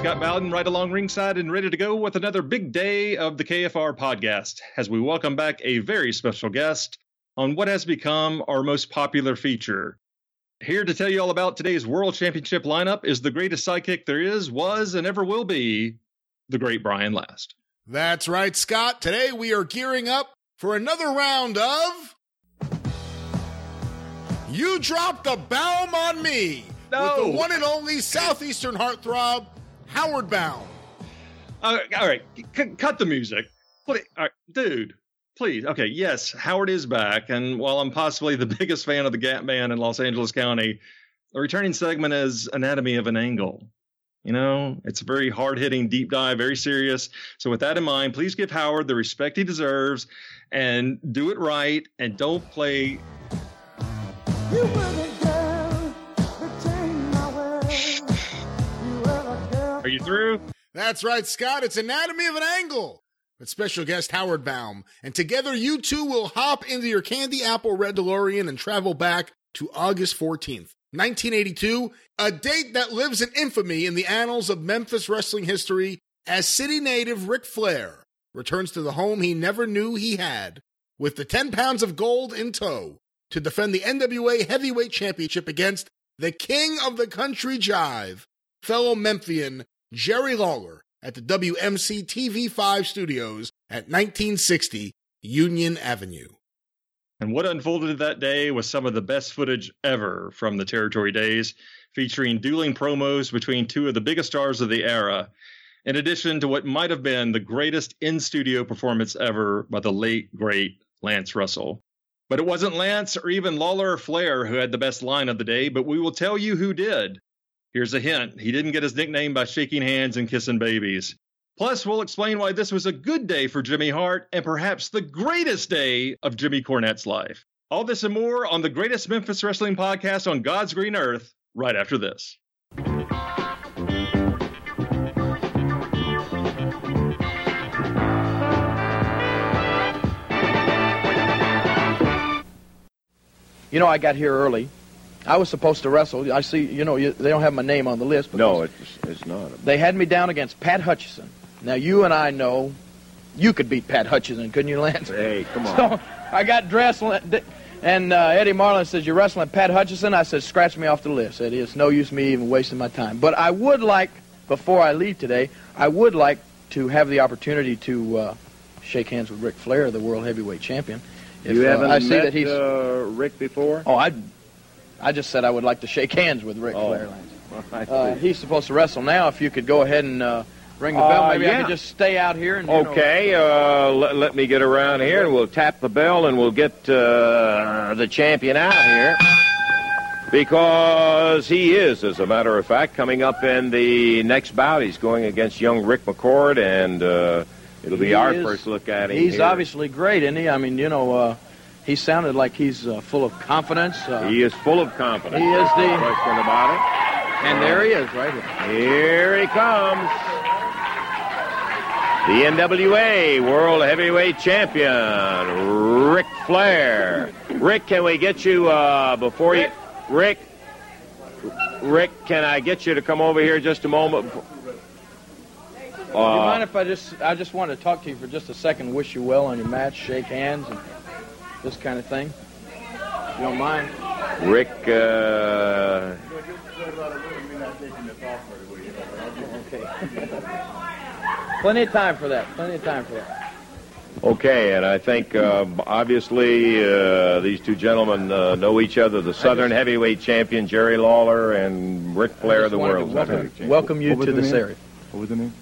Scott Bowden, right along ringside and ready to go with another big day of the KFR podcast as we welcome back a very special guest on what has become our most popular feature. Here to tell you all about today's World Championship lineup is the greatest sidekick there is, was, and ever will be, the great Brian Last. That's right, Scott. Today we are gearing up for another round of. You dropped the Baum on me No. with the one and only Southeastern heartthrob, Howard Baum. Uh, all right, c- cut the music. Please, all right, dude, please. Okay, yes, Howard is back, and while I'm possibly the biggest fan of the Gap Man in Los Angeles County, the returning segment is Anatomy of an Angle. You know, it's a very hard hitting, deep dive, very serious. So, with that in mind, please give Howard the respect he deserves and do it right and don't play. You were you through? That's right, Scott. It's Anatomy of an Angle with special guest Howard Baum. And together, you two will hop into your candy apple red DeLorean and travel back to August 14th, 1982, a date that lives in infamy in the annals of Memphis wrestling history as city native Ric Flair returns to the home he never knew he had with the 10 pounds of gold in tow to defend the NWA Heavyweight Championship against the king of the country jive, fellow Memphian Jerry Lawler at the WMC TV5 studios at 1960 Union Avenue. And what unfolded that day was some of the best footage ever from the territory days, featuring dueling promos between two of the biggest stars of the era, in addition to what might have been the greatest in studio performance ever by the late, great Lance Russell. But it wasn't Lance or even Lawler or Flair who had the best line of the day, but we will tell you who did. Here's a hint he didn't get his nickname by shaking hands and kissing babies. Plus, we'll explain why this was a good day for Jimmy Hart and perhaps the greatest day of Jimmy Cornette's life. All this and more on the greatest Memphis wrestling podcast on God's green earth right after this. You know, I got here early. I was supposed to wrestle. I see, you know, you, they don't have my name on the list. No, it's, it's not. They had me down against Pat Hutchison. Now, you and I know you could beat Pat Hutchison, couldn't you, Lance? Hey, come on. So I got dressed, and uh, Eddie Marlin says, You're wrestling Pat Hutchison? I said, Scratch me off the list, Eddie. It's no use me even wasting my time. But I would like, before I leave today, I would like to have the opportunity to uh, shake hands with Ric Flair, the World Heavyweight Champion. If, you uh, haven't I see met that he's. uh, Rick before? Oh, I, I just said I would like to shake hands with Ric Oh. Flair. I Uh, he's supposed to wrestle now. If you could go ahead and uh, ring the Uh, bell, maybe I yeah. could just stay out here and. you know- Okay, uh, let, let me get around here and we'll tap the bell and we'll get uh, the champion out here. Because he is, as a matter of fact, coming up in the next bout. He's going against young Rick McCord, and uh, it'll be He our is- first look at him. He's here. obviously great, isn't he? I mean, you know, uh, he sounded like he's uh, full of confidence. Uh, He is full of confidence. He is the- No question about it. and there he is, right here. Here he comes. The NWA World Heavyweight Champion, Ric Flair. Rick, can we get you uh, before you. Rick? Rick, can I get you to come over here just a moment? Do you mind Uh, if I just, I just want to talk to you for just a second, wish you well on your match, shake hands, and this kind of thing. You don't mind. Rick, uh, Okay. Plenty of time for that. Plenty of time for that. okay, and I think uh, obviously uh, these two gentlemen uh, know each other. The Southern Heavyweight Champion, Jerry Lawler, and Ric Flair, of the World welcome, welcome you What to the this area. What was the name?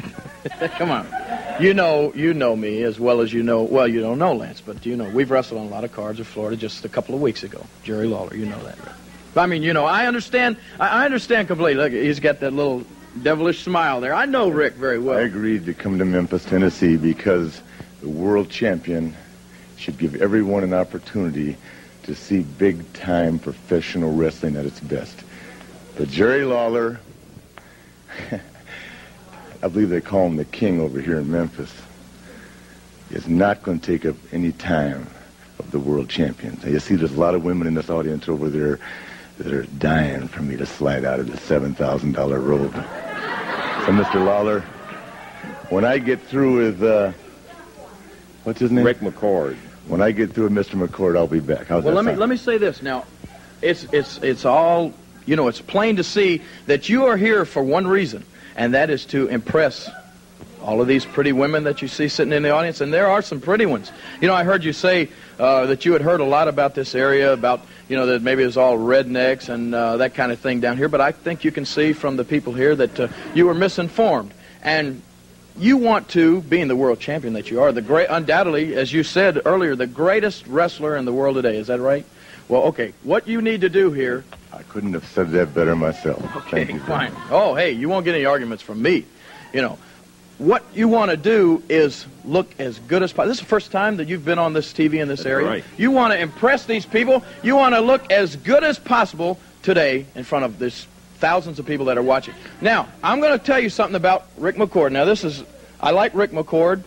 Come on. You know, you know me as well as you know. Well, you don't know Lance, but you know we've wrestled on a lot of cards in Florida just a couple of weeks ago. Jerry Lawler, you know that. I mean, you know, I understand. I, understand completely. Look, he's got that little devilish smile there. I know Rick very well. I agreed to come to Memphis, Tennessee because the world champion should give everyone an opportunity to see big time professional wrestling at its best. But Jerry Lawler, I believe they call him the king over here in Memphis, is not going to take up any time of the world champions. You see, there's a lot of women in this audience over there that are dying for me to slide out of the $7,000 robe. So, Mr. Lawler, when I get through with, uh, what's his name? Rick McCord. When I get through with Mr. McCord, I'll be back. How's Well, that let me let me say this now. It's it's it's all you know. It's plain to see that you are here for one reason, and that is to impress all of these pretty women that you see sitting in the audience, and there are some pretty ones. You know, I heard you say uh, that you had heard a lot about this area, about you know that maybe it was all rednecks and uh, that kind of thing down here. But I think you can see from the people here that uh, you were misinformed, and you want to, being the world champion that you are, the great, undoubtedly, as you said earlier, the greatest wrestler in the world today. Is that right? Well, okay. What you need to do here. I couldn't have said that better myself. Okay, Thank you. fine. Oh, hey, you won't get any arguments from me. You know, what you want to do is look as good as possible. This is the first time that you've been on this TV in this That's area. right. You want to impress these people. You want to look as good as possible today in front of this thousands of people that are watching. Now, I'm going to tell you something about Rick McCord. Now, this is I like Rick McCord,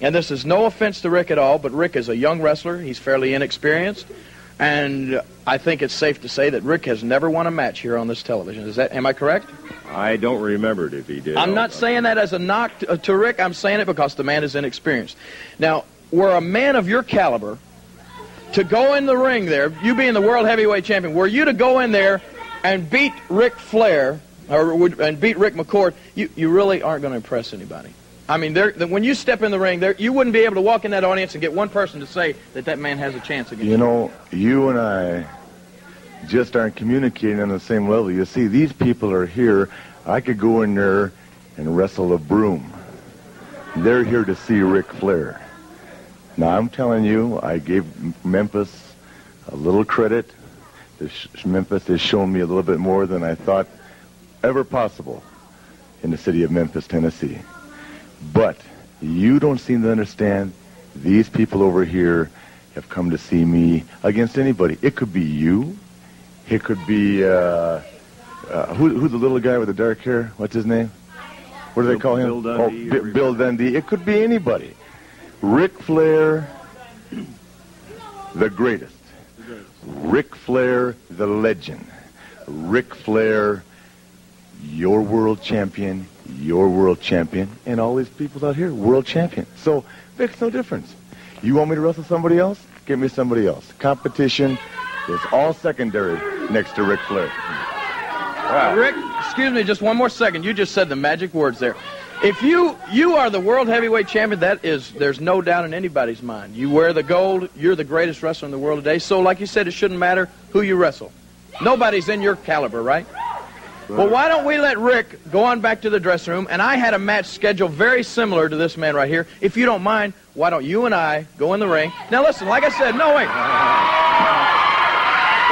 and this is no offense to Rick at all, but Rick is a young wrestler. He's fairly inexperienced. And I think it's safe to say that Rick has never won a match here on this television. Is that am I correct? I don't remember it if he did. I'm not saying that as a knock to, uh, to Rick. I'm saying it because the man is inexperienced. Now, were a man of your caliber to go in the ring there, you being the world heavyweight champion, were you to go in there and beat Ric Flair or would, and beat Rick McCord, you, you really aren't going to impress anybody. I mean, when you step in the ring, you wouldn't be able to walk in that audience and get one person to say that that man has a chance against You You know, you and I just aren't communicating on the same level. You see, these people are here. I could go in there and wrestle a broom. They're here to see Ric Flair. Now, I'm telling you, I gave Memphis a little credit. This Memphis has shown me a little bit more than I thought ever possible in the city of Memphis, Tennessee. But you don't seem to understand these people over here have come to see me against anybody. It could be you. It could be, uh, uh, who, who's the little guy with the dark hair? What's his name? What do they call him? Bill Dundee, oh, or- Bill Dundee. It could be anybody. Ric Flair, the greatest. Ric Flair, the legend. Ric Flair, your world champion, your world champion, and all these people out here, world champion. So, makes no difference. You want me to wrestle somebody else? Give me somebody else. Competition is all secondary next to Ric Flair. Uh, Rick, excuse me, just one more second. You just said the magic words there. If you you are the world heavyweight champion, that is there's no doubt in anybody's mind. You wear the gold, you're the greatest wrestler in the world today. So like you said, it shouldn't matter who you wrestle. Nobody's in your caliber, right? Well, why don't we let Rick go on back to the dressing room? And I had a match scheduled very similar to this man right here. If you don't mind, why don't you and I go in the ring? Now listen, like I said, no wait.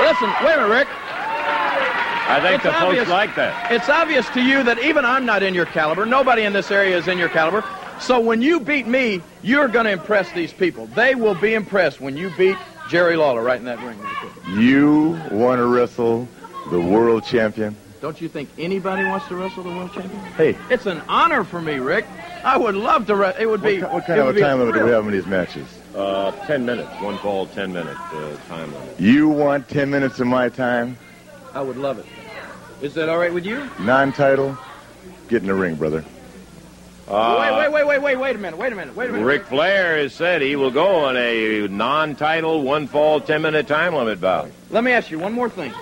Listen, wait a minute, Rick. I think It's the folks obvious. like that. It's obvious to you that even I'm not in your caliber. Nobody in this area is in your caliber. So when you beat me, you're going to impress these people. They will be impressed when you beat Jerry Lawler right in that ring. You want to wrestle the world champion? Don't you think anybody wants to wrestle the world champion? Hey, It's an honor for me, Rick. I would love to. Re- it would be. ki- what kind of a time limit do we thrill. have in these matches? Uh, ten minutes. One fall, ten minute uh, time limit. You want 10 minutes of my time? I would love it. Is that all right with you? Non-title? Get in the ring, brother. Uh, wait, wait, wait, wait, wait, wait a minute. Wait a minute. Wait a minute. Ric Flair has said he will go on a non-title, one fall, ten minute time limit bout. Let me ask you one more thing.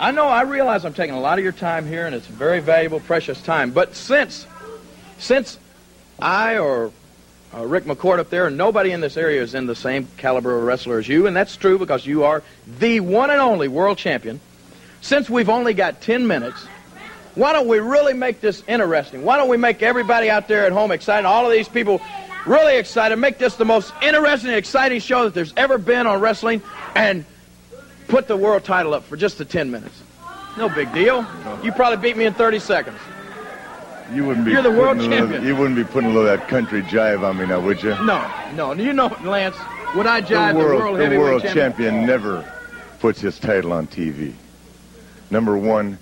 I know I realize I'm taking a lot of your time here, and it's very valuable, precious time. But since, since I or uh, Rick McCord up there, nobody in this area is in the same caliber of wrestler as you, and that's true because you are the one and only world champion. Since we've only got 10 minutes, why don't we really make this interesting? Why don't we make everybody out there at home excited? All of these people really excited. Make this the most interesting, exciting show that there's ever been on wrestling, and put the world title up for just the 10 minutes. No big deal. You probably beat me in 30 seconds. You wouldn't be You're the world a little- champion. you wouldn't be putting a little of that country jive on me now, would you? No, no. You know, Lance, would I jive the the world, world, the world champion? champion never puts his title on TV. Number one,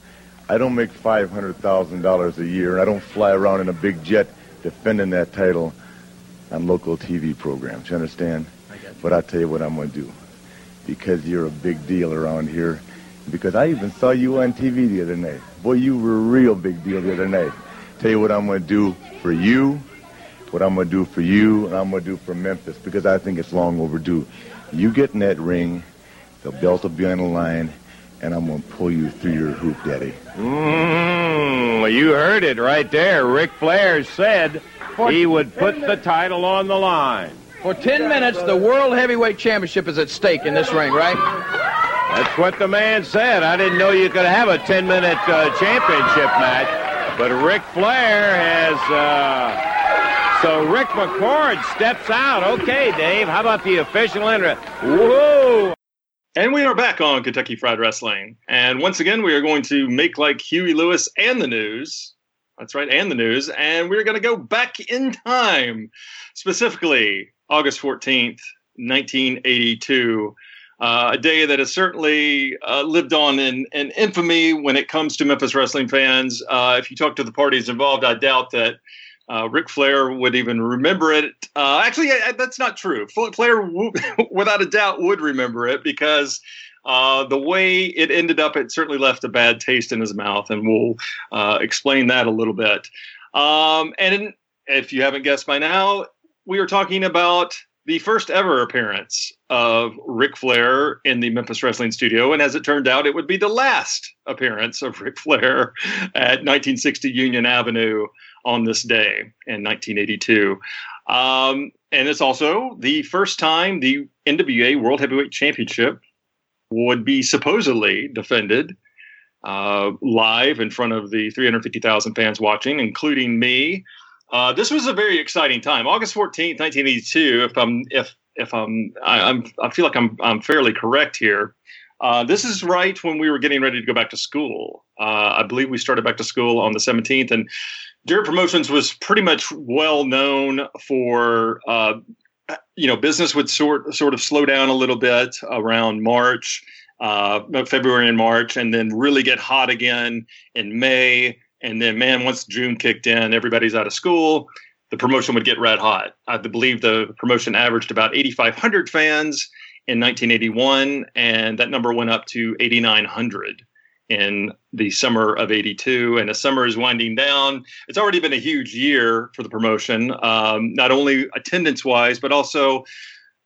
I don't make five hundred thousand dollars a year, and I don't fly around in a big jet defending that title on local TV programs. You understand? I. But I'll tell you what I'm going to do, because you're a big deal around here. Because I even saw you on TV the other night. Boy, you were a real big deal the other night. Tell you what I'm going to do for you, what I'm going to do for you, and I'm going to do for Memphis because I think it's long overdue. You get in that ring, the belt will be on the line, and I'm going to pull you through your hoop, Daddy. Mm, you heard it right there. Ric Flair said he would put the title on the line. For 10 minutes, the World Heavyweight Championship is at stake in this ring, right? That's what the man said. I didn't know you could have a 10 minute uh, championship match. But Ric Flair has. Uh, so Rick McCord steps out. Okay, Dave, how about the official entrance? Whoa! And we are back on Kentucky Fried Rasslin'. And once again, we are going to make like Huey Lewis and the news. That's right, and the news. And we're going to go back in time, specifically August 14th, 1982. Uh, a day that has certainly uh, lived on in, in infamy when it comes to Memphis wrestling fans. Uh, if you talk to the parties involved, I doubt that uh, Ric Flair would even remember it. Uh, actually, I, I- that's not true. Flair, w- without a doubt, would remember it because uh, the way it ended up, it certainly left a bad taste in his mouth, and we'll uh, explain that a little bit. Um, and if you haven't guessed by now, we are talking about the first ever appearance of Ric Flair in the Memphis Wrestling Studio. And as it turned out, it would be the last appearance of Ric Flair at 1960 Union Avenue on this day in 1982. Um, and it's also the first time the NWA World Heavyweight Championship would be supposedly defended uh, live in front of the 350,000 fans watching, including me. Uh, this was a very exciting time. August 14th, 1982, if I'm if if I'm I, I'm I feel like I'm I'm fairly correct here. Uh, this is right when we were getting ready to go back to school. Uh, I believe we started back to school on the 17th, and Jarrett Promotions was pretty much well known for uh, you know business would sort sort of slow down a little bit around March, uh, February and March, and then really get hot again in May. And then, man, once June kicked in, everybody's out of school. The promotion would get red hot. I believe the promotion averaged about 8,500 fans in 1981, and that number went up to 8,900 in the summer of 82. And as summer is winding down, it's already been a huge year for the promotion, um, not only attendance wise, but also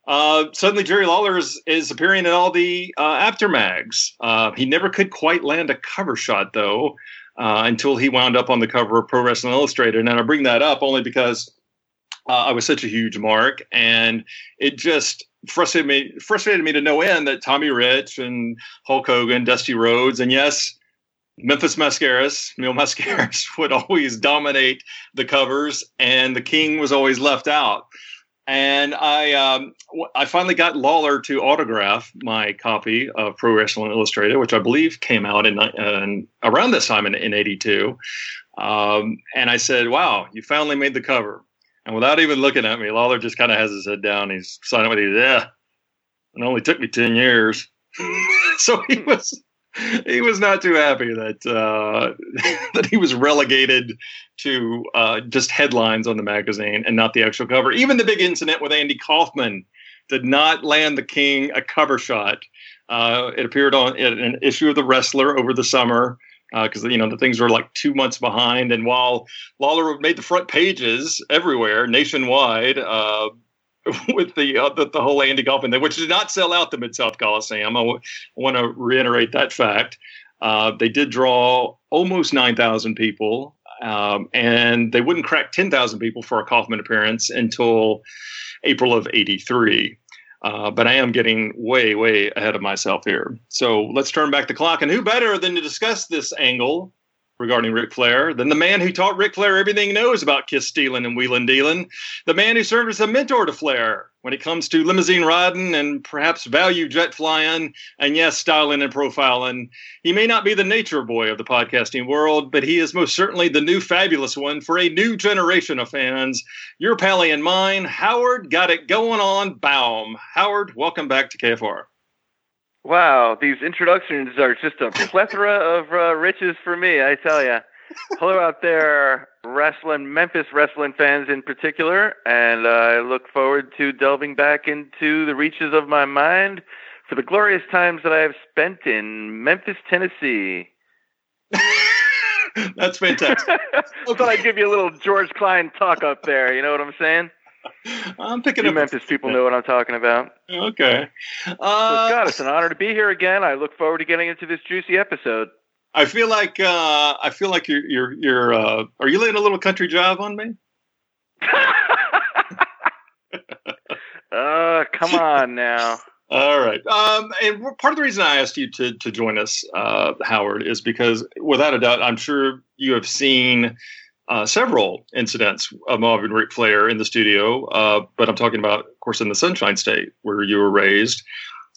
uh, suddenly Jerry Lawler is, is appearing in all the uh, Apter mags. Uh, he never could quite land a cover shot, though, uh, until he wound up on the cover of Pro Wrestling Illustrated. And I bring that up only because uh, I was such a huge mark, and it just frustrated me frustrated me to no end that Tommy Rich and Hulk Hogan, Dusty Rhodes, and yes, Memphis Mascaras, Mil Mascaras would always dominate the covers, and the King was always left out. And I, um, I finally got Lawler to autograph my copy of Pro Wrestling Illustrated, which I believe came out in, in around this time in, in '82. Um, and I said, "Wow, you finally made the cover." And without even looking at me, Lawler just kind of has his head down. He's signing with. Yeah, it only took me ten years. so he was he was not too happy that uh, that he was relegated to uh, just headlines on the magazine and not the actual cover. Even the big incident with Andy Kaufman did not land the King a cover shot. Uh, it appeared on an issue of the Wrestler over the summer because you know the things were like two months behind. And while Lawler made the front pages everywhere nationwide. With the, uh, the the whole Andy Kaufman thing, which did not sell out the Mid South Coliseum. I want to reiterate that fact. Uh, they did draw almost nine thousand people, um, and they wouldn't crack ten thousand people for a Kaufman appearance until April of '83. Uh, but I am getting way, way ahead of myself here. So let's turn back the clock. And who better than to discuss this angle regarding Ric Flair than the man who taught Ric Flair everything he knows about kiss stealing and wheeling dealing, the man who served as a mentor to Flair when it comes to limousine riding and perhaps value jet flying and yes, styling and profiling. He may not be the nature boy of the podcasting world, but he is most certainly the new fabulous one for a new generation of fans. Your pally and mine, Howard, got it going on Baum. Howard, welcome back to KFR. Wow, these introductions are just a plethora of uh, riches for me, I tell you. Hello out there, wrestling, Memphis wrestling fans in particular, and uh, I look forward to delving back into the reaches of my mind for the glorious times that I have spent in Memphis, Tennessee. That's fantastic. I thought I'd give you a little George Klein talk up there. You know what I'm saying? I'm picking You up. Memphis people know what I'm talking about. Okay. So, Uh, Scott, it's an honor to be here again. I look forward to getting into this juicy episode. I feel like uh, I feel like you're you're you're. Uh, are you laying a little country jive on me? uh, come on now. All right. Um, and part of the reason I asked you to to join us, uh, Howard, is because without a doubt, I'm sure you have seen uh, several incidents of Marvin Ric Flair in the studio. Uh, but I'm talking about, of course, in the Sunshine State where you were raised,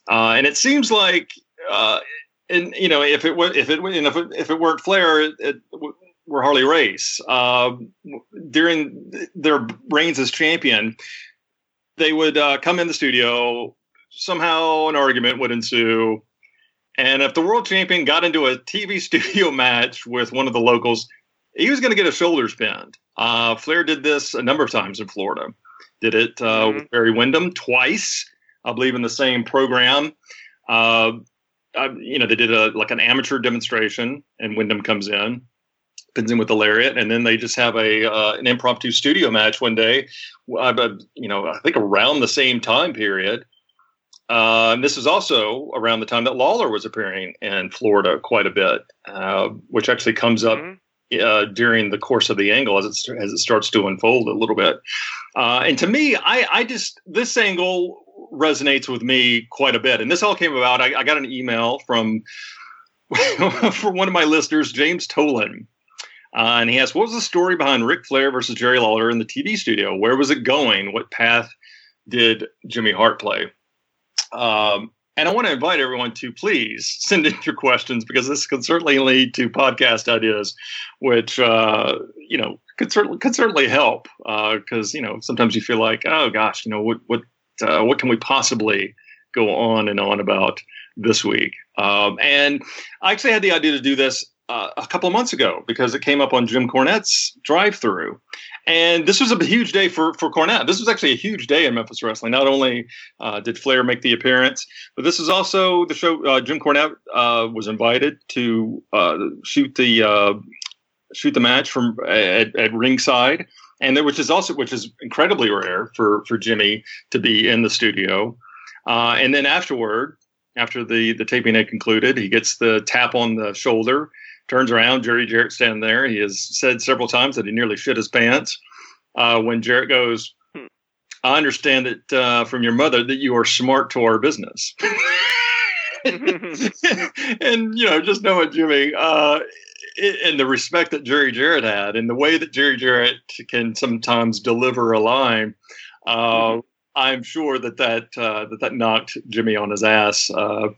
uh, and it seems like, uh, and you know, if it was if it and if it, if it weren't Flair, it, it were Harley Race. Um, during their reigns as champion, they would uh, come in the studio somehow an argument would ensue. And if the world champion got into a TV studio match with one of the locals, he was going to get his shoulders pinned. Uh, Flair did this a number of times in Florida. Did it uh, with Barry Windham twice, I believe, in the same program. Uh, uh, you know, they did a like an amateur demonstration, and Windham comes in, pins in with the lariat, and then they just have a uh, an impromptu studio match one day. Uh, but, you know, I think around the same time period. Uh, and this is also around the time that Lawler was appearing in Florida quite a bit, uh, which actually comes up uh, during the course of the angle as it as it starts to unfold a little bit. Uh, and to me, I, I just this angle resonates with me quite a bit. And this all came about. I, I got an email from from one of my listeners, James Tolan. Uh, and he asked, "What was the story behind Ric Flair versus Jerry Lawler in the TV studio? Where was it going? What path did Jimmy Hart play?" Um, and I want to invite everyone to please send in your questions because this can certainly lead to podcast ideas, which uh, you know could certainly could certainly help. Because you know sometimes you feel like, oh gosh, you know what what uh, what can we possibly go on and on about this week? Um, and I actually had the idea to do this uh, a couple of months ago because it came up on Jim Cornette's Drive-Thru, and this was a huge day for for Cornette. This was actually a huge day in Memphis wrestling. Not only uh, did Flair make the appearance, but this is also the show. Uh, Jim Cornette uh, was invited to uh, shoot the uh, shoot the match from at, at ringside, and there, which is also which is incredibly rare for for Jimmy to be in the studio. Uh, and then afterward, after the the taping had concluded, he gets the tap on the shoulder turns around, Jerry Jarrett standing there. He has said several times that he nearly shit his pants. Uh, when Jarrett goes, I understand that uh, from your mother that you are smart to our business. and, you know, just knowing Jimmy uh, and the respect that Jerry Jarrett had and the way that Jerry Jarrett can sometimes deliver a line. Uh, I'm sure that that uh, that that knocked Jimmy on his ass, uh,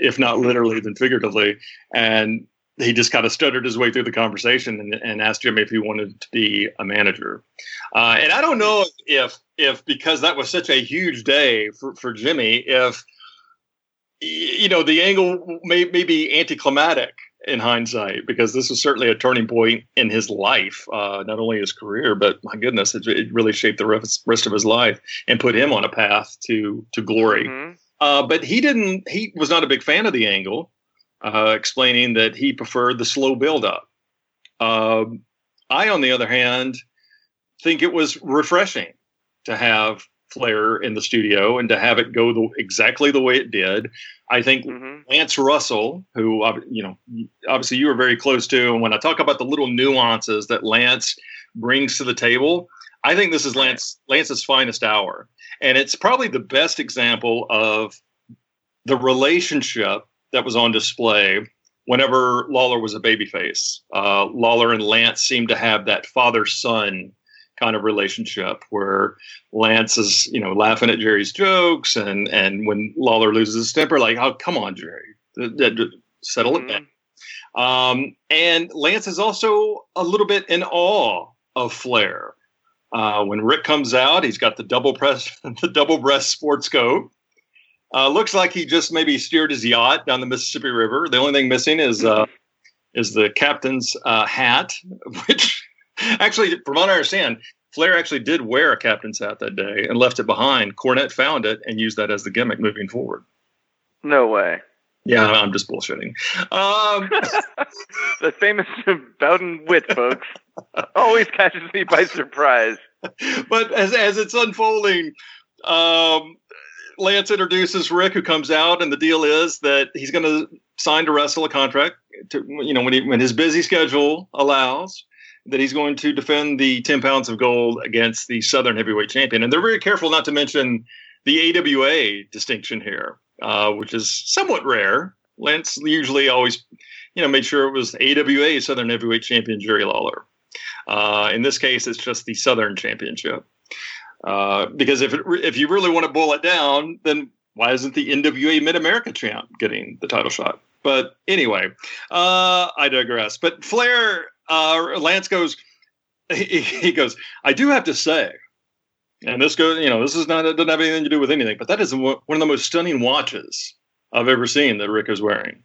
if not literally, then figuratively. And he just kind of stuttered his way through the conversation and, and asked Jimmy if he wanted to be a manager. Uh, and I don't know if if because that was such a huge day for, for Jimmy, if you know the angle may, may be anticlimactic in hindsight because this was certainly a turning point in his life, uh, not only his career, but my goodness, it, it really shaped the rest, rest of his life and put him on a path to to glory. Uh, but he didn't. He was not a big fan of the angle uh, explaining that he preferred the slow buildup. Um, I, on the other hand, think it was refreshing to have Flair in the studio and to have it go the, exactly the way it did. I think Lance Russell, who you know, obviously you were very close to, and when I talk about the little nuances that Lance brings to the table, I think this is Lance Lance's finest hour, and it's probably the best example of the relationship that was on display whenever Lawler was a babyface. Uh, Lawler and Lance seemed to have that father son kind of relationship where Lance is, you know, laughing at Jerry's jokes, and and when Lawler loses his temper, like, oh, come on, Jerry, settle it down. Um, and Lance is also a little bit in awe of Flair. Uh, when Rick comes out, he's got the double press, the double breast sports coat. Uh, looks like he just maybe steered his yacht down the Mississippi River. The only thing missing is uh, is the captain's uh, hat, which actually, from what I understand, Flair actually did wear a captain's hat that day and left it behind. Cornette found it and used that as the gimmick moving forward. No way. Yeah, I'm just bullshitting. Um, the famous Bowden wit, folks, always catches me by surprise. but as as it's unfolding, um, Lance introduces Rick, who comes out, and the deal is that he's going to sign to wrestle a contract. To, you know, when he, when his busy schedule allows, that he's going to defend the ten pounds of gold against the Southern Heavyweight Champion, and they're very careful not to mention the AWA distinction here, uh, which is somewhat rare. Lance usually always, you know, made sure it was AWA Southern Heavyweight Champion Jerry Lawler. Uh, in this case, it's just the Southern Championship. Uh, because if it, if you really want to boil it down, then why isn't the NWA Mid America champ getting the title shot? But anyway, uh, I digress. But Flair, uh, Lance goes, he, he, goes, I do have to say, and this goes, you know, this is not, it doesn't have anything to do with anything, but that is one of the most stunning watches I've ever seen that Rick is wearing.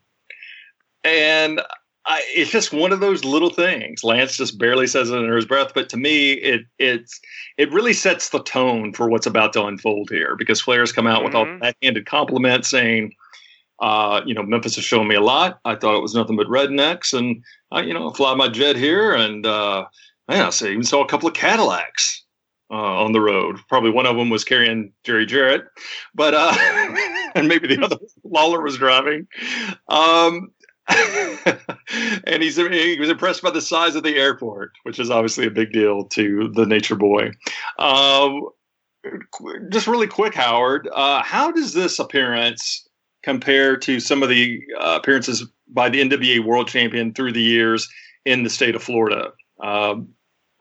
And I, it's just one of those little things. Lance just barely says it under his breath, but to me, it it's it really sets the tone for what's about to unfold here because Flair's come out mm-hmm. with all mm-hmm. backhanded compliments saying, uh, you know, Memphis has shown me a lot. I thought it was nothing but rednecks, and I, you know, fly my jet here, and uh, I even saw a couple of Cadillacs uh, on the road. Probably one of them was carrying Jerry Jarrett, but uh, and maybe the other Lawler was driving. Um, and he's he was impressed by the size of the airport, which is obviously a big deal to the Nature Boy. Um, just really quick, Howard, uh, how does this appearance compare to some of the uh, appearances by the NWA World Champion through the years in the state of Florida? Um,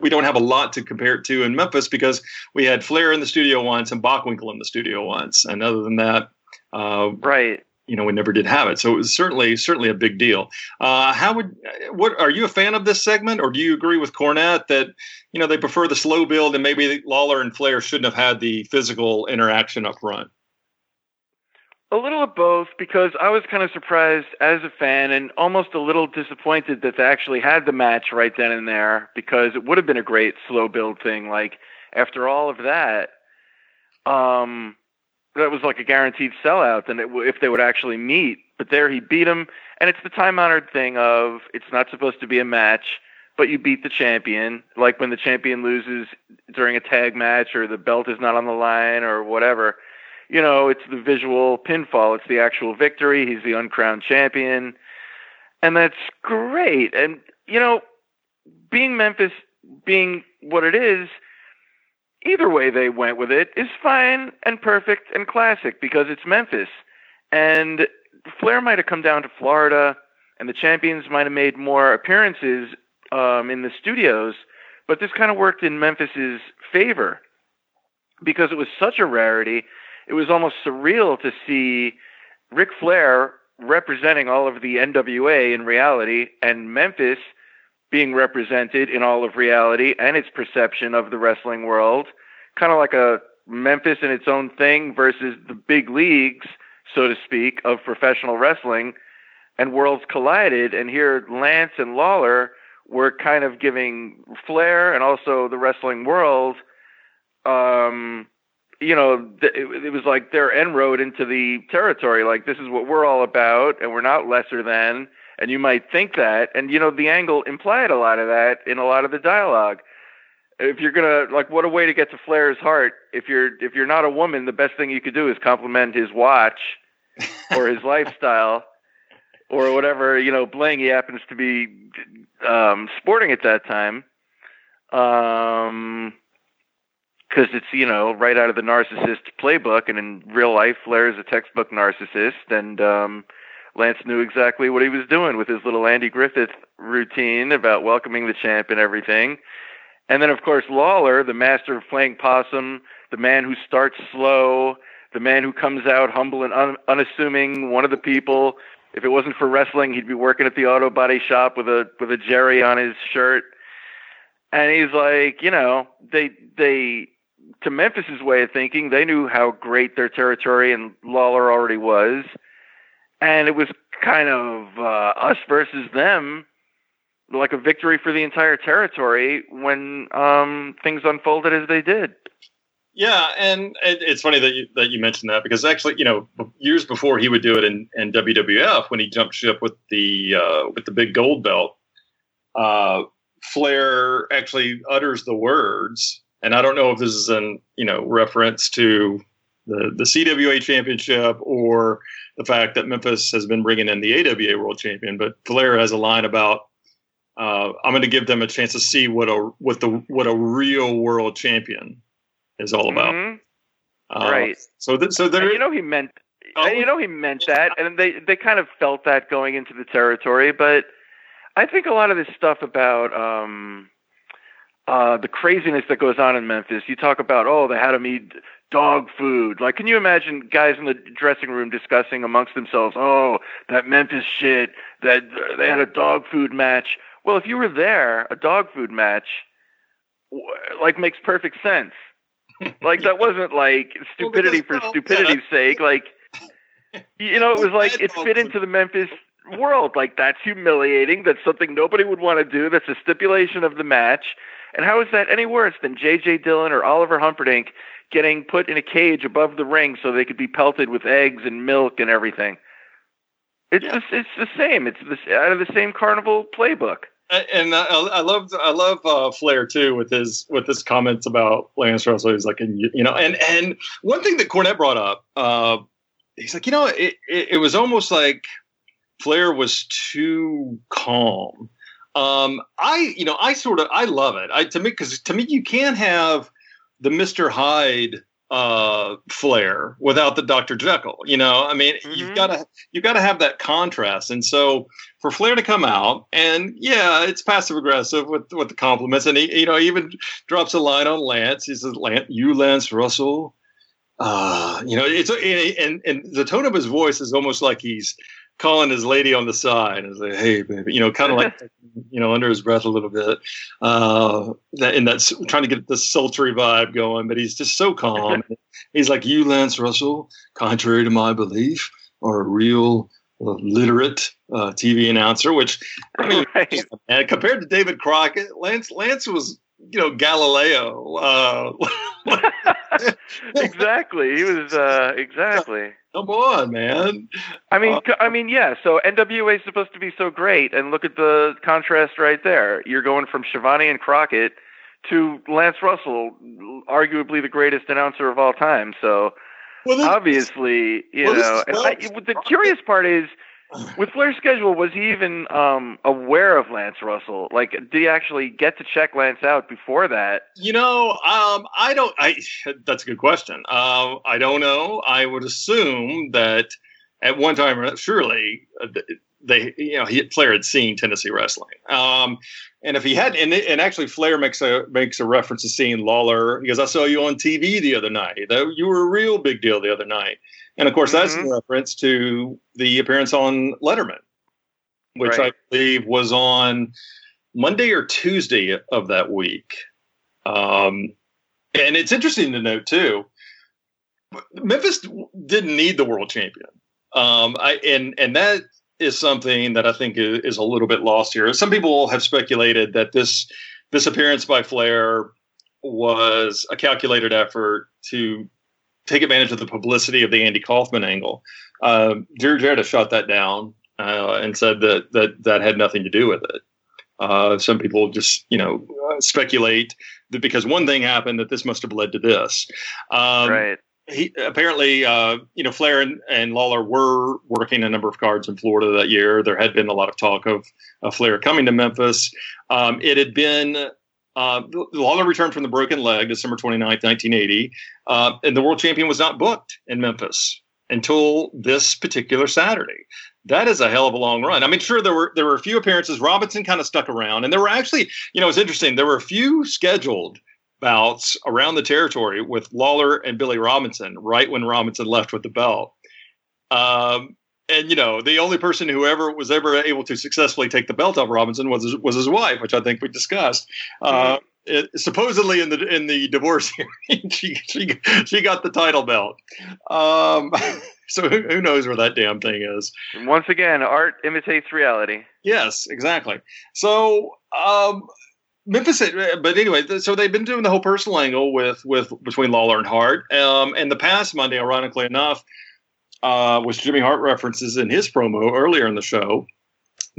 we don't have a lot to compare it to in Memphis because we had Flair in the studio once and Bockwinkel in the studio once, and other than that, uh, right you know we never did have it. So it was certainly certainly a big deal. Uh, how would what are you a fan of this segment or do you agree with cornette that you know they prefer the slow build and maybe lawler and flair shouldn't have had the physical interaction up front? A little of both because I was kind of surprised as a fan and almost a little disappointed that they actually had the match right then and there because it would have been a great slow build thing. Like after all of that, um, that was like a guaranteed sellout than it, if they would actually meet. But there he beat him, and it's the time honored thing of it's not supposed to be a match, but you beat the champion. Like when the champion loses during a tag match or the belt is not on the line or whatever. You know, it's the visual pinfall. It's the actual victory. He's the uncrowned champion, and that's great. And you know, being Memphis, being what it is either way they went with it is fine and perfect and classic because it's Memphis. And Flair might have come down to Florida and the champions might have made more appearances um, in the studios, but this kind of worked in Memphis's favor because it was such a rarity. It was almost surreal to see Ric Flair representing all of the NWA in reality and Memphis – being represented in all of reality and its perception of the wrestling world, kind of like a Memphis in its own thing versus the big leagues, so to speak, of professional wrestling, and worlds collided. And here, Lance and Lawler were kind of giving Flair and also the wrestling world, um, you know, th- it, it was like their inroad into the territory. Like this is what we're all about, and we're not lesser than and you might think that and you know the angle implied a lot of that in a lot of the dialogue. If you're gonna like what a way to get to flair's heart. If you're if you're not a woman the best thing you could do is compliment his watch or his lifestyle or whatever you know bling he happens to be um sporting at that time. Um because it's you know right out of the narcissist playbook and in real life flair is a textbook narcissist and um Lance knew exactly what he was doing with his little Andy Griffith routine about welcoming the champ and everything. And then, of course, Lawler, the master of playing possum, the man who starts slow, the man who comes out humble and un- unassuming, one of the people. If it wasn't for wrestling, he'd be working at the auto body shop with a with a Jerry on his shirt. And he's like, you know, they they to Memphis's way of thinking, they knew how great their territory and Lawler already was and it was kind of uh, us versus them, like a victory for the entire territory when um, things unfolded as they did. Yeah, and it, it's funny that you that you mentioned that because actually, you know, years before he would do it in, in WWF when he jumped ship with the uh, with the big gold belt, uh, Flair actually utters the words, and I don't know if this is an you know reference to the the CWA championship or the fact that Memphis has been bringing in the AWA world champion, but Flair has a line about uh, I'm going to give them a chance to see what a what the what a real world champion is all about. Mhm. Uh, Right. So th- so there And you know he meant Oh. you know he meant that and they they kind of felt that going into the territory but I think a lot of this stuff about um uh the craziness that goes on in Memphis you talk about oh they had them eat dog food like can you imagine guys in the dressing room discussing amongst themselves oh that Memphis shit that uh, they had a dog food match well if you were there a dog food match like makes perfect sense like that wasn't like stupidity for because, well, stupidity's sake like you know, it was like it fit into the Memphis world. Like that's humiliating. That's something nobody would want to do. That's a stipulation of the match. And how is that any worse than J.J. Dillon or Oliver Humperdink getting put in a cage above the ring so they could be pelted with eggs and milk and everything? It's Yeah. the, it's the same. It's the, out of the same carnival playbook. and I, I love I love uh, Flair too with his with his comments about Lance Russell. He's like, and you know, and and one thing that Cornette brought up, uh, he's like, you know, it, it, it was almost like Flair was too calm. Um, I you know I sort of I love it. I to me because to me you can't have the Mister Hyde uh flair without the Dr. Jekyll. You know, I mean, you've Mhm. got to you've got to have that contrast. And so for Flair to come out and yeah, it's passive aggressive with with the compliments, and he you know even drops a line on Lance. He says, "Lance, you Lance Russell." Uh, you know, it's and and the tone of his voice is almost like he's calling his lady on the side and say, "Hey, baby," you know, kind of like you know under his breath a little bit. Uh, that and that's trying to get the sultry vibe going, but he's just so calm. he's like, "You, Lance Russell, contrary to my belief, are a real uh, literate uh, TV announcer." Which I mean, Right. compared to David Crockett, Lance Lance was you know Galileo. Uh, exactly. He was uh, exactly. come on, man. I mean, Uh, I mean, yeah. So NWA is supposed to be so great, and look at the contrast right there. You're going from Schiavone and Crockett to Lance Russell, arguably the greatest announcer of all time. So Well, obviously, you well, know. I, the curious part is, with Flair's schedule, was he even um, aware of Lance Russell? Like, did he actually get to check Lance out before that? You know, um, I don't. I that's a good question. Uh, I don't know. I would assume that at one time, surely uh, they, you know, he Flair had seen Tennessee wrestling. Um, and if he had, and, and actually, Flair makes a makes a reference to seeing Lawler because I saw you on TV the other night. You were a real big deal the other night. And of course, that's in reference to the appearance on Letterman, which Right. I believe was on Monday or Tuesday of that week. Um, and it's interesting to note too, Memphis didn't need the world champion. Um, I and and that is something that I think is, is a little bit lost here. Some people have speculated that this this appearance by Flair was a calculated effort to take advantage of the publicity of the Andy Kaufman angle. Uh, Jerry Jarrett shot that down uh, and said that that that had nothing to do with it. Uh, some people just, you know, uh, speculate that because one thing happened that this must have led to this. Um, right. he apparently, uh, you know, Flair and, and Lawler were working a number of cards in Florida that year. There had been a lot of talk of, of Flair coming to Memphis. Um, it had been uh, Lawler returned from the broken leg December 29th, 1980, uh, and the world champion was not booked in Memphis until this particular Saturday. That is a hell of a long run. I mean, sure there were there were a few appearances. Robinson kind of stuck around, and there were actually, you know, it's interesting. There were a few scheduled bouts around the territory with Lawler and Billy Robinson right when Robinson left with the belt. Um, and you know, the only person who ever was ever able to successfully take the belt off Robinson was his, was his wife, which I think we discussed. Uh, it, supposedly in the in the divorce hearing, she she she got the title belt. Um, so who, who knows where that damn thing is? And once again, art imitates reality. Yes, exactly. So, um, Memphis, but anyway, so they've been doing the whole personal angle with with between Lawler and Hart. Um, and the past Monday, ironically enough, uh, was Jimmy Hart references in his promo earlier in the show.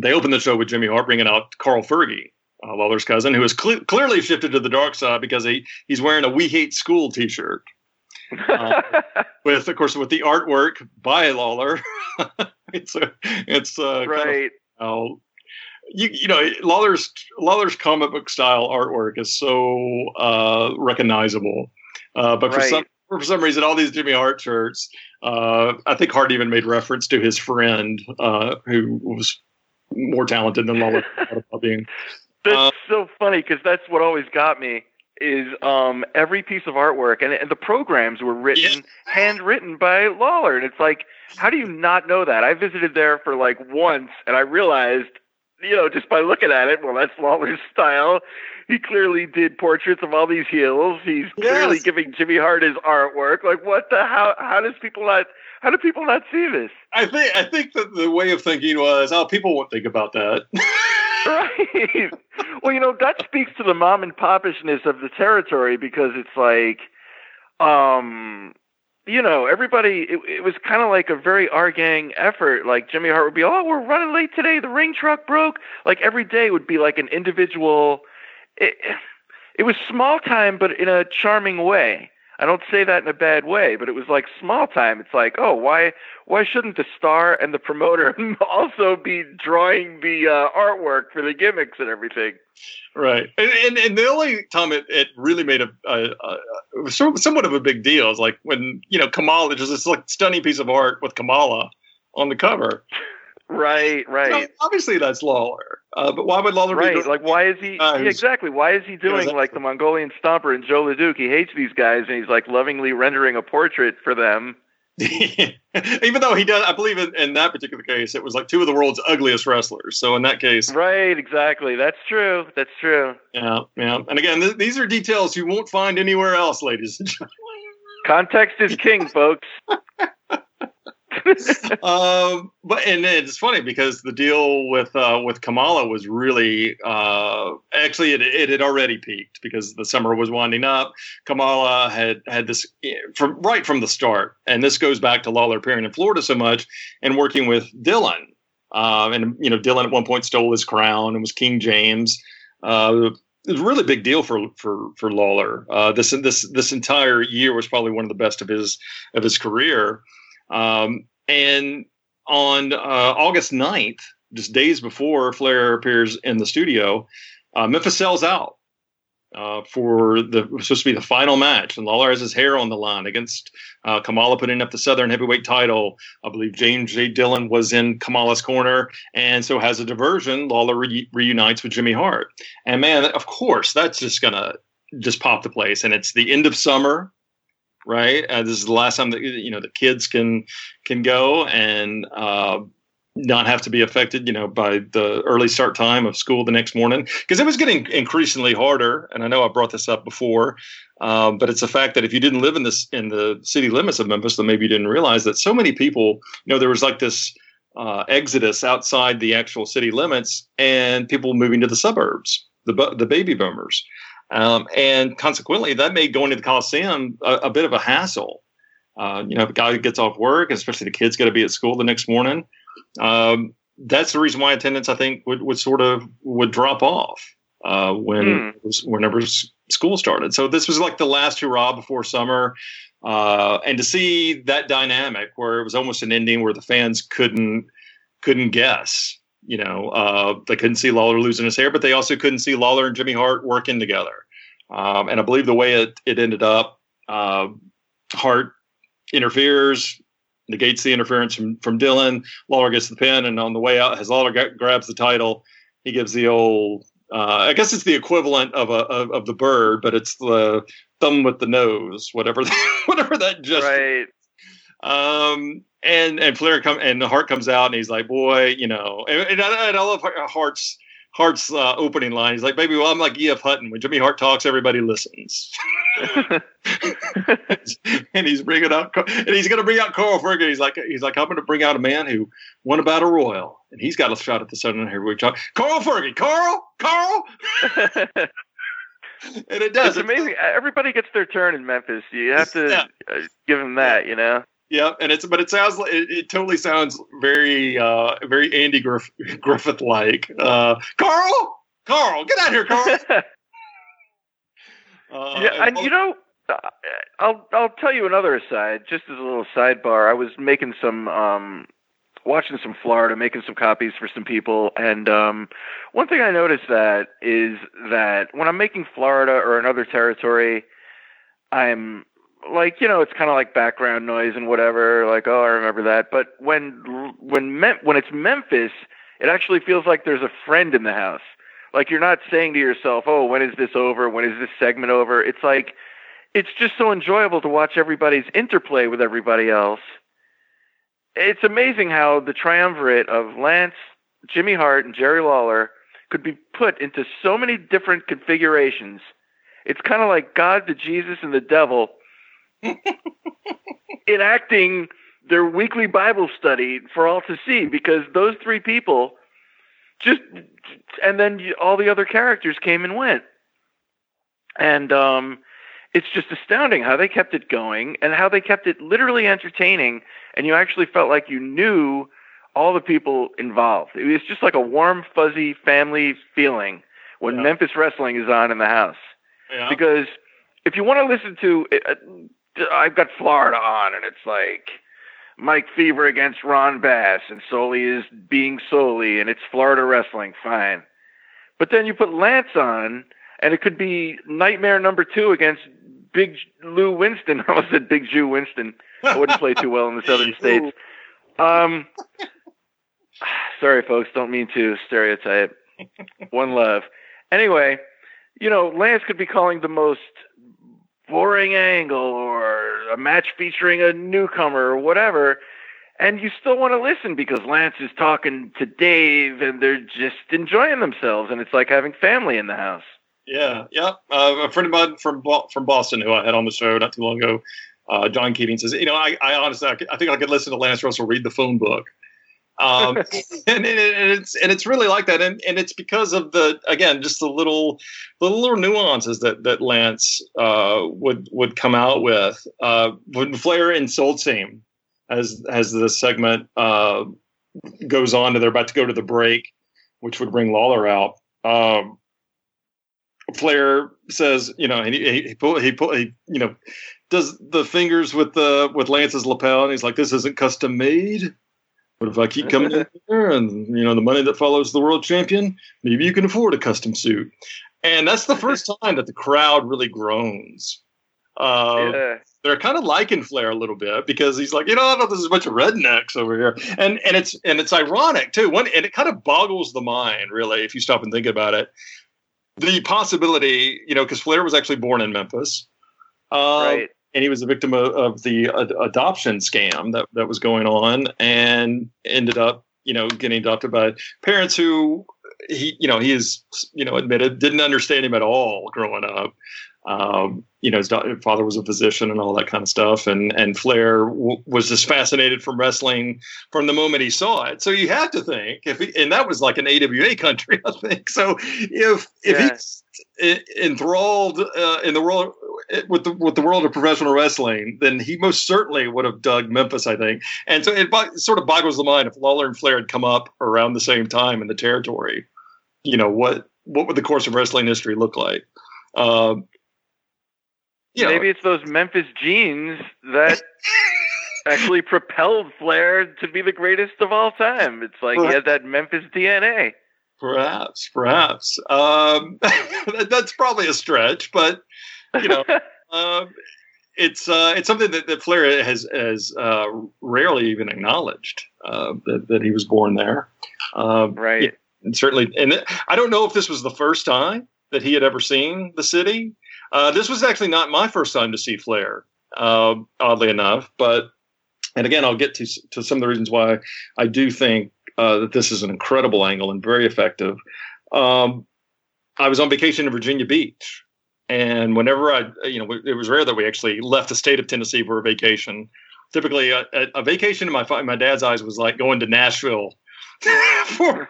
They opened the show with Jimmy Hart bringing out Carl Fergie, uh, Lawler's cousin, who has cle clearly shifted to the dark side because he he's wearing a "We Hate School" T-shirt. Uh, with, of course, with the artwork by Lawler. it's a, it's uh, kind of right. you you know Lawler's Lawler's comic book style artwork is so uh, recognizable, uh, but for Right. some for some reason all these Jimmy Hart shirts, uh, I think Hart even made reference to his friend uh, who was more talented than Lawler about being. That's Uh, so funny because that's what always got me is um every piece of artwork and, and the programs were written Yes. handwritten by Lawler and it's like how do you not know that? I visited there for like once and I realized you know just by looking at it well that's Lawler's style. He clearly did portraits of all these heels. He's clearly Yes. giving Jimmy Hart his artwork. Like what the how how does people not how do people not see this? I think I think that the way of thinking was, oh, people won't think about that. Right. well, you know, that speaks to the mom and popishness of the territory because it's like, um, you know, everybody, it, it was kind of like a very our gang effort. Like Jimmy Hart would be, oh, we're running late today. The ring truck broke. Like every day would be like an individual. It, it was small time, but in a charming way. I don't say that in a bad way, but it was like small time. It's like, oh, why why shouldn't the star and the promoter also be drawing the uh, artwork for the gimmicks and everything? Right, and, and and the only time it, it really made a, a, a it was somewhat of a big deal is like when you know Kamala, just this like stunning piece of art with Kamala on the cover. Right, right, obviously that's Lawler, uh, but why would Lawler be right. doing- Like, why is he? Yeah, exactly. Why is he doing that- like the Mongolian Stomper and Jos LeDuc? He hates these guys, and he's like lovingly rendering a portrait for them. Even though he does, I believe in, in that particular case, it was like two of the world's ugliest wrestlers. So in that case, Right, exactly. That's true. That's true. yeah, yeah. And again, th- these are details you won't find anywhere else, ladies and gentlemen. Context is king, folks. um, but and it's funny because the deal with uh, with Kamala was really uh, actually it, it had already peaked because the summer was winding up. Kamala had had this eh, from right from the start, and this goes back to Lawler appearing in Florida so much and working with Dillon. Um, and you know, Dillon at one point stole his crown and was King James. Uh, it was a really big deal for for for Lawler. Uh, this this this entire year was probably one of the best of his of his career. Um, and on uh, August 9th, just days before Flair appears in the studio, uh, Memphis sells out uh, for the supposed to be the final match, and Lawler has his hair on the line against uh, Kamala putting up the Southern Heavyweight title. I believe James J. Dillon was in Kamala's corner, and so has a diversion. Lawler re- reunites with Jimmy Hart, and man, of course, that's just gonna just pop the place. And it's the end of summer, right? Uh, this is the last time that you know the kids can can go and uh, not have to be affected, you know, by the early start time of school the next morning because it was getting increasingly harder. And I know I brought this up before, um, but it's a fact that if you didn't live in this in the city limits of Memphis, then maybe you didn't realize that so many people, you know, there was like this. Uh, exodus outside the actual city limits and people moving to the suburbs, the the baby boomers, um, and consequently, that made going to the Coliseum a, a bit of a hassle. Uh, you know, if a guy gets off work, especially the kids got to be at school the next morning. Um, that's the reason why attendance, I think, would, would sort of would drop off uh, when was- whenever school started. So this was like the last hurrah before summer, uh, and to see that dynamic where it was almost an ending where the fans couldn't couldn't guess. You know, uh, they couldn't see Lawler losing his hair, but they also couldn't see Lawler and Jimmy Hart working together. Um, and I believe the way it, it ended up, uh, Hart interferes, negates the interference from, from Dillon. Lawler gets the pin, and on the way out, as Lawler gra- grabs the title, he gives the old. Uh, I guess it's the equivalent of a of, of the bird, but it's the thumb with the nose, whatever whatever that just right. Um, and and Flair come and the heart comes out and he's like, boy, you know, and, and, I, and I love Hart's Hart's uh, opening line. He's like, baby, well, I'm like E.F. Hutton. When Jimmy Hart talks, everybody listens. and he's bringing up, and he's going to bring out Carl Ferguson. He's like, he's like, I'm going to bring out a man who won a battle royal, and he's got a shot at the Southern Heavyweight Champ. Carl Ferguson, Carl, Carl, and it does. it's amazing. Everybody gets their turn in Memphis. You have to Yeah. uh, give them that, you know. Yeah, and it's but it sounds like it, it totally sounds very uh very Andy Griff, Griffith like. Uh Carl, Carl, get out here, Carl. Uh, yeah, and you know, uh, I'll I'll tell you another aside, just as a little sidebar. I was making some um watching some Florida, making some copies for some people, and um one thing I noticed that is that when I'm making Florida or another territory, I'm like, you know, it's kind of like background noise and whatever, like, oh, I remember that. But when when Mem- when it's Memphis, it actually feels like there's a friend in the house. Like you're not saying to yourself, "Oh, when is this over? When is this segment over?" It's like it's just so enjoyable to watch everybody's interplay with everybody else. It's amazing how the triumvirate of Lance, Jimmy Hart, and Jerry Lawler could be put into so many different configurations. It's kind of like God, the Jesus, and the devil enacting their weekly Bible study for all to see because those three people just and then you- all the other characters came and went. And um it's just astounding how they kept it going and how they kept it literally entertaining and you actually felt like you knew all the people involved. It was just like a warm fuzzy family feeling when Yeah. Memphis wrestling is on in the house yeah. because if you want to listen to uh, I've got Florida on and it's like Mike Fever against Ron Bass and Solie is being Solie and it's Florida wrestling fine. But then you put Lance on and it could be Nightmare number 2 against Big Lou Winston. I almost said Big Jew Winston. I wouldn't play too well in the southern states. Um sorry folks don't mean to stereotype. One love. Anyway you know, Lance could be calling the most boring angle or a match featuring a newcomer or whatever, and you still want to listen because Lance is talking to Dave and they're just enjoying themselves, and it's like having family in the house. Yeah, yeah. Uh, a friend of mine from from Boston who I had on the show not too long ago, uh, John Keating says, you know, I, I honestly, I, could- I think I could listen to Lance Russell read the phone book. Um, and, and, it's and it's really like that, and, and it's because of the again just the little the little nuances that that Lance uh, would would come out with uh, when Flair insults him as as the segment uh, goes on, and they're about to go to the break, which would bring Lawler out. Um, Flair says, you know, and he he, he, pull, he, pull, he you know does the fingers with the with Lance's lapel, and he's like, "This isn't custom made." But if I keep coming in here, and you know the money that follows the world champion, maybe you can afford a custom suit. And that's the first time that the crowd really groans. Uh, yeah. they're kind of liking Flair a little bit because he's like, you know, I know there's a bunch of rednecks over here, and and it's and it's ironic too. One and it kind of boggles the mind, really, if you stop and think about it. The possibility, you know, because Flair was actually born in Memphis, uh, right. And he was a victim of, of the ad- adoption scam that that was going on, and ended up, you know, getting adopted by parents who he, you know, he is, you know, admitted didn't understand him at all growing up um, you know, his da- father was a physician and all that kind of stuff. And and Flair w- was just fascinated from wrestling from the moment he saw it. So you have to think if he, and that was like an AWA country, I think. So if if Yeah. he's e- enthralled uh, in the world with the with the world of professional wrestling, then he most certainly would have dug Memphis, I think. And so it, sort of boggles the mind if Lawler and Flair had come up around the same time in the territory. You know what what would the course of wrestling history look like? Um, you know, Maybe it's those Memphis genes that actually propelled Flair to be the greatest of all time. It's like he had that Memphis DNA. Perhaps, perhaps. Um, that, that's probably a stretch, but you know, um, it's uh, it's something that, that Flair has has uh, rarely even acknowledged uh, that that he was born there. Um, right. yeah, and certainly, and it- I don't know if this was the first time that he had ever seen the city. Uh, this was actually not my first time to see Flair, uh, oddly enough. But and again, I'll get to to some of the reasons why I do think uh, that this is an incredible angle and very effective. Um, I was on vacation in Virginia Beach, And whenever I, you know, it was rare that we actually left the state of Tennessee for a vacation. Typically, a, a, vacation in my fa- my dad's eyes was like going to Nashville for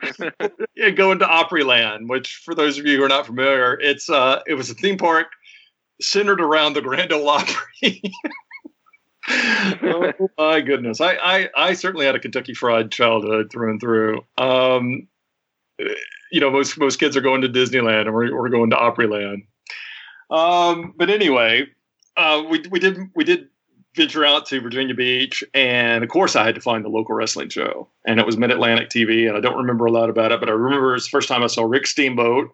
going to Opryland, which for those of you who are not familiar, it's uh, it was a theme park centered around the Grand Ole Opry. oh my goodness, I, I I certainly had a Kentucky Fried childhood through and through. Um, you know, most most kids are going to Disneyland, and we're we're going to Opryland. Um, but anyway, uh, we we did we did venture out to Virginia Beach, and of course, I had to find the local wrestling show, and it was Mid Atlantic TV. And I don't remember a lot about it, but I remember it's the first time I saw Rick Steamboat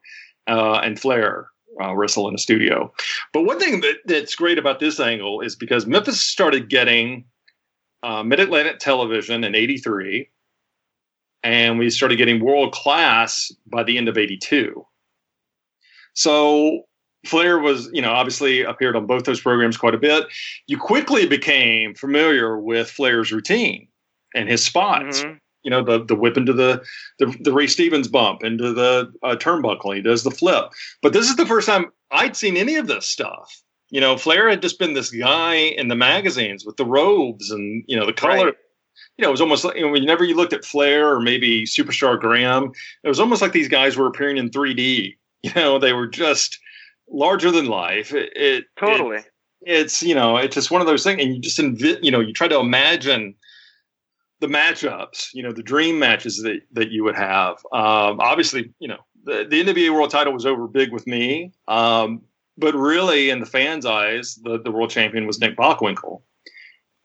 uh, and Flair uh, wrestle in a studio. But one thing that, that's great about this angle is because Memphis started getting uh, Mid Atlantic television in '83, and we started getting world class by the end of '82. So Flair was, you know, obviously appeared on both those programs quite a bit. You quickly became familiar with Flair's routine and his spots. Mhm. You know, the the whip into the the, the Ray Stevens bump into the uh, turnbuckle. He does the flip. But this is the first time I'd seen any of this stuff. You know, Flair had just been this guy in the magazines with the robes and you know the color. Right. You know, it was almost like you know, whenever you looked at Flair or maybe Superstar Graham, it was almost like these guys were appearing in 3D. You know, they were just larger than life. It, it Totally. it's you know it's just one of those things and you just envi- you know you try to imagine the matchups you know the dream matches that that you would have. Um obviously you know the, the nwa world title was over big with me. Um but really in the fans eyes the, the world champion was nick bockwinkel.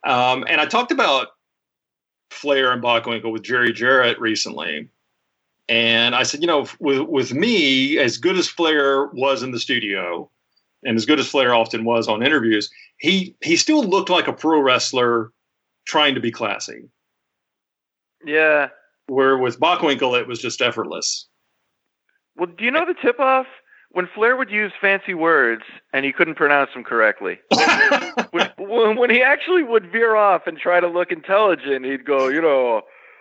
Um and i talked about flair and bockwinkel with jerry jarrett recently. And i said you know with with me as good as flair was in the studio and as good as Flair often was on interviews, he he still looked like a pro wrestler trying to be classy. Yeah. Where with Bockwinkel, it was just effortless. Well, do you know the tip off? When Flair would use fancy words and he couldn't pronounce them correctly. when, when he actually would veer off and try to look intelligent, he'd go, you know,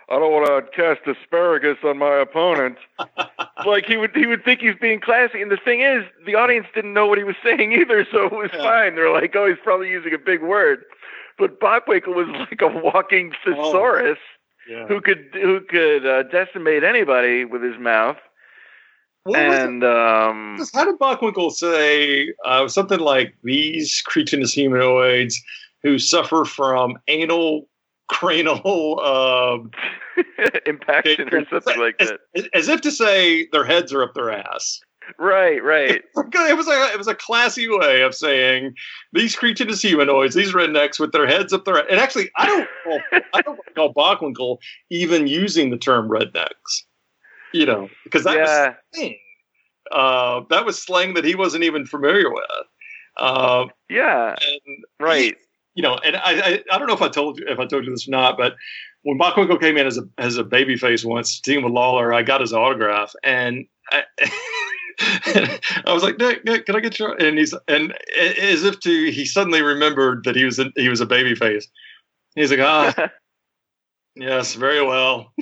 I don't want to cast asparagus on my opponent. like he would he would think he's being classy, and the thing is, the audience didn't know what he was saying either, so it was Yeah. fine. They're like, oh, he's probably using a big word. But Bockwinkel was like a walking thesaurus yeah. who could who could uh, decimate anybody with his mouth. What and um, How did Bockwinkel say uh, something like these cretinous humanoids who suffer from anal cranial um, impaction or something like as, that. as if to say their heads are up their ass. Right, right. It was a it was a classy way of saying these creatureless humanoids, these rednecks with their heads up their and actually I don't I don't recall Bockwinkel even using the term rednecks, you know, because that yeah, was slang. Uh, that was slang that he wasn't even familiar with. Uh, yeah, and right. you know, and I, I I don't know if I told you if I told you this or not, but when Bockwinkel came in as a as a babyface once, team with Lawler, I got his autograph, and I, I was like, Nick, Nick, can I get your? And he's and as if to he suddenly remembered that he was a, he was a babyface. He's like, ah, yes, very well.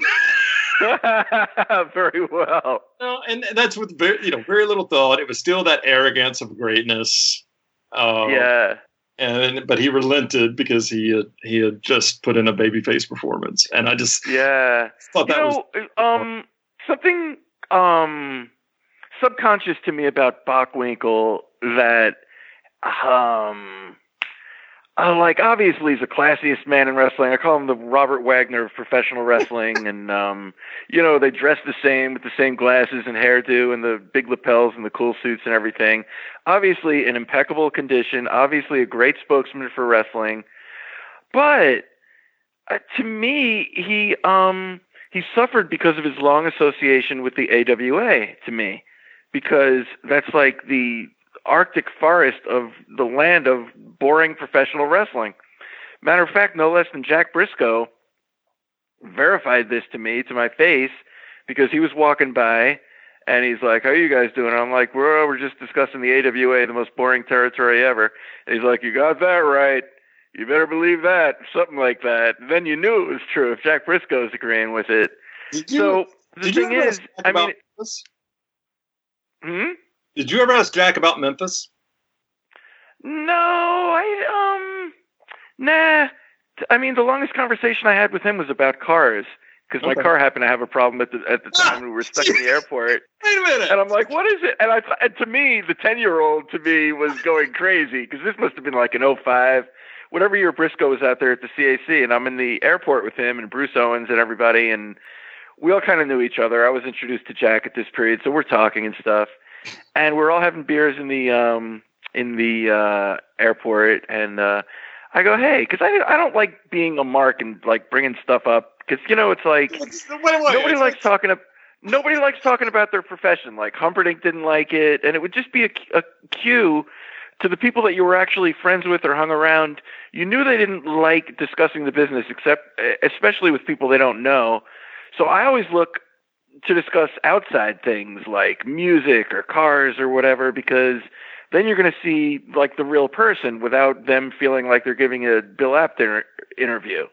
Very well. No, and that's with very you know very little thought. It was still that arrogance of greatness. Um, yeah. and but he relented because he had he had just put in a babyface performance, and I just Yeah. thought You that was um, something um, subconscious to me about Bockwinkel that, um, uh, like obviously he's the classiest man in wrestling. I call him the Robert Wagner of professional wrestling, and um, you know they dress the same with the same glasses and hairdo and the big lapels and the cool suits and everything. Obviously in impeccable condition. Obviously a great spokesman for wrestling, but uh, to me he um he suffered because of his long association with the AWA to me because that's like the arctic forest of the land of boring professional wrestling matter of fact no less than Jack Briscoe verified this to me to my face because he was walking by and he's like how are you guys doing I'm like we're we're just discussing the AWA the most boring territory ever and he's like you got that right you better believe that, something like that. Then you knew it was true if Jack Briscoe's agreeing with it. Did you, so the you thing ever is, I mean, Memphis? Hmm? Did you ever ask Jack about Memphis? No, I um, nah. I mean, the longest conversation I had with him was about cars because my car happened to have a problem at the at the time we were stuck in the airport. Wait a minute. And I'm like, what is it? And I, and to me, the 10 year old to me was going crazy because this must have been like an 05. Whatever year Briscoe was out there at the CAC, and I'm in the airport with him and Bruce Owens and everybody, and we all kind of knew each other. I was introduced to Jack at this period, so we're talking and stuff, and we're all having beers in the um in the uh airport, and uh I go, hey, because I I don't like being a mark and like bringing stuff up because you know it's like What's- wait, wait, nobody likes talking about nobody likes talking about their profession. Like Humperdink didn't like it, and it would just be a, a cue to the people that you were actually friends with or hung around. You knew they didn't like discussing the business, except especially with people they don't know. So I always look to discuss outside things like music or cars or whatever because then you're going to see like the real person without them feeling like they're giving a Bill inter- interview.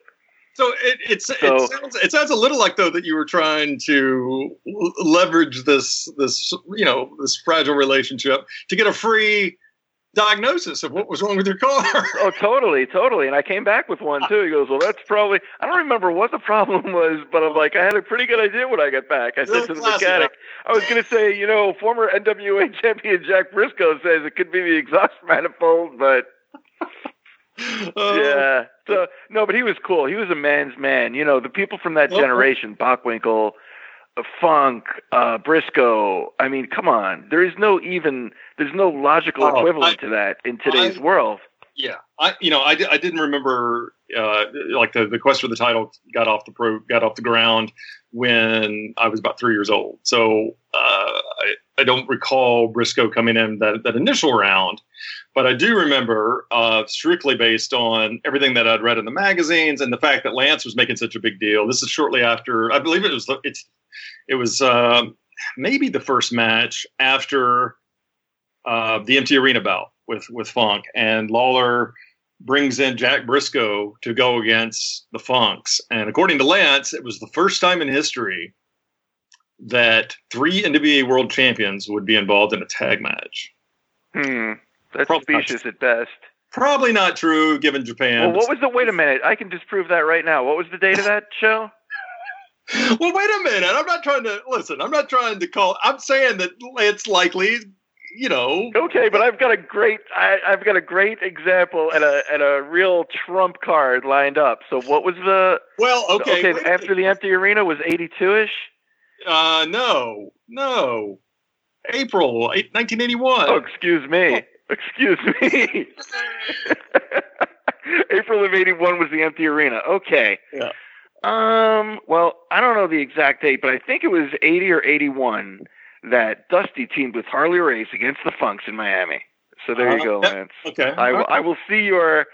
So it it's, So- it sounds it sounds a little like though that you were trying to leverage this this you know this fragile relationship to get a free diagnosis of what was wrong with your car. Oh, totally, totally. And I came back with one too. He goes, "Well, that's probably." I don't remember what the problem was, but I'm like, I had a pretty good idea when I got back. I said to the mechanic, I was going to say, you know, former NWA champion Jack Briscoe says it could be the exhaust manifold, but Uh, yeah. So no, but he was cool. He was a man's man. You know, the people from that generation, Bockwinkel, uh, Funk, uh, Briscoe. I mean, come on. There is no even. There's no logical Oh, equivalent I- to that in today's I- world. Yeah, I you know I, I didn't remember uh, like the, the quest for the title got off the pro got off the ground when I was about three years old. So uh, I I don't recall Briscoe coming in that that initial round, but I do remember uh, strictly based on everything that I'd read in the magazines and the fact that Lance was making such a big deal. This is shortly after I believe it was it's it was um, maybe the first match after uh, the empty arena bout with with Funk, and Lawler brings in Jack Briscoe to go against the Funks. And according to Lance, it was the first time in history that three NWA World Champions would be involved in a tag match. Hmm. That's Probably specious at best. Probably not true given Japan. Well, what was the? Wait a minute. I can disprove that right now. What was the date of that show? well, wait a minute. I'm not trying to listen. I'm not trying to call. I'm saying that it's likely. You know, Okay, but I've got a great. I, I've got a great example and a and a real trump card lined up. So what was the? well, okay. okay after the empty arena was 82ish. Uh, no, no. April eight- 1981. Oh, excuse me. Excuse me. April of 81 was the empty arena. Okay. Yeah. Um, well, I don't know the exact date, but I think it was 80 or 81 that Dusty teamed with Harley Race against the Funks in Miami. So there you Uh, go. Lance. Okay. I will, I will see your,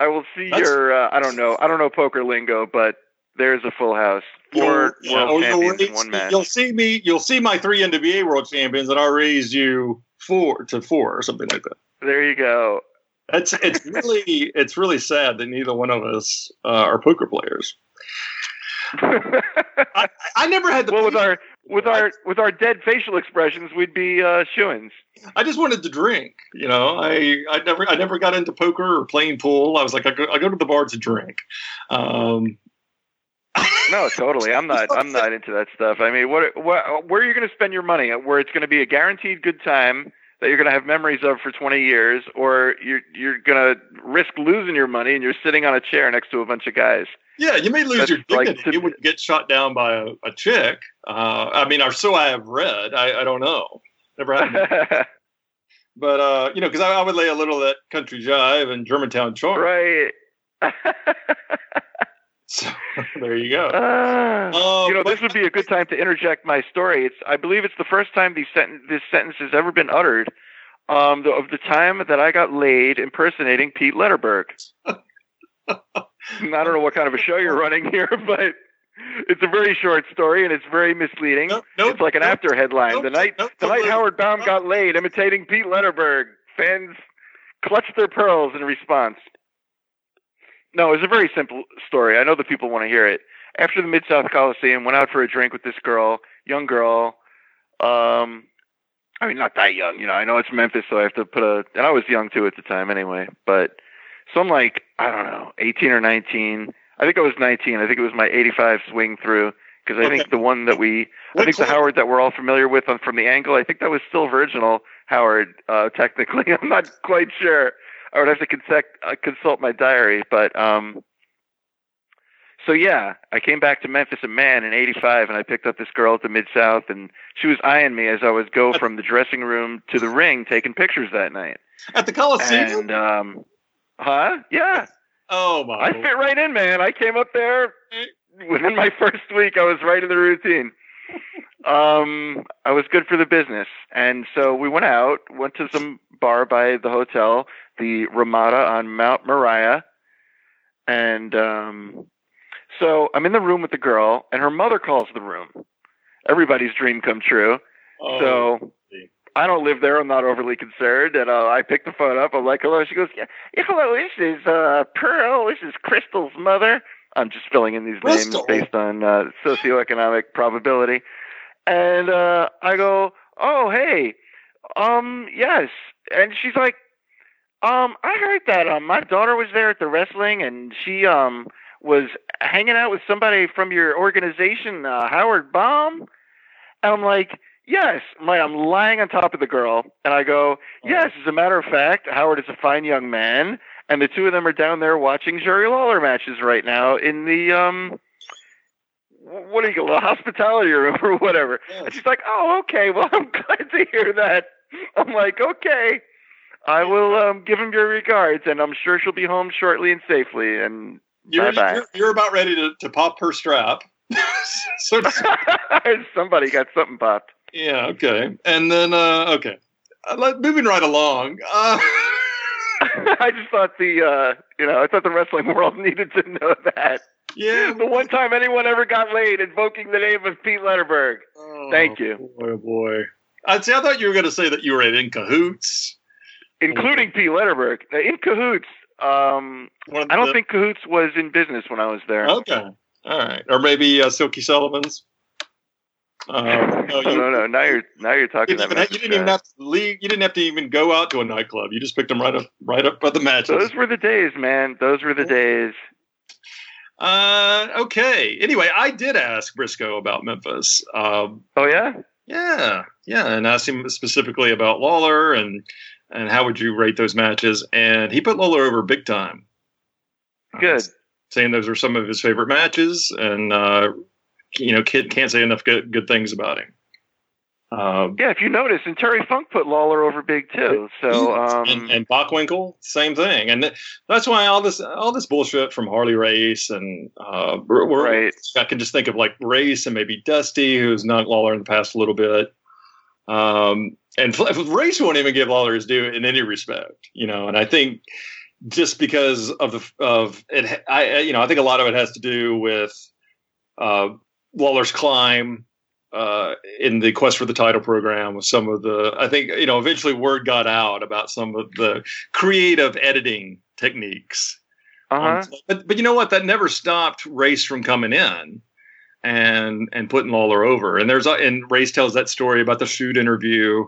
I will see That's- your, uh, I don't know, I don't know poker lingo, but there's a full house. Four You'll- world champions you'll, in one match. You'll see me. You'll see my three NWA World Champions, and I'll raise you four to four or something like that. There you go. It's it's really it's really sad that neither one of us uh, are poker players. I, I never had the. well, with our with our with our dead facial expressions, we'd be uh, shoo-ins. I just wanted to drink. You know, I I never I never got into poker or playing pool. I was like, I go, I go to the bar to drink. Um, No, totally. I'm not. I'm not into that stuff. I mean, what, what where are you going to spend your money? Where it's going to be a guaranteed good time that you're going to have memories of for 20 years, or you're you're going to risk losing your money and you're sitting on a chair next to a bunch of guys. Yeah, you may lose That's your like dignity. to- you would get shot down by a, a chick. Uh, I mean, or so I have read. I, I don't know. Never happened. but uh, you know, because I, I would lay a little of that country jive and Germantown charm. right. So there you go. Uh, you know, but- this would be a good time to interject my story. It's, I believe, it's the first time these senten- this sentence has ever been uttered. Um, the, of the time that I got laid impersonating Pete Letterberg. I don't know what kind of a show you're running here, but it's a very short story and it's very misleading. Nope, nope, it's like an nope, after headline. nope, the night nope, the night Howard Baum nope. got laid imitating Pete Letterberg. Fans clutched their pearls in response. No, it's a very simple story. I know that people want to hear it. After the Mid South Coliseum, went out for a drink with this girl, young girl. Um, I mean, not that young, you know. I know it's Memphis, so I have to put a. And I was young too at the time, anyway. But so I'm like, I don't know, 18 or 19. I think I was 19. I think it was my 85 swing through because I Okay. think the one that we, I think the Howard that we're all familiar with on from the angle. I think that was still virginal Howard. Uh, technically, I'm not quite sure. I would have to consult uh, consult my diary, but um. So yeah, I came back to Memphis a man in '85, and I picked up this girl at the Mid South, and she was eyeing me as I was go from the dressing room to the ring, taking pictures that night. At the Coliseum? And um, huh? Yeah, oh my! I fit right in, man. I came up there within my first week. I was right in the routine. Um, I was good for the business, and so we went out, went to some bar by the hotel, the Ramada on Mount Moriah, and um, so I'm in the room with the girl, and her mother calls the room. Everybody's dream come true. Oh, So I don't live there. I'm not overly concerned. And uh, I pick the phone up. I'm like, hello. She goes, yeah, yeah hello. This is uh, Pearl. This is Crystal's mother. I'm just filling in these Crystal. names based on uh, socioeconomic probability. And uh, I go, oh, hey, um, yes. And she's like, um, I heard that um, my daughter was there at the wrestling, and she um was hanging out with somebody from your organization, uh, Howard Baum. And I'm like, yes. My, I'm lying on top of the girl, and I go, yes. As a matter of fact, Howard is a fine young man, and the two of them are down there watching Jerry Lawler matches right now in the um, what do you call it, the hospitality room or whatever. And she's like, oh, okay. Well, I'm glad to hear that. I'm like, okay. I will um, give him your regards, and I'm sure she'll be home shortly and safely. And You're, you're, you're about ready to, to pop her strap. so somebody got something popped. yeah, okay, and then uh, okay, uh, moving right along. Uh, I just thought the uh, you know I thought the wrestling world needed to know that yeah, the one time anyone ever got laid invoking the name of Pete Letterberg. Oh, Thank you. Boy, oh boy. I'd say I thought you were going to say that you were in cahoots. including Pete Letterberg. Now, in cahoots, um, I don't the- think cahoots was in business when I was there. Okay, all right, or maybe uh, Silky Sullivan's. Uh, no, no, you, no, no. Now you're now you're You talking didn't, that even, you didn't even have to leave. You didn't have to even go out to a nightclub. You just picked them right up, right up by the matches. Those were the days, man. Those were the days. Uh, okay. Anyway, I did ask Briscoe about Memphis. Um, Oh yeah. yeah, yeah, and asked him specifically about Lawler and and how would you rate those matches? And he put Lawler over big time. Good. Uh, saying those are some of his favorite matches, and uh, you know, kid can't say enough good good things about him. Um, Yeah, if you notice, and Terry Funk put Lawler over big too. So um, and, and Bockwinkel, same thing, and th- that's why all this all this bullshit from Harley Race and uh, Right. I can just think of like Race and maybe Dusty, who's knocked Lawler in the past a little bit. Um, and Race won't even give Lawler his due in any respect, you know. And I think just because of the of it, I- you know I think a lot of it has to do with uh, Lawler's climb uh, in the quest for the title program with some of the i think you know eventually word got out about some of the creative editing techniques. Uh-huh. Um, but but you know what? That never stopped race from coming in and and putting lawler over. And there's and race tells that story about the shoot interview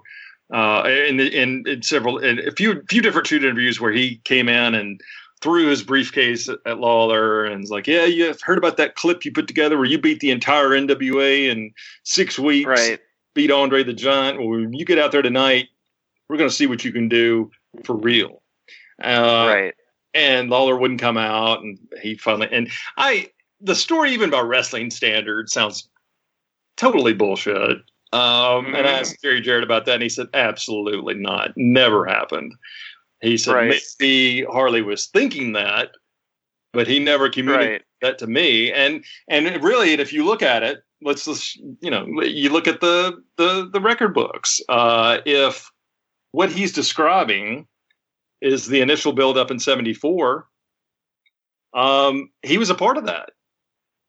uh in, in in several in a few few different shoot interviews where he came in and threw his briefcase at, Lawler and was like, "Yeah, you've heard about that clip you put together where you beat the entire NWA in six weeks, Right. beat Andre the Giant. Well, when you get out there tonight, we're going to see what you can do for real." Uh, right. And Lawler wouldn't come out, and he finally and I the story even about wrestling standards sounds totally bullshit. Um, And I asked Jerry Jarrett about that, and he said, "Absolutely not. Never happened." He said Right. maybe Harley was thinking that, but he never communicated Right. that to me. And and really, if you look at it, let's just you know, you look at the the the record books. Uh, if what he's describing is the initial build up in '74, um, he was a part of that.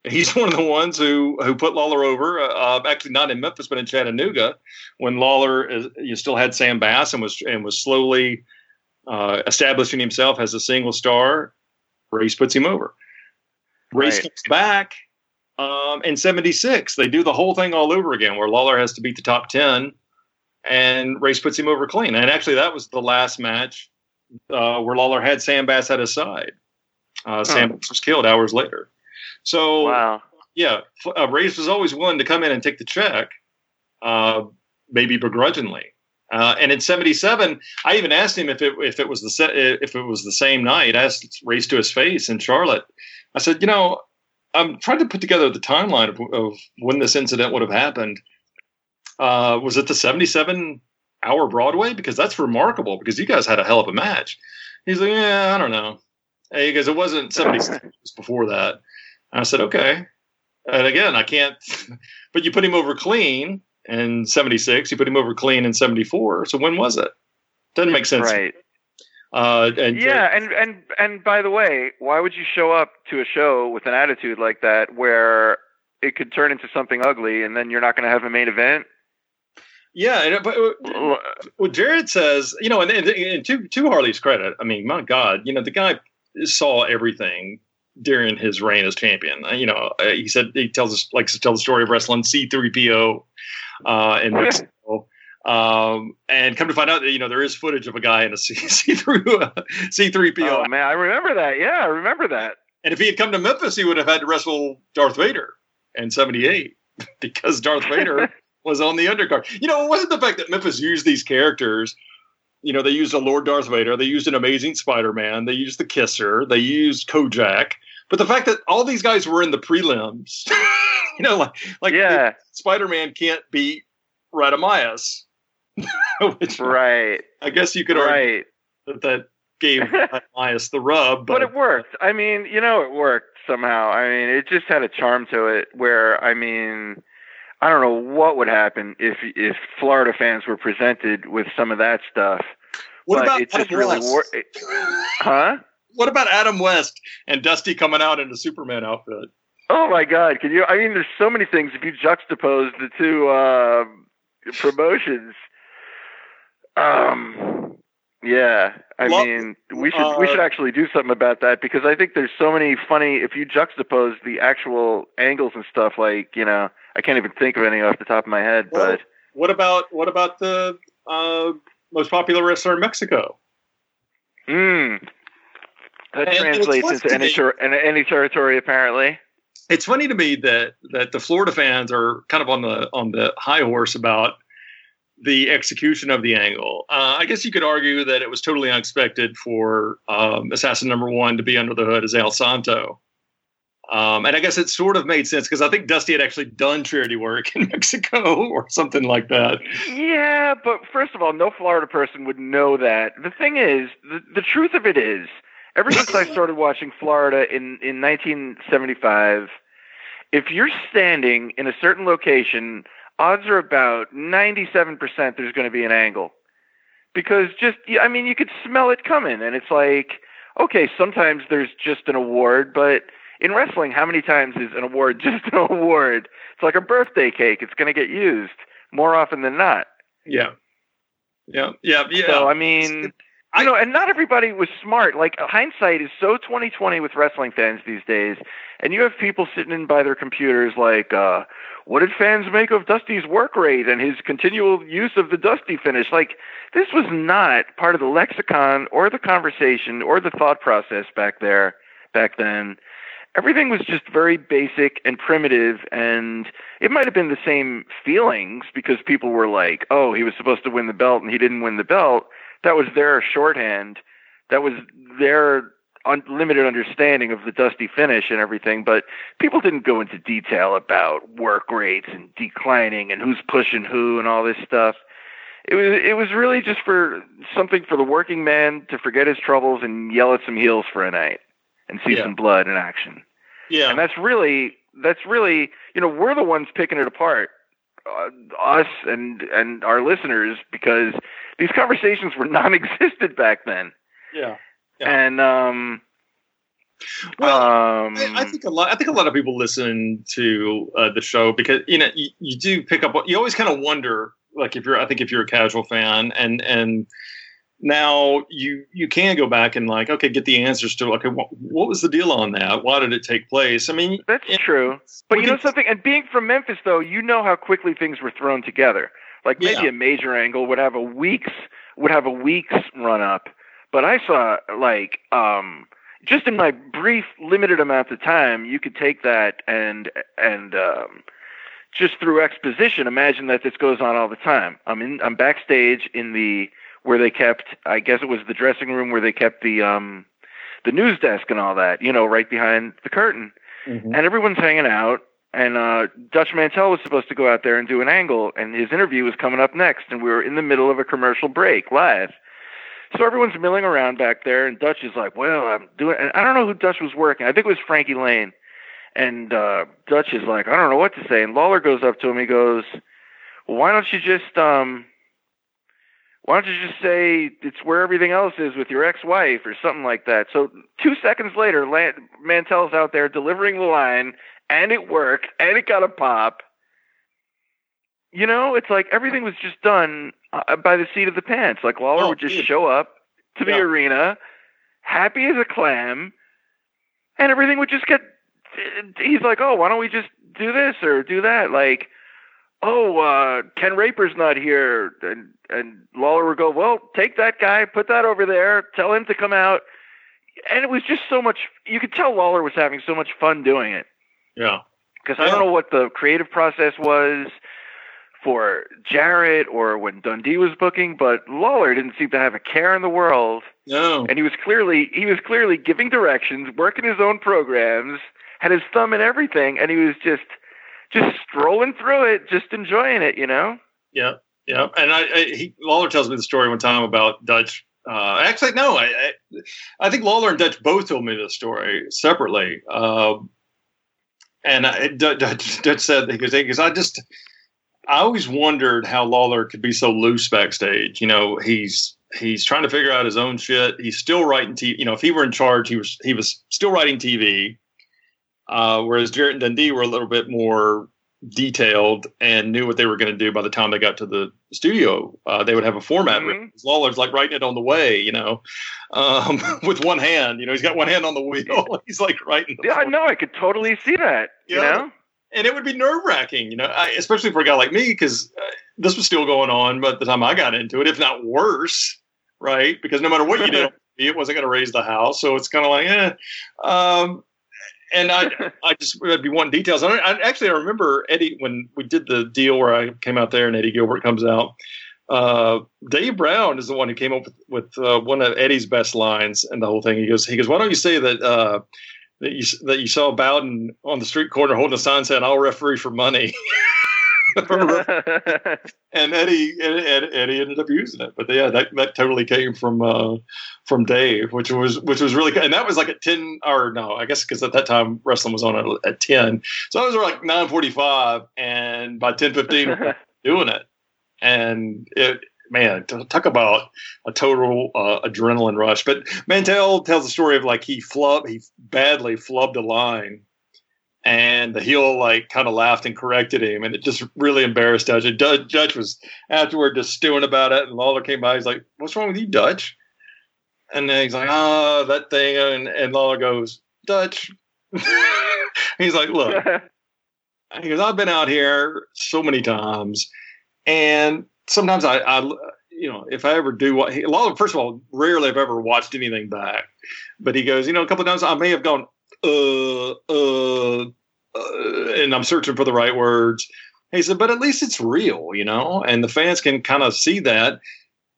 He's one of the ones who who put Lawler over. Uh, actually, not in Memphis, but in Chattanooga, when Lawler is, you still had Sam Bass and was and was slowly uh, establishing himself as a single star. Race puts him over. Race Right. comes back um, in '76. They do the whole thing all over again, where Lawler has to beat the top ten and Race puts him over clean. And actually, that was the last match uh, where Lawler had Sam Bass at his side. Uh, Sam Bass was killed hours later. So Wow. yeah, uh, Race was always willing to come in and take the check, uh, maybe begrudgingly. Uh, and in '77, I even asked him if it if it was the se- if it was the same night. I asked Race to his face in Charlotte. I said, you know, I'm trying to put together the timeline of, of when this incident would have happened. Uh, was it the '77 hour Broadway? Because that's remarkable. Because you guys had a hell of a match. He's like, yeah, I don't know. Hey, He goes, it wasn't '76. it was before that. And I said, okay. And again, I can't. But you put him over clean in '76. You put him over clean in '74. So when was it? Doesn't make sense. Right. Uh, and Yeah, and and and by the way, why would you show up to a show with an attitude like that where it could turn into something ugly and then you're not going to have a main event? yeah. And, but uh, what Jarrett says, you know, and, and, and to to Harley's credit, I mean, my God, you know, the guy saw everything during his reign as champion. Uh, You know, uh, he said he tells us likes to tell the story of wrestling C3PO uh, in Mexico. Um, and come to find out that you know there is footage of a guy in a C C through C three PO. Oh man, I remember that. Yeah, I remember that. And if he had come to Memphis, he would have had to wrestle Darth Vader in '78 because Darth Vader was on the undercard. You know, it wasn't the fact that Memphis used these characters. You know, they used a Lord Darth Vader, they used an Amazing Spider-Man, they used the Kisser, they used Kojak. But the fact that all these guys were in the prelims, you know, like like Yeah, Spider-Man can't beat Radamias. Which right, I guess you could argue right. that that gave Radamias the rub, But it worked. I mean, you know, it worked somehow. I mean, it just had a charm to it. Where I mean, I don't know what would happen if if Florida fans were presented with some of that stuff. what but about it just really West? wor- it- Huh? What about Adam West and Dusty coming out in a Superman outfit? Oh my God! Can you? I mean, there's so many things. If you juxtapose the two uh, promotions, um, yeah. I mean, we should uh, we should actually do something about that because I think there's so many funny. If you juxtapose the actual angles and stuff, like you know, I can't even think of any off the top of my head. Well, but What about what about the uh, most popular wrestler in Mexico? mm, that translates into any ter- any territory apparently. It's funny to me that that the Florida fans are kind of on the on the high horse about the execution of the angle. Uh, I guess you could argue that it was totally unexpected for um, Assassin Number One to be under the hood as El Santo. Um, and I guess it sort of made sense because I think Dusty had actually done charity work in Mexico or something like that. Yeah, but first of all, no Florida person would know that. The thing is, the, the truth of it is, ever since I started watching Florida in, in 1975, if you're standing in a certain location, odds are about 97% there's going to be an angle. Because just, I mean, you could smell it coming, and it's like, okay, sometimes there's just an award, but in wrestling, how many times is an award just an award? It's like a birthday cake, it's going to get used more often than not. Yeah. Yeah. Yeah. Yeah. So I mean, you know, and not everybody was smart. Like hindsight is so 2020 with wrestling fans these days, and you have people sitting in by their computers like, uh, what did fans make of Dusty's work rate and his continual use of the Dusty finish? Like this was not part of the lexicon or the conversation or the thought process back there back then. Everything was just very basic and primitive, and it might have been the same feelings because people were like, "Oh, he was supposed to win the belt and he didn't win the belt." That was their shorthand. That was their unlimited understanding of the dusty finish and everything. But people didn't go into detail about work rates and declining and who's pushing who and all this stuff. It was it was really just for something for the working man to forget his troubles and yell at some heels for a night and see Yeah. some blood in action yeah. and that's really that's really you know we're the ones picking it apart uh, us and and our listeners because these conversations were non-existent back then yeah. Yeah. and um Well, um I, I think a lot. I think a lot of people listen to uh, the show because you know you, you do pick up. You always kind of wonder, like if you're. I think if you're a casual fan, and and now you you can go back and like okay, get the answers to okay, what, what was the deal on that? Why did it take place? I mean, that's true but you know something and being from memphis though you know how quickly things were thrown together Like maybe Yeah. a major angle would have a week's would have a week's run up. But I saw like um just in my brief limited amount of time, you could take that and and um just through exposition, imagine that this goes on all the time. I'm in I'm backstage in the where they kept I guess it was the dressing room where they kept the um the news desk and all that, you know, right behind the curtain. Mhm. And everyone's hanging out and uh Dutch Mantell was supposed to go out there and do an angle and his interview was coming up next and we were in the middle of a commercial break live. So everyone's milling around back there and Dutch is like, Well, I'm doing and I don't know who Dutch was working. I think it was Frankie Lane. And uh Dutch is like, I don't know what to say. And Lawler goes up to him, he goes, Well, why don't you just um why don't you just say it's where everything else is with your ex-wife or something like that? So two seconds later, Mantell's out there delivering the line, and it worked, and it got a pop. You know, it's like everything was just done uh, by the seat of the pants. Like Lawler Oh, would just dude. show up to the arena, happy as a clam, and everything would just get. He's like, "Oh, why don't we just do this or do that?" Like, "Oh, uh, Ken Raper's not here," and and Lawler would go, "Well, take that guy, put that over there, tell him to come out." And it was just so much. You could tell Lawler was having so much fun doing it Yeah. because I don't know what the creative process was for Jarrett or when Dundee was booking, but Lawler didn't seem to have a care in the world, No. and he was clearly he was clearly giving directions, working his own programs, had his thumb in everything, and he was just just strolling through it, just enjoying it, you know. Yeah, yeah. And I, I he Lawler tells me the story one time about Dutch. Uh, actually, no, I, I, I think Lawler and Dutch both told me the story separately. Um, and I, Dutch, said because because I just I always wondered how Lawler could be so loose backstage. You know, he's he's trying to figure out his own shit. He's still writing TV. You know, if he were in charge, he was he was still writing TV. Uh, whereas Jarrett and Dundee were a little bit more detailed and knew what they were going to do by the time they got to the studio. Uh, they would have a format. Mhm. written. Lawler's like writing it on the way, you know, um, with one hand. You know, he's got one hand on the wheel. he's like writing. Yeah, I format. know. I could totally see that. You Yeah. know. and it would be nerve wracking, you know, I, especially for a guy like me because uh, this was still going on by the time I got into it, if not worse, right? Because no matter what you did, it wasn't going to raise the house, so it's kind of like, eh. Um, and I, I just would be wanting details. I, I actually I remember Eddie when we did the deal where I came out there and Eddie Gilbert comes out. Uh, Dave Brown is the one who came up with, with uh, one of Eddie's best lines and the whole thing. He goes, he goes, why don't you say that uh, that you that you saw Bowden on the street corner holding a sign saying "I'll referee for money," and Eddie Ed, Ed, Eddie ended up using it. But yeah, that, that totally came from uh, from Dave, which was which was really good. And that was like at ten or no, I guess because at that time wrestling was on at, at ten, so I was like nine forty five, and by ten fifteen doing it, and it. Man, t- talk about a total uh, adrenaline rush. But Mantell tells the story of like he flub, he badly flubbed a line, and the heel like kind of laughed and corrected him, and it just really embarrassed Dutch. And Dutch, Dutch was afterward just stewing about it, and Lawler came by. He's like, "What's wrong with you, Dutch?" And then he's like, "Ah, that thing," and, and Lawler goes, "Dutch." he's like, "Look." He goes, I've been out here so many times, and sometimes I, I you know, if I ever do what he, Lawler, first of all, rarely have ever watched anything back, but he goes, you know, a couple of times I may have gone, uh, uh, uh, and I'm searching for the right words. He said, but at least it's real, you know, and the fans can kind of see that.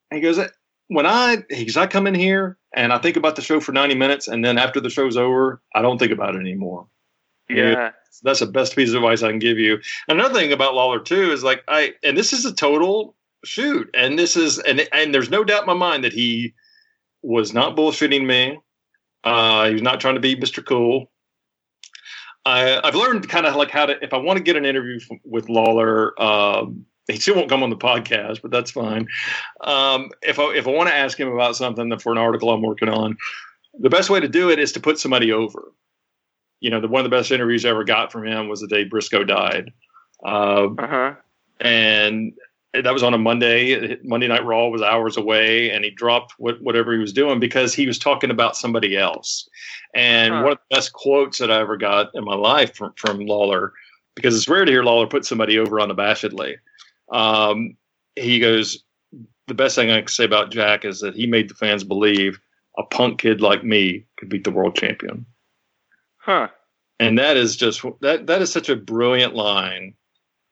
And he goes, when I, he goes, I come in here and I think about the show for 90 minutes, and then after the show's over, I don't think about it anymore. yeah. That's the best piece of advice I can give you. Another thing about Lawler too is like I and this is a total shoot, and this is and and there's no doubt in my mind that he was not bullshitting me. Uh, he was not trying to be Mr. Cool. I, I've learned kind of like how to if I want to get an interview with Lawler. Um, he still won't come on the podcast, but that's fine. Um, if I if I want to ask him about something for an article I'm working on, the best way to do it is to put somebody over you know, the one of the best interviews I ever got from him was the day Brisco died. Uh, Uh huh. and that was on a Monday. Monday Night Raw was hours away, and he dropped what, whatever he was doing because he was talking about somebody else. And Huh. one of the best quotes that I ever got in my life from, from Lawler, because it's rare to hear Lawler put somebody over unabashedly. Um, he goes, the best thing I can say about Jack is that he made the fans believe a punk kid like me could beat the world champion. Huh. And that is just that that is such a brilliant line.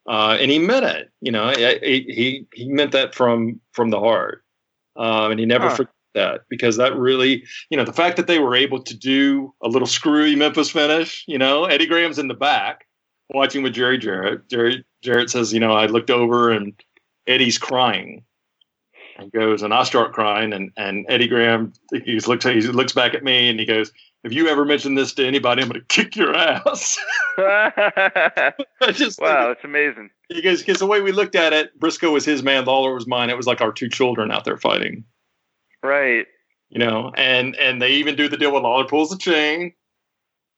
Uh, and he meant it, you know. He he, meant that from from the heart, um, and he never Huh. forgot that because that really, you know, the fact that they were able to do a little screwy Memphis finish, you know, Eddie Graham's in the back watching with Jerry Jarrett. Jerry Jarrett says, you know, I looked over and Eddie's crying. He goes, and I start crying, and and Eddie Graham he looks he looks back at me and he goes, "If you ever mention this to anybody, I'm going to kick your ass." I just wow, that's amazing. because because the way we looked at it, Brisco was his man, Lawler was mine. It was like our two children out there fighting, Right. you know. And and they even do the deal where Lawler pulls the chain,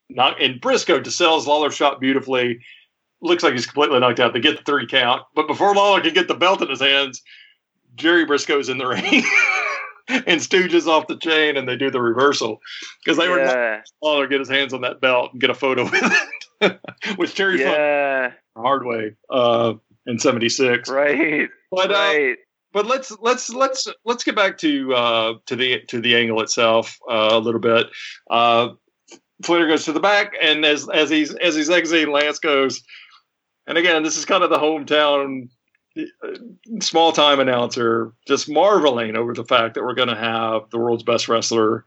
not and Briscoe to sells Lawler shot beautifully. Looks like he's completely knocked out. They get the three count, but before Lawler can get the belt in his hands, Jerry Brisco's in the ring and stooges off the chain, and they do the reversal because they were Yeah. Lawler get his hands on that belt and get a photo with it, which Terry Yeah. hard way uh, in '76. Right. But uh, but let's let's let's let's get back to uh, to the to the angle itself uh, a little bit. Uh, Flair goes to the back, and as as he's as he's exiting, Lance goes. And again, this is kind of the hometown, small time announcer, just marveling over the fact that we're going to have the world's best wrestler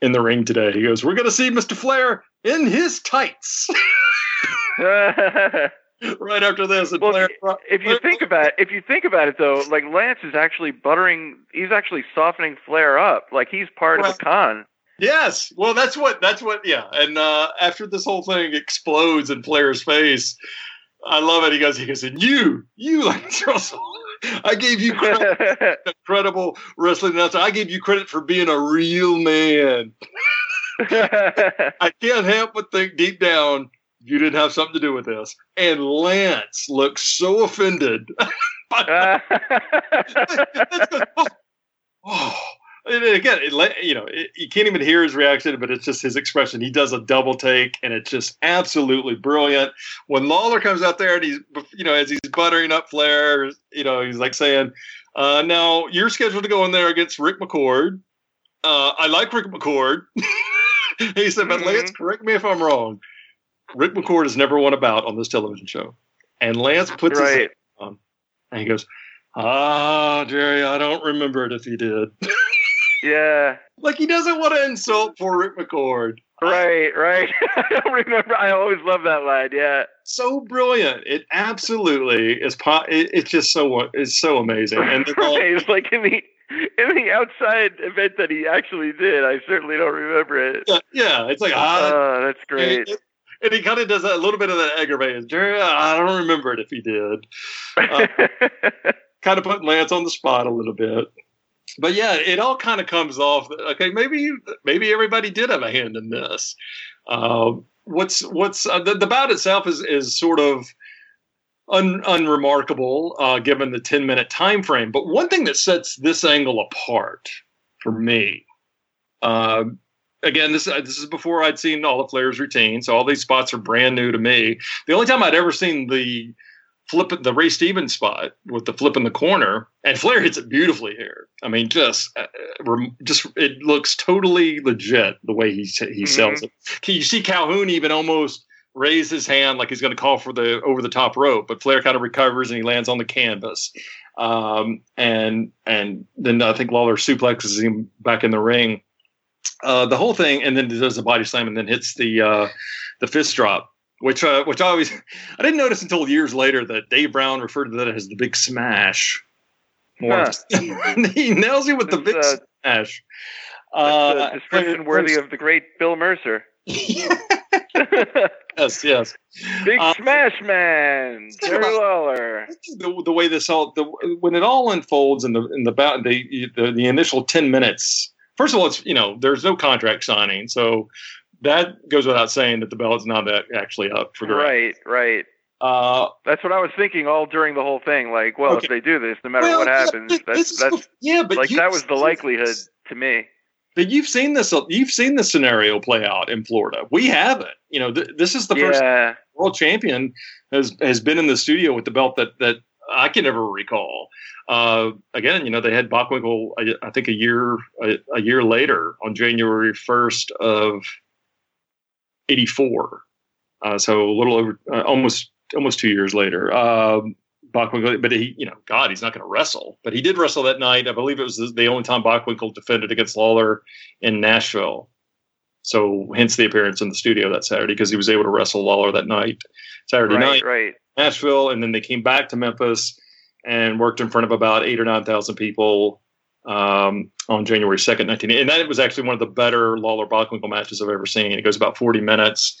in the ring today. He goes, "We're going to see Mr. Flair in his tights." right after this, Well, Flair, if you think about it, if you think about it though, like Lance is actually buttering. He's actually softening Flair up. Like he's part of the con. Yes. Well, that's what that's what yeah. And uh after this whole thing explodes in Flair's face, I love it. He goes, he goes, and you, you Lance Russell, I gave you credit, incredible wrestling announcer. I gave you credit for being a real man. I can't help but think deep down you didn't have something to do with this. And Lance looks so offended. by That's good. oh, oh. And again, it, you know, it, you can't even hear his reaction, but it's just his expression. He does a double take, and it's just absolutely brilliant. When Lawler comes out there and he's, you know, as he's buttering up Flair, you know, he's like saying, uh, "Now you're scheduled to go in there against Rick McCord. Uh, I like Rick McCord." he said, "But Lance, correct me if I'm wrong. Rick McCord has never won a bout on this television show." And Lance puts his right. on, and he goes, "Ah, Jerry, I don't remember it if he did." Yeah. like he doesn't want to insult poor Rick McCord. Right. Right. I don't remember. I always love that line. Yeah. So brilliant! It absolutely is. Po- it, it's just so it's so amazing. And all- right. It's like in the in the outside event that he actually did. I certainly don't remember it. yeah, yeah, it's like ah, Oh, that's great. And, and he kind of does that, a little bit of that aggravated. Jerry, I don't remember it if he did. Uh, kind of putting Lance on the spot a little bit. But yeah, it all kind of comes off. Okay, maybe maybe everybody did have a hand in this. Uh, what's what's uh, the, the bout itself is is sort of un, unremarkable uh, given the ten minute time frame. But one thing that sets this angle apart for me, uh, again, this uh, this is before I'd seen all the Flair's routine, so all these spots are brand new to me. The only time I'd ever seen the flip the Ray Stevens spot with the flip in the corner, and Flair hits it beautifully here. I mean, just uh, rem- just it looks totally legit the way he he sells it. Can you see Calhoun even almost raise his hand like he's going to call for the over the top rope, but Flair kind of recovers and he lands on the canvas. Um, and and then I think Lawler suplexes him back in the ring. Uh, the whole thing, and then does a body slam and then hits the uh, the fist drop which uh, which I always I didn't notice until years later that Dave Brown referred to that as the big smash. More, he nails you with the big uh, smash. Uh, description worthy of the great Bill Mercer. yes, yes. Big Uh, Smash Man, Jerry Lawler. The, the way this all the when it all unfolds in the in the the, the the initial ten minutes. First of all, it's you know there's no contract signing, so that goes without saying that the belt's not that actually up for grabs. Right, right. Uh, That's what I was thinking all during the whole thing. Like, well, Okay. if they do this, no matter well, what yeah, happens, but that's that's yeah, but like that was the likelihood this. to me. But you've seen this. You've seen this scenario play out in Florida. We haven't. You know, th- this is the first world champion has has been in the studio with the belt that that I can never recall. Uh, again, you know, they had Bockwinkel, I, I think, a year a, a, year later on January 1st of '84. Uh, so a little over, uh, almost almost two years later. Um, but he, you know, God, he's not going to wrestle. But he did wrestle that night. I believe it was the only time Bockwinkel defended against Lawler in Nashville. So hence the appearance in the studio that Saturday because he was able to wrestle Lawler that night, Saturday right, night, right. Nashville, and then they came back to Memphis and worked in front of about eight or nine thousand people um, on January second, nineteen. And that was actually one of the better Lawler Bockwinkel matches I've ever seen. It goes about forty minutes,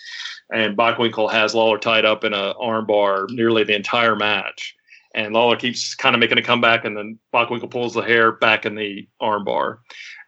and Bockwinkel has Lawler tied up in a armbar nearly the entire match. And Lawler keeps kind of making a comeback, and then Bockwinkel pulls the hair back in the armbar.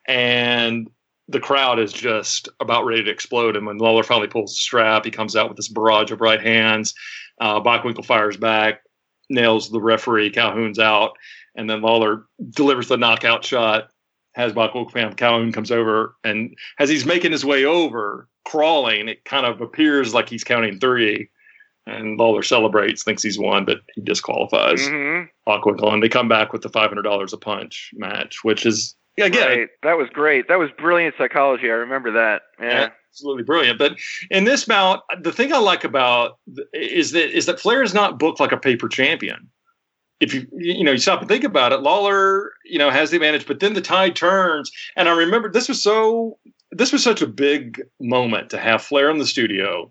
And the crowd is just about ready to explode. And when Lawler finally pulls the strap, he comes out with this barrage of right hands. Uh, Bockwinkel fires back, nails the referee. Calhoun's out, and then Lawler delivers the knockout shot. Has Bockwinkel Calhoun comes over, and as he's making his way over, crawling, it kind of appears like he's counting three. And Lawler celebrates, thinks he's won, but he disqualifies Mm-hmm. And they come back with the five hundred dollars a punch match, which is yeah, again, Right. That was great. That was brilliant psychology. I remember that. Yeah. absolutely brilliant. But in this bout, the thing I like about is that is that Flair is not booked like a paper champion. If you you know you stop and think about it, Lawler you know has the advantage, but then the tide turns, and I remember this was so this was such a big moment to have Flair in the studio,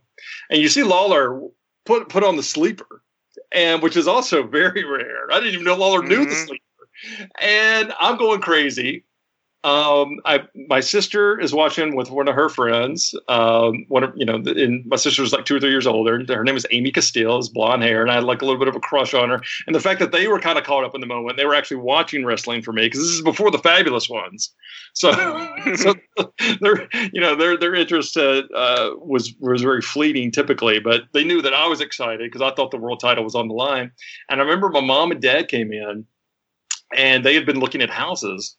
and you see Lawler put put on the sleeper, and which is also very rare. I didn't even know Lawler knew the Mhm. sleeper, and I'm going crazy um, I my sister is watching with one of her friends. Um, one of you know, and my sister was like two or three years older. Her name is Amy Castile, is blonde hair, and I had like a little bit of a crush on her. And the fact that they were kind of caught up in the moment, they were actually watching wrestling for me because this is before the fabulous ones. So, so their you know their their interest uh, uh, was was very fleeting typically, but they knew that I was excited because I thought the world title was on the line. And I remember my mom and dad came in, and they had been looking at houses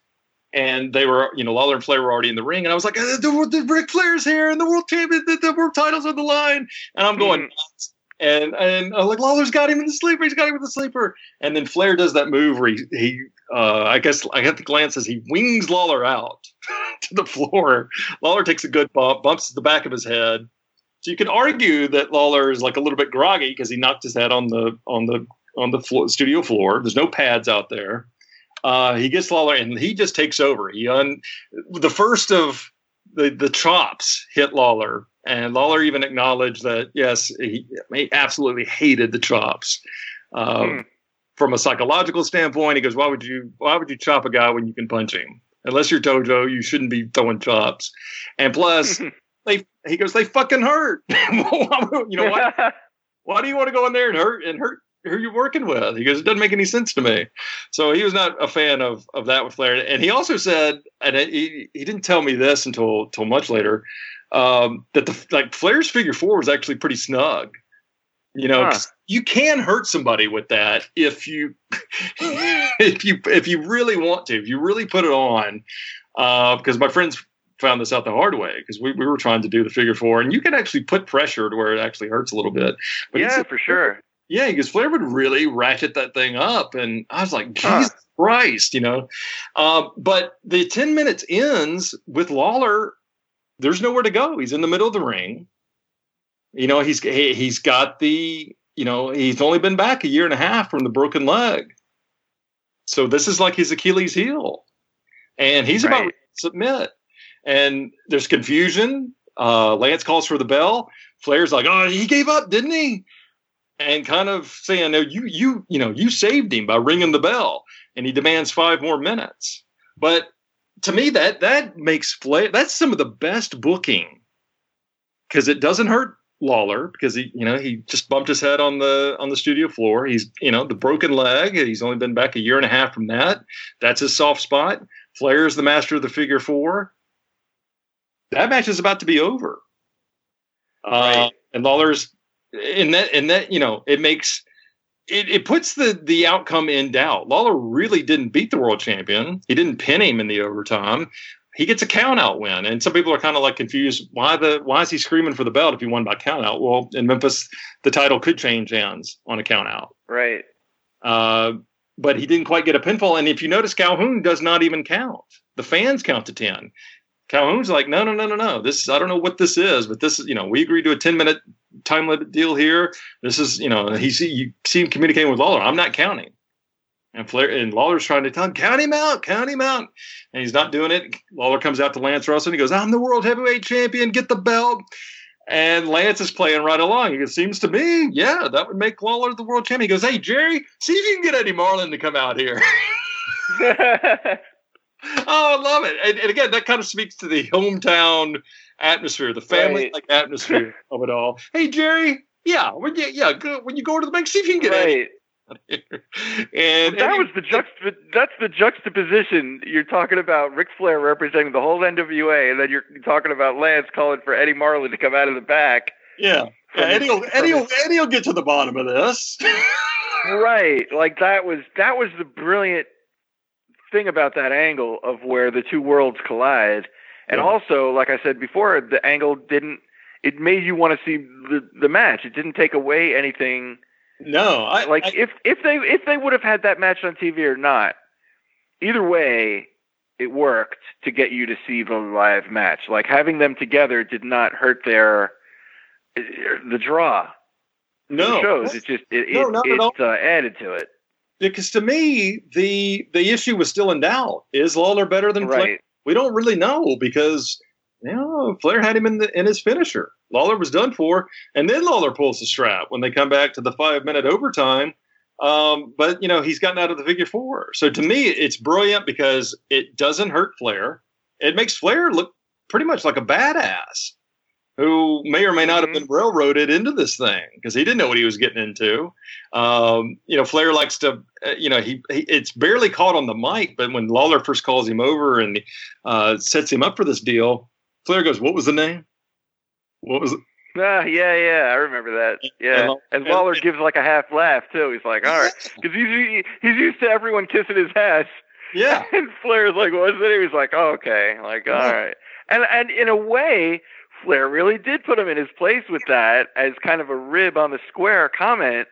and they were, you know, Lawler and Flair were already in the ring, and I was like, uh, the, the Ric Flair's here, and the world champion, the, the world title's on the line, and I'm going nuts. And and I'm like Lawler's got him in the sleeper, he's got him in the sleeper, and then Flair does that move where he, he uh, I guess I have the glance as he wings Lawler out to the floor. Lawler takes a good bump, bumps the back of his head. So you can argue that Lawler is like a little bit groggy because he knocked his head on the on the on the floor, studio floor. There's no pads out there. Uh, he gets Lawler and he just takes over. He un the first of the the chops hit Lawler, and Lawler even acknowledged that yes, he, he absolutely hated the chops. Um, Hmm. From a psychological standpoint, he goes, "Why would you why would you chop a guy when you can punch him? Unless you're Tojo, you shouldn't be throwing chops." And plus, they he goes, "They fucking hurt." you know why? why do you want to go in there and hurt and hurt who you're working with? He goes, it doesn't make any sense to me. So he was not a fan of of that with Flair. And he also said, and he he didn't tell me this until until much later, um, that the like Flair's figure four was actually pretty snug. You know, 'cause you can hurt somebody with that if you if you if you really want to, if you really put it on. Uh, because my friends found this out the hard way because we, we were trying to do the figure four and you can actually put pressure to where it actually hurts a little bit. But yeah, for sure. Yeah, because Flair would really ratchet that thing up, and I was like. Jesus Christ, you know. Um, but the ten minutes ends with Lawler. There's nowhere to go. He's in the middle of the ring. You know, he's he, he's got the you know he's only been back a year and a half from the broken leg, so this is like his Achilles heel, and he's about to submit. And there's confusion. Uh, Lance calls for the bell. Flair's like, "Oh, he gave up, didn't he?" And kind of saying, "No, you, you, you know, you saved him by ringing the bell," and he demands five more minutes. But to me, that that makes Flair. That's some of the best booking because it doesn't hurt Lawler because he, you know, he just bumped his head on the on the studio floor. He's, you know, the broken leg. He's only been back a year and a half from that. That's his soft spot. Flair is the master of the figure four. That match is about to be over. Uh, Right. and Lawler's and that and that you know it makes it, it puts the the outcome in doubt. Lawler really didn't beat the world champion. He didn't pin him in the overtime. He gets a count out win, and some people are kind of like confused. Why the why is he screaming for the belt if he won by count out? Well, in Memphis, the title could change hands on a count out. Right. Uh, but he didn't quite get a pinfall. And if you notice, Calhoun does not even count. The fans count to 10. Calhoun's like, no, no, no, no, no. This I don't know what this is, but this is, you know, we agreed to a 10 minute time limit deal here. This is, you know, he see you see him communicating with Lawler. I'm not counting. And Flair and Lawler's trying to tell him, count him out, count him out. And he's not doing it. Lawler comes out to Lance Russell and he goes, I'm the world heavyweight champion, get the belt. And Lance is playing right along. It seems to me, yeah, that would make Lawler the world champion. He goes, Hey, Jerry, see if you can get Eddie Marlin to come out here. Oh, I love it. And, and again, that kind of speaks to the hometown atmosphere, the family like atmosphere of it all. Hey, Jerry, yeah, when you, yeah, go, when you go to the bank, see if you can get right. out here. And that Eddie- was the juxtap- that's the juxtaposition. You're talking about Ric Flair representing the whole NWA, and then you're talking about Lance calling for Eddie Marlin to come out of the back. yeah. Yeah, Eddie will, Eddie, will, Eddie will get to the bottom of this. Right. Like that was that was the brilliant thing about that angle of where the two worlds collide. And Yeah. also, like I said before, the angle didn't it made you want to see the the match. It didn't take away anything. no, I Like I- if if they if they would have had that match on TV or not, either way it worked to get you to see the live match. Like having them together did not hurt their the draw. no shows. It just it No, it, it uh, added to it. because to me the the issue was still in doubt. Is Lawler better than? Right. We don't really know because you know Flair had him in the in his finisher. Lawler was done for, and then Lawler pulls the strap when they come back to the five minute overtime. Um, but you know he's gotten out of the figure four. So to me, it's brilliant because it doesn't hurt Flair. It makes Flair look pretty much like a badass who may or may not have Mhm. been railroaded into this thing because he didn't know what he was getting into. Um, you know, Flair likes to, uh, you know, he, he it's barely caught on the mic, but when Lawler first calls him over and uh, sets him up for this deal, Flair goes, "What was the name? What was it?" Ah, yeah, yeah, I remember that. Yeah, And- and and- Lawler gives like a half laugh too. He's like, "All right," because he's he's used to everyone kissing his ass, Yeah, and Flair's like, "What's the name?" He's like, oh, "Okay," like, "All right," and and in a way, Flair really did put him in his place with that as kind of a rib on the square comment.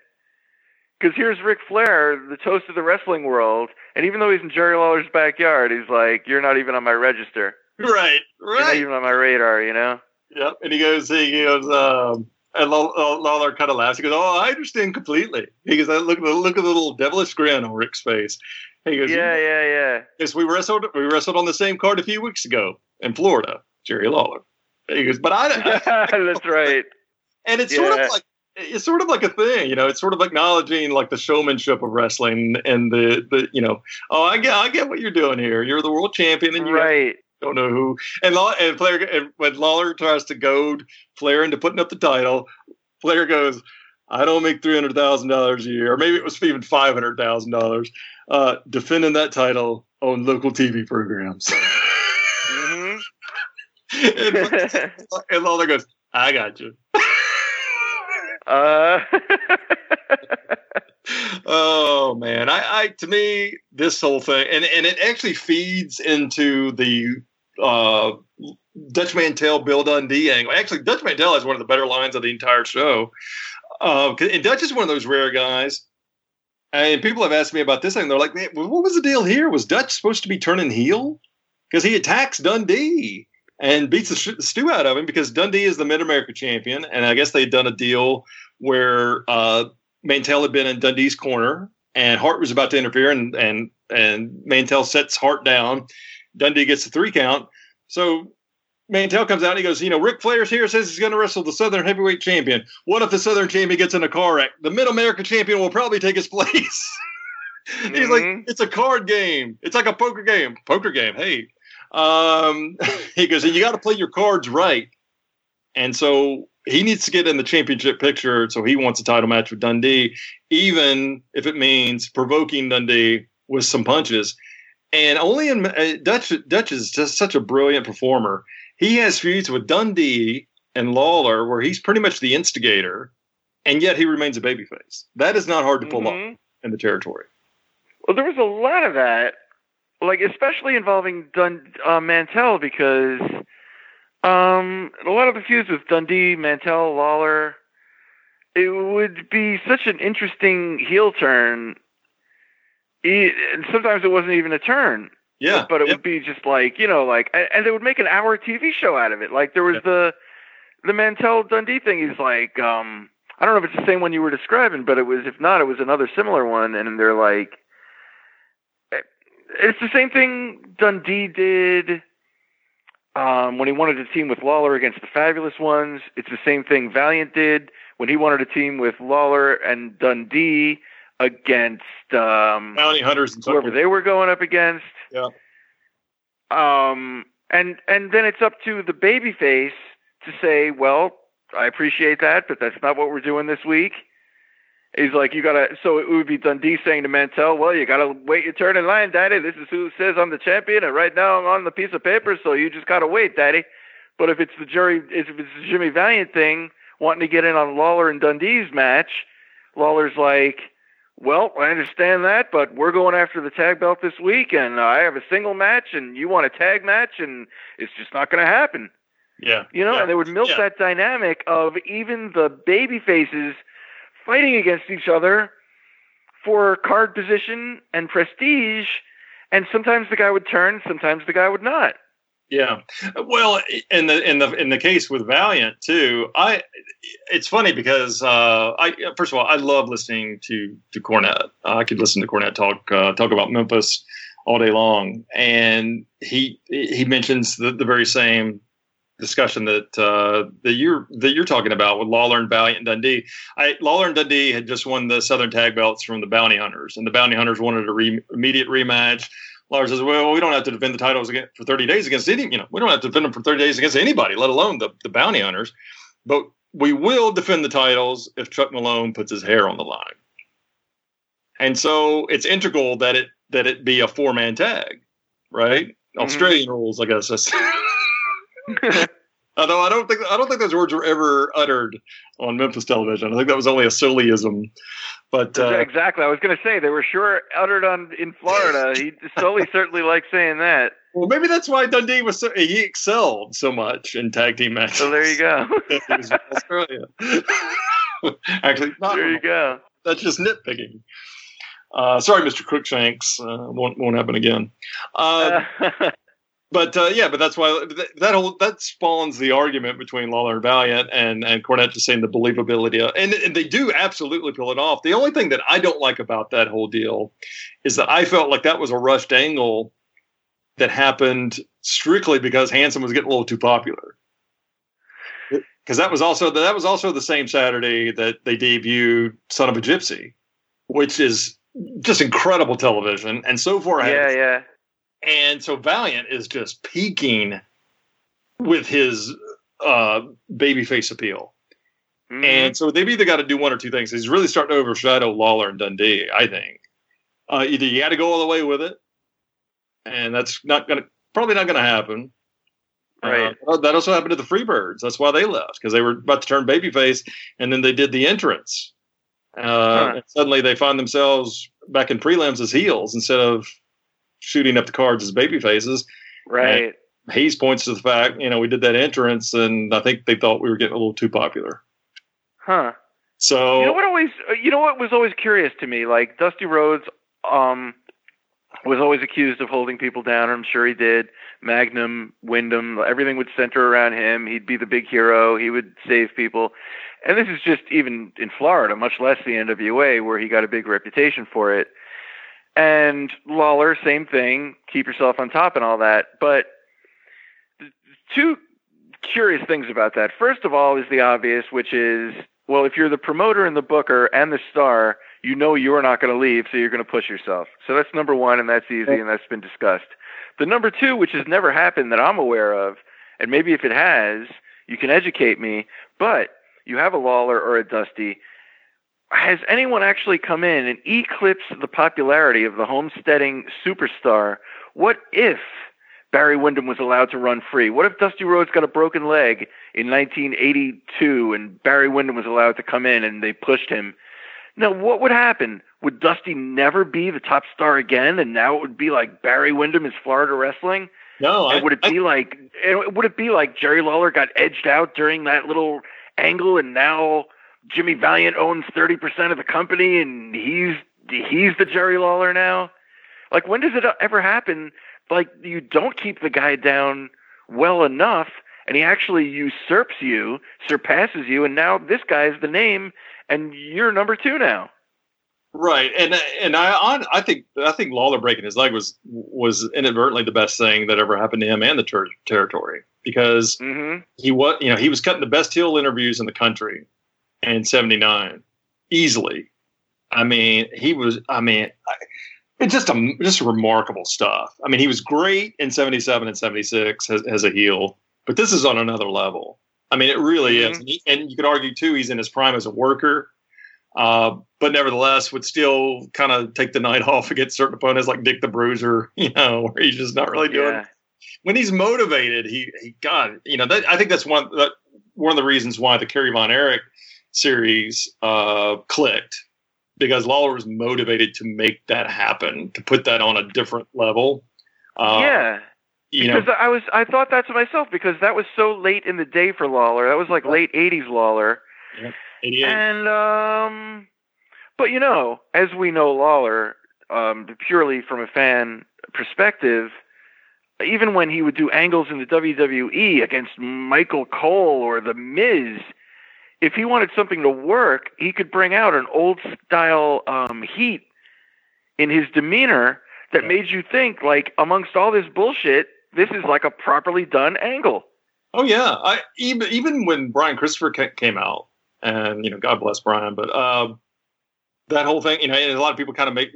Because here's Ric Flair, the toast of the wrestling world, and even though he's in Jerry Lawler's backyard, he's like, "You're not even on my register. right, You're not right. even on my radar," You know? Yep. And he goes, he goes, um, and Law- Law- Lawler kind of laughs. He goes, "Oh, I understand completely." He goes, "Look at the look at the little devilish grin on Ric's face." He goes, Yeah, yeah, yeah. Yes, we wrestled. We wrestled on the same card a few weeks ago in Florida. Jerry Lawler. He goes, but I, I That's right. and it's sort of like it's sort of like a thing, you know. It's sort of acknowledging like the showmanship of wrestling and the the you know. Oh, I get I get what you're doing here. You're the world champion, and you Right. don't know who. And Law and Flair and when Lawler tries to goad Flair into putting up the title, Flair goes, "I don't make three hundred thousand dollars a year, or maybe it was even five hundred thousand dollars, uh, defending that title on local TV programs." and, and Lawler goes, "I got you." uh, oh man, I, I to me this whole thing, and and it actually feeds into the uh, Dutch Mantell Bill Dundee angle. Actually, Dutch Mantell has one of the better lines of the entire show. Uh, and Dutch is one of those rare guys. And people have asked me about this thing. They're like, "Man, what was the deal here? Was Dutch supposed to be turning heel? Because he attacks Dundee and beats the sh- stew out of him because Dundee is the Mid America champion. And I guess they'd done a deal where uh, Mantell had been in Dundee's corner and Hart was about to interfere and and and Mantell sets Hart down. Dundee gets the three count. So Mantell comes out and he goes, you know, Ric Flair's here, says he's going to wrestle the Southern Heavyweight Champion. What if the Southern Champion gets in a car wreck? The Mid America Champion will probably take his place. He's like, Mhm. it's a card game. It's like a poker game. Poker game. Hey. Um, he goes, you got to play your cards right. And so he needs to get in the championship picture. So he wants a title match with Dundee, even if it means provoking Dundee with some punches. And only in uh, Dutch, Dutch is just such a brilliant performer. He has feuds with Dundee and Lawler where he's pretty much the instigator, and yet he remains a babyface. That is not hard to pull off Mhm. in the territory. Well, there was a lot of that, like especially involving Dun uh, Mantell because um, a lot of the feuds with Dundee, Mantell, Lawler. It would be such an interesting heel turn he, and sometimes it wasn't even a turn. Yeah, but it yeah. would be just like you know, like and, they would make an hour TV show out of it. Like there was Yeah. the the Mantell Dundee thing. He's like, um, I don't know if it's the same one you were describing, but it was. If not, it was another similar one. And they're like, it's the same thing Dundee did um, when he wanted to team with Lawler against the Fabulous Ones. It's the same thing Valiant did when he wanted to team with Lawler and Dundee against um, bounty hunters and whoever they were going up against. Yeah. Um, and and then it's up to the babyface to say, well, I appreciate that, but that's not what we're doing this week. He's like, you gotta. So it would be Dundee saying to Mantell, well, you gotta wait your turn in line, Daddy. This is who says I'm the champion, and right now I'm on the piece of paper, so you just gotta wait, Daddy. But if it's the jury, if it's the Jimmy Valiant thing, wanting to get in on Lawler and Dundee's match, Lawler's like, well, I understand that, but we're going after the tag belt this week, and I have a single match, and you want a tag match, and it's just not going to happen. Yeah, You know, yeah. and they would milk Yeah. that dynamic of even the baby faces fighting against each other for card position and prestige, and sometimes the guy would turn, sometimes the guy would not. Yeah. Well, in the in the in the case with Valiant too, I it's funny because uh, I first of all I love listening to to Cornette. I could listen to Cornette talk uh, talk about Memphis all day long, and he he mentions the, the very same discussion that uh, that you're that you're talking about with Lawler and Valiant and Dundee. I, Lawler and Dundee had just won the Southern Tag Belts from the Bounty Hunters, and the Bounty Hunters wanted a re- immediate rematch. Lawler says, "Well, we don't have to defend the titles again for 30 days against any. You know, we don't have to defend them for 30 days against anybody, let alone the the Bounty Hunters. But we will defend the titles if Chuck Malone puts his hair on the line. And so it's integral that it that it be a four man tag, right? Australian rules, I guess. Although I don't think I don't think those words were ever uttered on Memphis television. I think that was only a Sullyism. But uh, exactly. I was going to say they were sure uttered on in Florida. He Solie certainly liked saying that. well, maybe that's why Dundee was so he excelled so much in tag team matches. So there you go. He was in Australia. Actually, not there you go. that's just nitpicking. Uh, sorry, Mr. Crookshanks. Uh, won't won't happen again. Uh, but uh, yeah, but that's why that, that whole that spawns the argument between Lawler and Valiant and and Cornette just saying the believability, of, and, and they do absolutely pull it off. The only thing that I don't like about that whole deal is that I felt like that was a rushed angle that happened strictly because Hanson was getting a little too popular. Because that was also that was also the same Saturday that they debuted "Son of a Gypsy," which is just incredible television, and so far ahead yeah, yeah. And so Valiant is just peaking with his uh, babyface appeal. Mhm. And so they've either got to do one or two things. He's really starting to overshadow Lawler and Dundee, I think. Uh, either you got to go all the way with it, and that's not going to probably not going to happen. Right. Uh, that also happened to the Freebirds. That's why they left because they were about to turn babyface, and then they did the entrance. Uh, Huh. suddenly they find themselves back in prelims as heels instead of shooting up the cards as baby faces. right. Hayes points to the fact, you know, we did that entrance, and I think they thought we were getting a little too popular. Huh. So You know what always you know what was always curious to me? Like Dusty Rhodes um was always accused of holding people down. I'm sure he did. Magnum, Windham, everything would center around him. He'd be the big hero. He would save people. And this is just even in Florida, much less the NWA, where he got a big reputation for it. And Lawler, same thing. Keep yourself on top and all that. But two curious things about that. First of all, is the obvious, which is well, if you're the promoter and the booker and the star, you know you're not going to leave, so you're going to push yourself. So that's number one, and that's easy, and that's been discussed. The number two, which has never happened that I'm aware of, and maybe if it has, you can educate me, but you have a Lawler or a Dusty. Has anyone actually come in and eclipsed the popularity of the homesteading superstar? What if Barry Windham was allowed to run free? What if Dusty Rhodes got a broken leg in 1982 and Barry Windham was allowed to come in and they pushed him? Now, what would happen? Would Dusty never be the top star again, and now it would be like Barry Windham is Florida wrestling? no, I, would it I- be like? and Would it be like Jerry Lawler got edged out during that little angle, and now Jimmy Valiant owns thirty percent of the company, and he's he's the Jerry Lawler now. Like when does it ever happen? Like you don't keep the guy down well enough, and he actually usurps you, surpasses you, and now this guy's the name, and you're number two now. Right, and and I on, I think I think Lawler breaking his leg was was inadvertently the best thing that ever happened to him and the ter- territory because hmm he was you know he was cutting the best heel interviews in the country in '79 easily. I mean, he was. I mean, it's just a just remarkable stuff. I mean, he was great in '77 and '76 as, as a heel, but this is on another level. I mean, it really is, and, he, and you could argue too he's in his prime as a worker. Uh, but nevertheless, would still kind of take the night off against certain opponents like Dick the Bruiser, you know, where he's just not really doing Yeah. when he's motivated, he he God, you know, that, I think that's one that one of the reasons why the Kerry Von Erich series uh, clicked because Lawler was motivated to make that happen, to put that on a different level. Uh, yeah. you know, Because I was I thought that to myself because that was so late in the day for Lawler. That was like late '80s Lawler. 88. And um, but you know, as we know, Lawler, um, purely from a fan perspective, even when he would do angles in the WWE against Michael Cole or The Miz, if he wanted something to work, he could bring out an old style um, heat in his demeanor that Yeah. made you think, like, amongst all this bullshit, this is like a properly done angle. Oh yeah, I even even when Brian Christopher came out, and you know, God bless Brian, but um, that whole thing, you know, and a lot of people kind of make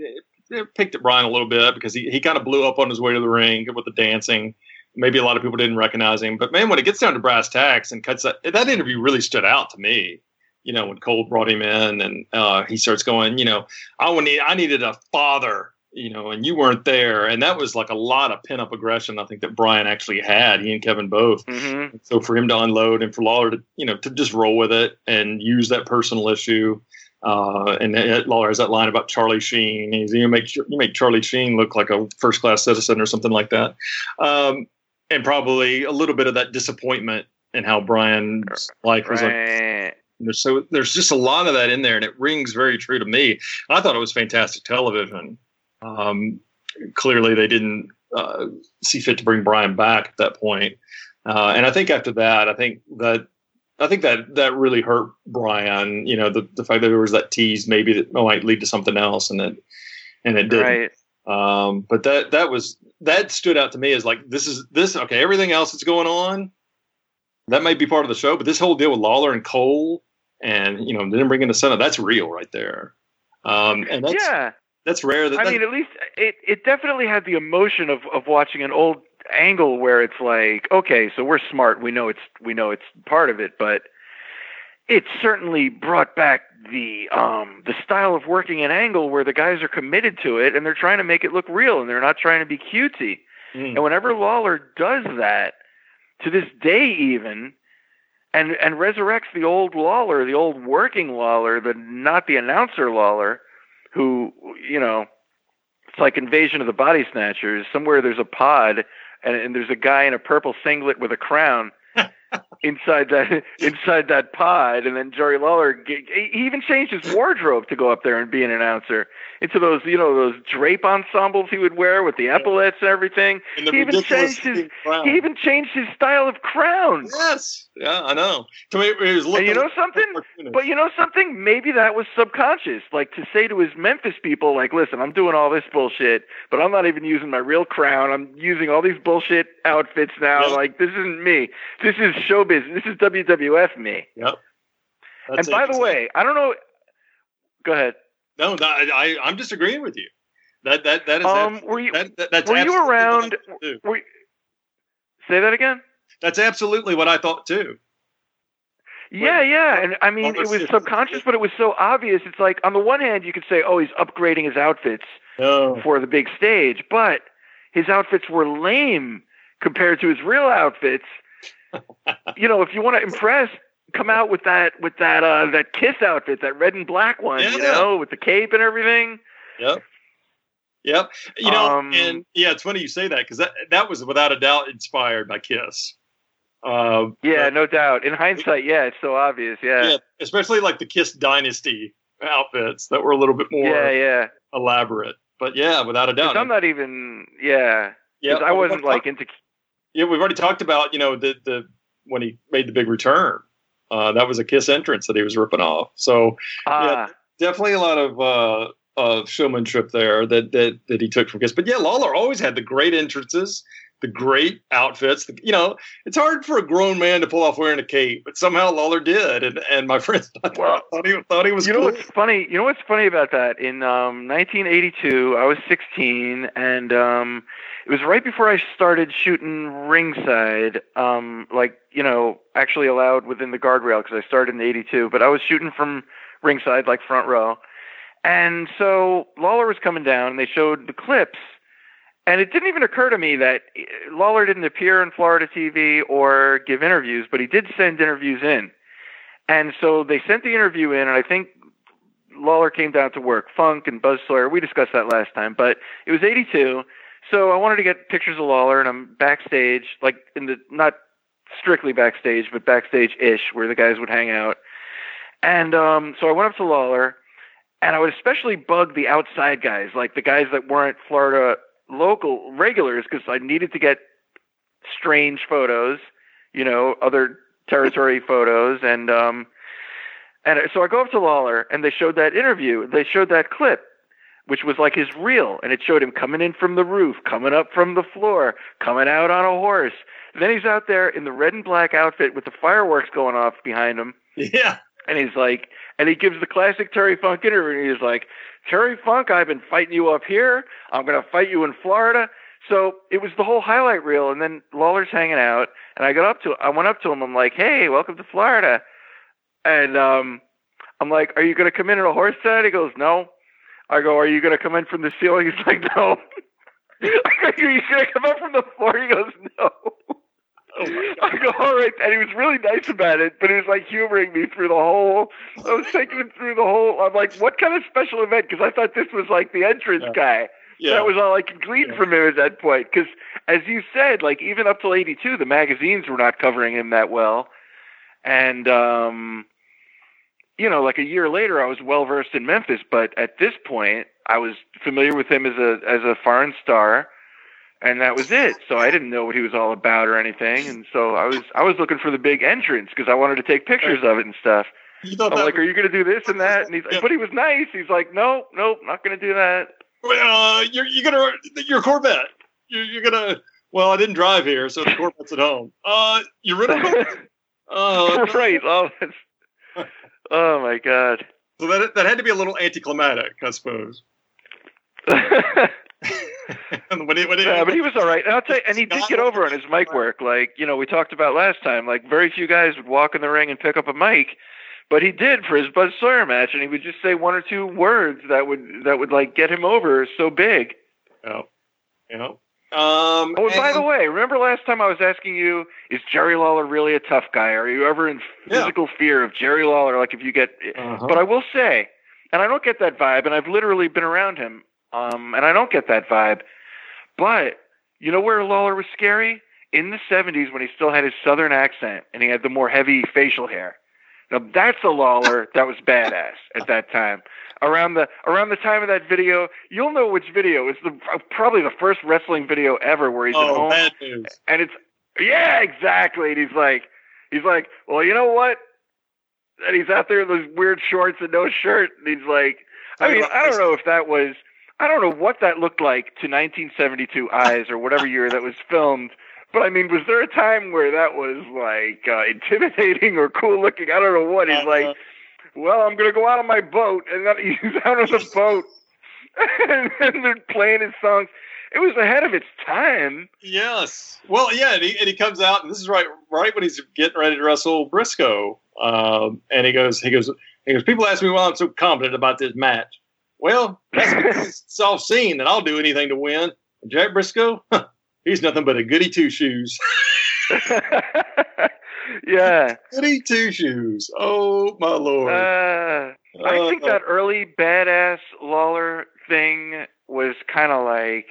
picked at Brian a little bit because he he kind of blew up on his way to the ring with the dancing. Maybe a lot of people didn't recognize him, but man, when it gets down to brass tacks and cuts that that interview really stood out to me. You know, when Cole brought him in and uh, he starts going, you know, I need I needed a father, you know, and you weren't there, and that was like a lot of pent up aggression. I think that Brian actually had. He and Kevin both. hmm So for him to unload and for Lawler to, you know, to just roll with it and use that personal issue. Uh, and it, Lawler has that line about Charlie Sheen. He's, you make you make Charlie Sheen look like a first class citizen or something like that. Um, and probably a little bit of that disappointment in how Brian's life was like. There's so there's just a lot of that in there, and it rings very true to me. I thought it was fantastic television. Um, clearly, they didn't uh, see fit to bring Brian back at that point. Uh, and I think after that, I think that I think that that really hurt Brian. You know, the the fact that there was that tease maybe that might lead to something else, and it and it didn't. Right. Um, but that that was that stood out to me as like this is this okay. Everything else that's going on that might be part of the show, but this whole deal with Lawler and Cole, and you know, then bringing the Senate, that's real right there. Um, and that's yeah. that's rare. That, I that- mean, at least it it definitely had the emotion of of watching an old angle where it's like, okay, so we're smart, we know it's we know it's part of it, but it certainly brought back the um the style of working an angle where the guys are committed to it and they're trying to make it look real and they're not trying to be cutesy. Mm. And whenever Lawler does that, to this day even, and and resurrects the old Lawler, the old working Lawler, the not the announcer Lawler, who you know, it's like Invasion of the Body Snatchers. Somewhere there's a pod, and, and there's a guy in a purple singlet with a crown. inside that inside that pod, and then Jerry Lawler he even changed his wardrobe to go up there and be an announcer into those you know those drape ensembles he would wear with the epaulets and everything. and he even changed his- crown. He even changed his style of crown. yes, yeah, I know. To me, it was And you know something? But you know something? Maybe that was subconscious. Like to say to his Memphis people, like, listen, I'm doing all this bullshit, but I'm not even using my real crown. I'm using all these bullshit outfits now. Yeah. Like this isn't me. This is This is WWF me. Yep. and by the way, I don't know. Go ahead. no, no, I, I, I'm disagreeing with you. That that that is Um, were you that, that, that's were you absolutely what I around? Were, say that again. That's absolutely what I thought too. Yeah, yeah, and I mean it was subconscious, but it was so obvious. It's like on the one hand, you could say, "Oh, he's upgrading his outfits No. for the big stage," but his outfits were lame compared to his real outfits. you know, if you want to impress, come out with that with that uh that Kiss outfit, that red and black one, you know, with the cape and everything. Yep. Yep. You know, Um, and yeah, it's funny you say that because that that was without a doubt inspired by Kiss. Uh, Yeah, but- no doubt. In hindsight, yeah, it's so obvious. Yeah, yeah, especially like the Kiss Dynasty outfits that were a little bit more yeah, yeah. elaborate. But yeah, without a doubt. I'm not even. Yeah. Yeah, I wasn't like into. Yeah, we've already talked about you know the the when he made the big return. Uh, that was a Kiss entrance that he was ripping off. So Ah, definitely a lot of uh, of showmanship there that that that he took from Kiss. But yeah, Lawler always had the great entrances, the great outfits. The, you know, it's hard for a grown man to pull off wearing a cape, but somehow Lawler did, and and my friends thought, thought he thought he was you know cool. what's funny? You know what's funny about that? In um, 1982, I was 16, and um, it was right before I started shooting ringside. Um, like you know, actually allowed within the guardrail because I started in '82, but I was shooting from ringside, like front row. And so Lawler was coming down, and they showed the clips. And it didn't even occur to me that eh, Lawler didn't appear on Florida TV or give interviews, but he did send interviews in. And so they sent the interview in, and I think Lawler came down to work. Funk and Buzz Sawyer, we discussed that last time, but it was 82. So I wanted to get pictures of Lawler, and I'm backstage, like in the, not strictly backstage, but backstage ish, where the guys would hang out. And um, so I went up to Lawler, and I would especially bug the outside guys, like the guys that weren't Florida local regulars, because I needed to get strange photos, you know, other territory photos, and um, and so I go up to Lawler, and they showed that interview. They showed that clip, which was like his reel, and it showed him coming in from the roof, coming up from the floor, coming out on a horse. And Then he's out there in the red and black outfit with the fireworks going off behind him, Yeah, and he's like, and he gives the classic Terry Funk interview, and he's like, Terry Funk, I've been fighting you up here. I'm going to fight you in Florida. So it was the whole highlight reel, and then Lawler's hanging out, and I got up to, I went up to him. I'm like, hey, welcome to Florida, and um, I'm like, are you going to come in on a horse set? He goes, no. I go, are you going to come in from the ceiling? He's like, no. I go, are you going to come up from the floor? He goes, no. I go, all right. And he was really nice about it, but he was like humoring me through the whole. I was taking him through the whole. I'm like, what kind of special event? Because I thought this was like the entrance Yeah. guy. yeah. That was all I could glean Yeah. from him at that point. Because as you said, like even up till '82, the magazines were not covering him that well, and um, you know, like a year later, I was well versed in Memphis, but at this point, I was familiar with him as a as a foreign star, and that was it. So I didn't know what he was all about or anything, and so I was I was looking for the big entrance because I wanted to take pictures of it and stuff. you thought I'm like, was- "Are you going to do this and that?" And he's, Yeah. but he was nice. He's like, "No, nope, not going to do that." uh, you're you're gonna your Corvette. You're, you're gonna. Well, I didn't drive here, so the Corvette's at home. Uh, you rid of Uh, right. Oh, that's, oh my god. So that that had to be a little anticlimactic, I suppose. And when it, when it, yeah, but he was all right. And I'll tell you, and he did get over on his mic work. Like you know, we talked about last time. Like very few guys would walk in the ring and pick up a mic, but he did for his Buzz Sawyer match, and he would just say one or two words that would that would like get him over so big. Yeah. Yeah. Um, Oh, and by and- the way, remember last time I was asking you, is Jerry Lawler really a tough guy? Are you ever in Yeah. physical fear of Jerry Lawler? Like if you get, Uh-huh. but I will say, and I don't get that vibe, and I've literally been around him, um, and I don't get that vibe. But you know where Lawler was scary? In the '70s when he still had his Southern accent and he had the more heavy facial hair. Now that's a Lawler that was badass at that time. Around the around the time of that video, you'll know which video. It's the probably the first wrestling video ever where he's at oh, home bad news. and it's yeah, exactly. And he's like, he's like, well, you know what? And he's out there in those weird shorts and no shirt, and he's like, I mean, I don't know if that was, I don't know what that looked like to 1972 eyes or whatever year that was filmed. But I mean, was there a time where that was like uh, intimidating or cool looking? I don't know what. He's Uh, like, well, I'm gonna go out on my boat, and then he's out on the boat, and then they're playing his songs. It was ahead of its time. Yes. Well, yeah, and he, and he comes out, and this is right right when he's getting ready to wrestle Brisco. Um, and he goes, he goes, he goes. People ask me why I'm so confident about this match. Well, that's because it's self-seen that I'll do anything to win. And Jack Brisco, he's nothing but a goody two shoes. yeah. goody two shoes. Oh my lord. Uh, I think Uh, that early badass Lawler thing was kind of like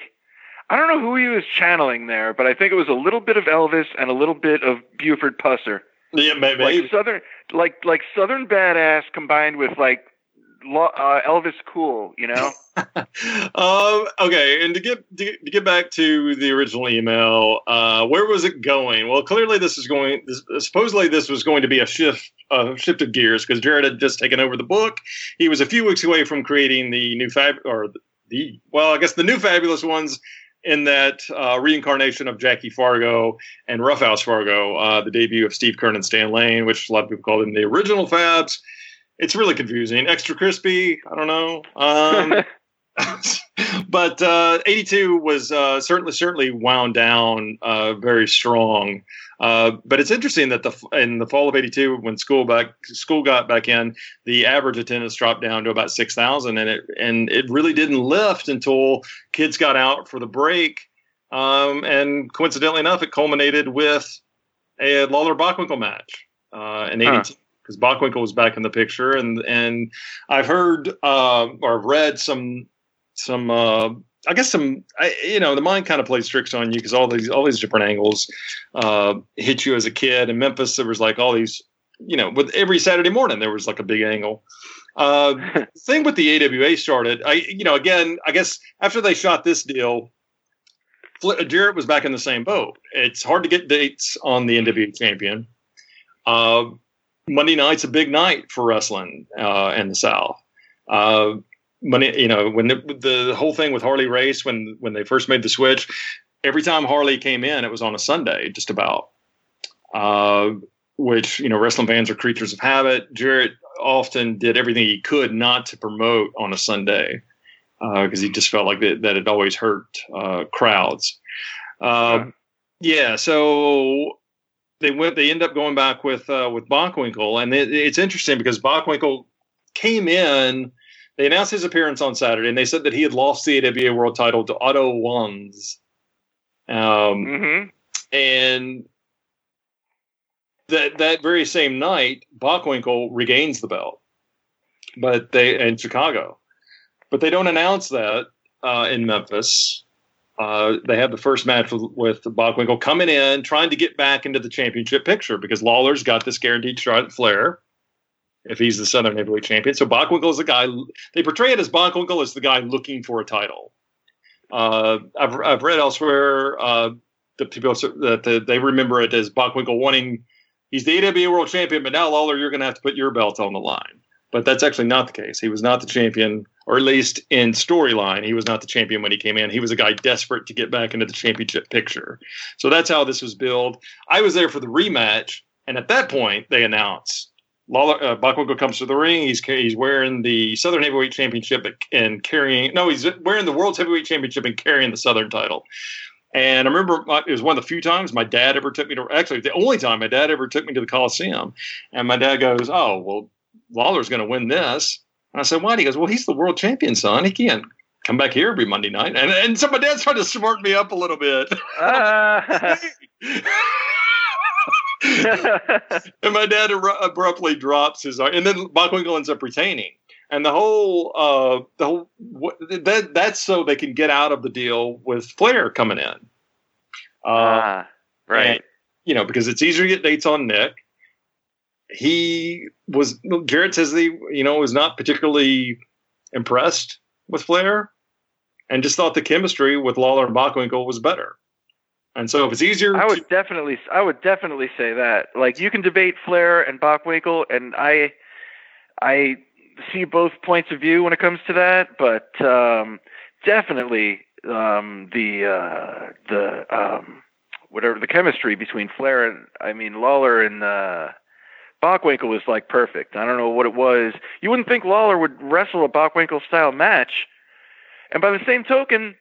I don't know who he was channeling there, but I think it was a little bit of Elvis and a little bit of Buford Pusser. yeah, maybe. Like southern like like southern badass combined with like uh, Elvis cool, you know. um, okay, and to get to, to get back to the original email, uh, where was it going? Well, clearly this is going. This, supposedly this was going to be a shift, uh, shift of gears because Jarrett had just taken over the book. He was a few weeks away from creating the new fab or the well, I guess the new fabulous ones in that uh, reincarnation of Jackie Fargo and Roughhouse Fargo, uh, the debut of Steve Keirn and Stan Lane, which a lot of people call them the original Fabs. It's really confusing. Extra crispy. I don't know. Um, but uh, 82 was uh, certainly certainly wound down uh, very strong. Uh, but it's interesting that the in the fall of 82, when school back school got back in, the average attendance dropped down to about 6,000, and it and it really didn't lift until kids got out for the break. Um, and coincidentally enough, it culminated with a Lawler Bockwinkel match uh, in 82 Huh. Because Bockwinkel was back in the picture, and and I've heard uh, or read some some uh, I guess some I, you know the mind kind of plays tricks on you because all these all these different angles uh, hit you as a kid. In Memphis, there was like all these you know with every Saturday morning there was like a big angle. Uh, thing with the AWA started, I you know again I guess after they shot this deal. Jarrett was back in the same boat. It's hard to get dates on the NWA champion. Uh, Monday night's a big night for wrestling uh, in the South. Uh, Monday, you know, when the, the whole thing with Harley Race, when when they first made the switch, every time Harley came in, it was on a Sunday, just about. Uh, which you know, wrestling fans are creatures of habit. Jarrett often did everything he could not to promote on a Sunday because he just felt like that, that it always hurt uh, crowds. Uh, yeah, so they went. They end up going back with uh, with Bockwinkel, and it, it's interesting because Bockwinkel came in. They announced his appearance on Saturday, and they said that he had lost the AWA World Title to Otto Wanz. Um, hmm and that that very same night, Bockwinkel regains the belt, but they in Chicago, but they don't announce that uh, in Memphis. Uh, they had the first match with, with Bockwinkel coming in, trying to get back into the championship picture because Lawler's got this guaranteed shot at Flair if he's the Southern Heavyweight Champion. So Bockwinkel is the guy. They portray it as Bockwinkel is the guy looking for a title. Uh, I've I've read elsewhere uh, that people that the, they remember it as Bockwinkel wanting. He's the AWA World Champion, but now Lawler, you're going to have to put your belt on the line. But that's actually not the case. He was not the champion, or at least in storyline, he was not the champion when he came in. He was a guy desperate to get back into the championship picture. So that's how this was billed. I was there for the rematch, and at that point, they announced Lawler, uh, comes to the ring. He's he's wearing the Southern Heavyweight Championship and carrying. No, he's wearing the World's Heavyweight Championship and carrying the Southern title. And I remember my, it was one of the few times my dad ever took me to. Actually, the only time my dad ever took me to the Coliseum. And my dad goes, "Oh, well, Lawler's going to win this." And I said, "Why?" He goes, "Well, he's the world champion, son. He can't come back here every Monday night." And and so my dad's trying to smart me up a little bit. Ah. and my dad abru- abruptly drops his arm, and then Bockwinkel ends up retaining. And the whole, uh, the whole, what, that that's so they can get out of the deal with Flair coming in. Uh, ah, right. and, you know, because it's easier to get dates on Nick. He was Jarrett says he, you know, was not particularly impressed with Flair, and just thought the chemistry with Lawler and Bockwinkel was better. And so if it's easier, I to- would definitely, I would definitely say that. Like you can debate Flair and Bockwinkel, and I, I see both points of view when it comes to that. But um, definitely um, the uh, the um, whatever the chemistry between Flair and I mean Lawler and uh, Bockwinkel was like perfect. I don't know what it was. You wouldn't think Lawler would wrestle a Bockwinkel style match, and by the same token.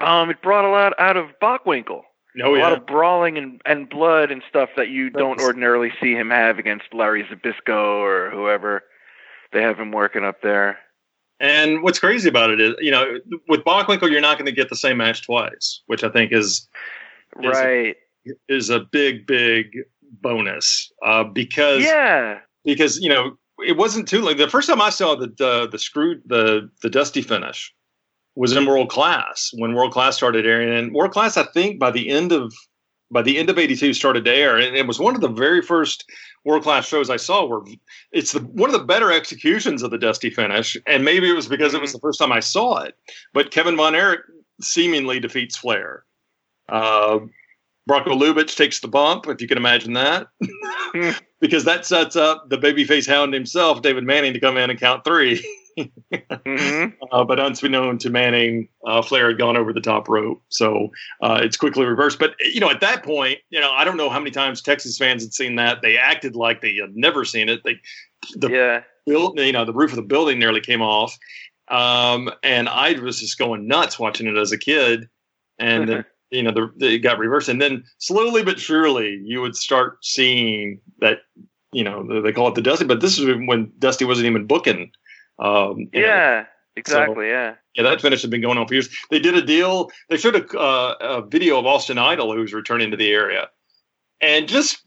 Um, it brought a lot out of Bockwinkel oh a yeah, lot of brawling and, and blood and stuff that you don't ordinarily see him have against Larry Zbyszko or whoever they have him working up there. And what's crazy about it is, you know, with Bockwinkel, you're not going to get the same match twice, which I think is Is- Right. is a big, big bonus uh, because Yeah. because you know it wasn't too late. The first time I saw the the, the screw the the dusty finish was in World Class when World Class started airing. And World Class, I think, by the end of by the end of '82 started to air, and it was one of the very first world class shows I saw. Where it's the, one of the better executions of the Dusty finish, and maybe it was because it was the first time I saw it. But Kevin Von Erich seemingly defeats Flair. Uh, Bronko Lubich takes the bump, if you can imagine that, because that sets up the babyface hound himself, David Manning, to come in and count three. hmm Uh, but unbeknown to Manning, uh, Flair had gone over the top rope, so uh, it's quickly reversed. But you know, at that point, you know, I don't know how many times Texas fans had seen that. They acted like they had never seen it. They, the Yeah. build, you know, the roof of the building nearly came off, um, and I was just going nuts watching it as a kid. And you know, the, it got reversed, and then slowly but surely, you would start seeing that. You know, they call it the Dusty, but this is when Dusty wasn't even booking. Um, you know, Yeah. Exactly. yeah. yeah, that finish had been going on for years. They did a deal. They showed a, uh, a video of Austin Idol, who's returning to the area, and just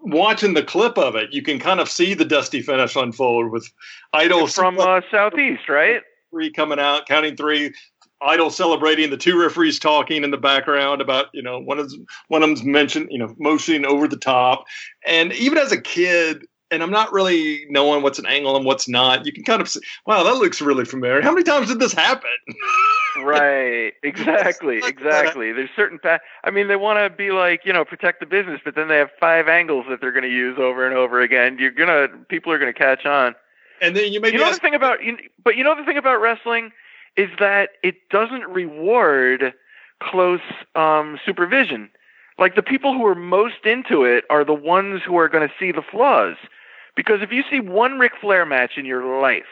watching the clip of it, you can kind of see the dusty finish unfold with Idol From uh, Southeast, right? three coming out, counting three. Idol celebrating, the two referees talking in the background about, you know, one of one of them's mentioned, you know, motioning over the top, and even as a kid, and I'm not really knowing what's an angle and what's not. You can kind of say, wow, that looks really familiar. How many times did this happen? Right. Exactly. Exactly. There's certain pa- I mean, they want to be like, you know, protect the business, but then they have five angles that they're going to use over and over again. You're gonna, people are going to catch on. And then you maybe You know ask, the thing about, you, but you know the thing about wrestling is that it doesn't reward close um, supervision. Like the people who are most into it are the ones who are going to see the flaws. Because if you see one Ric Flair match in your life,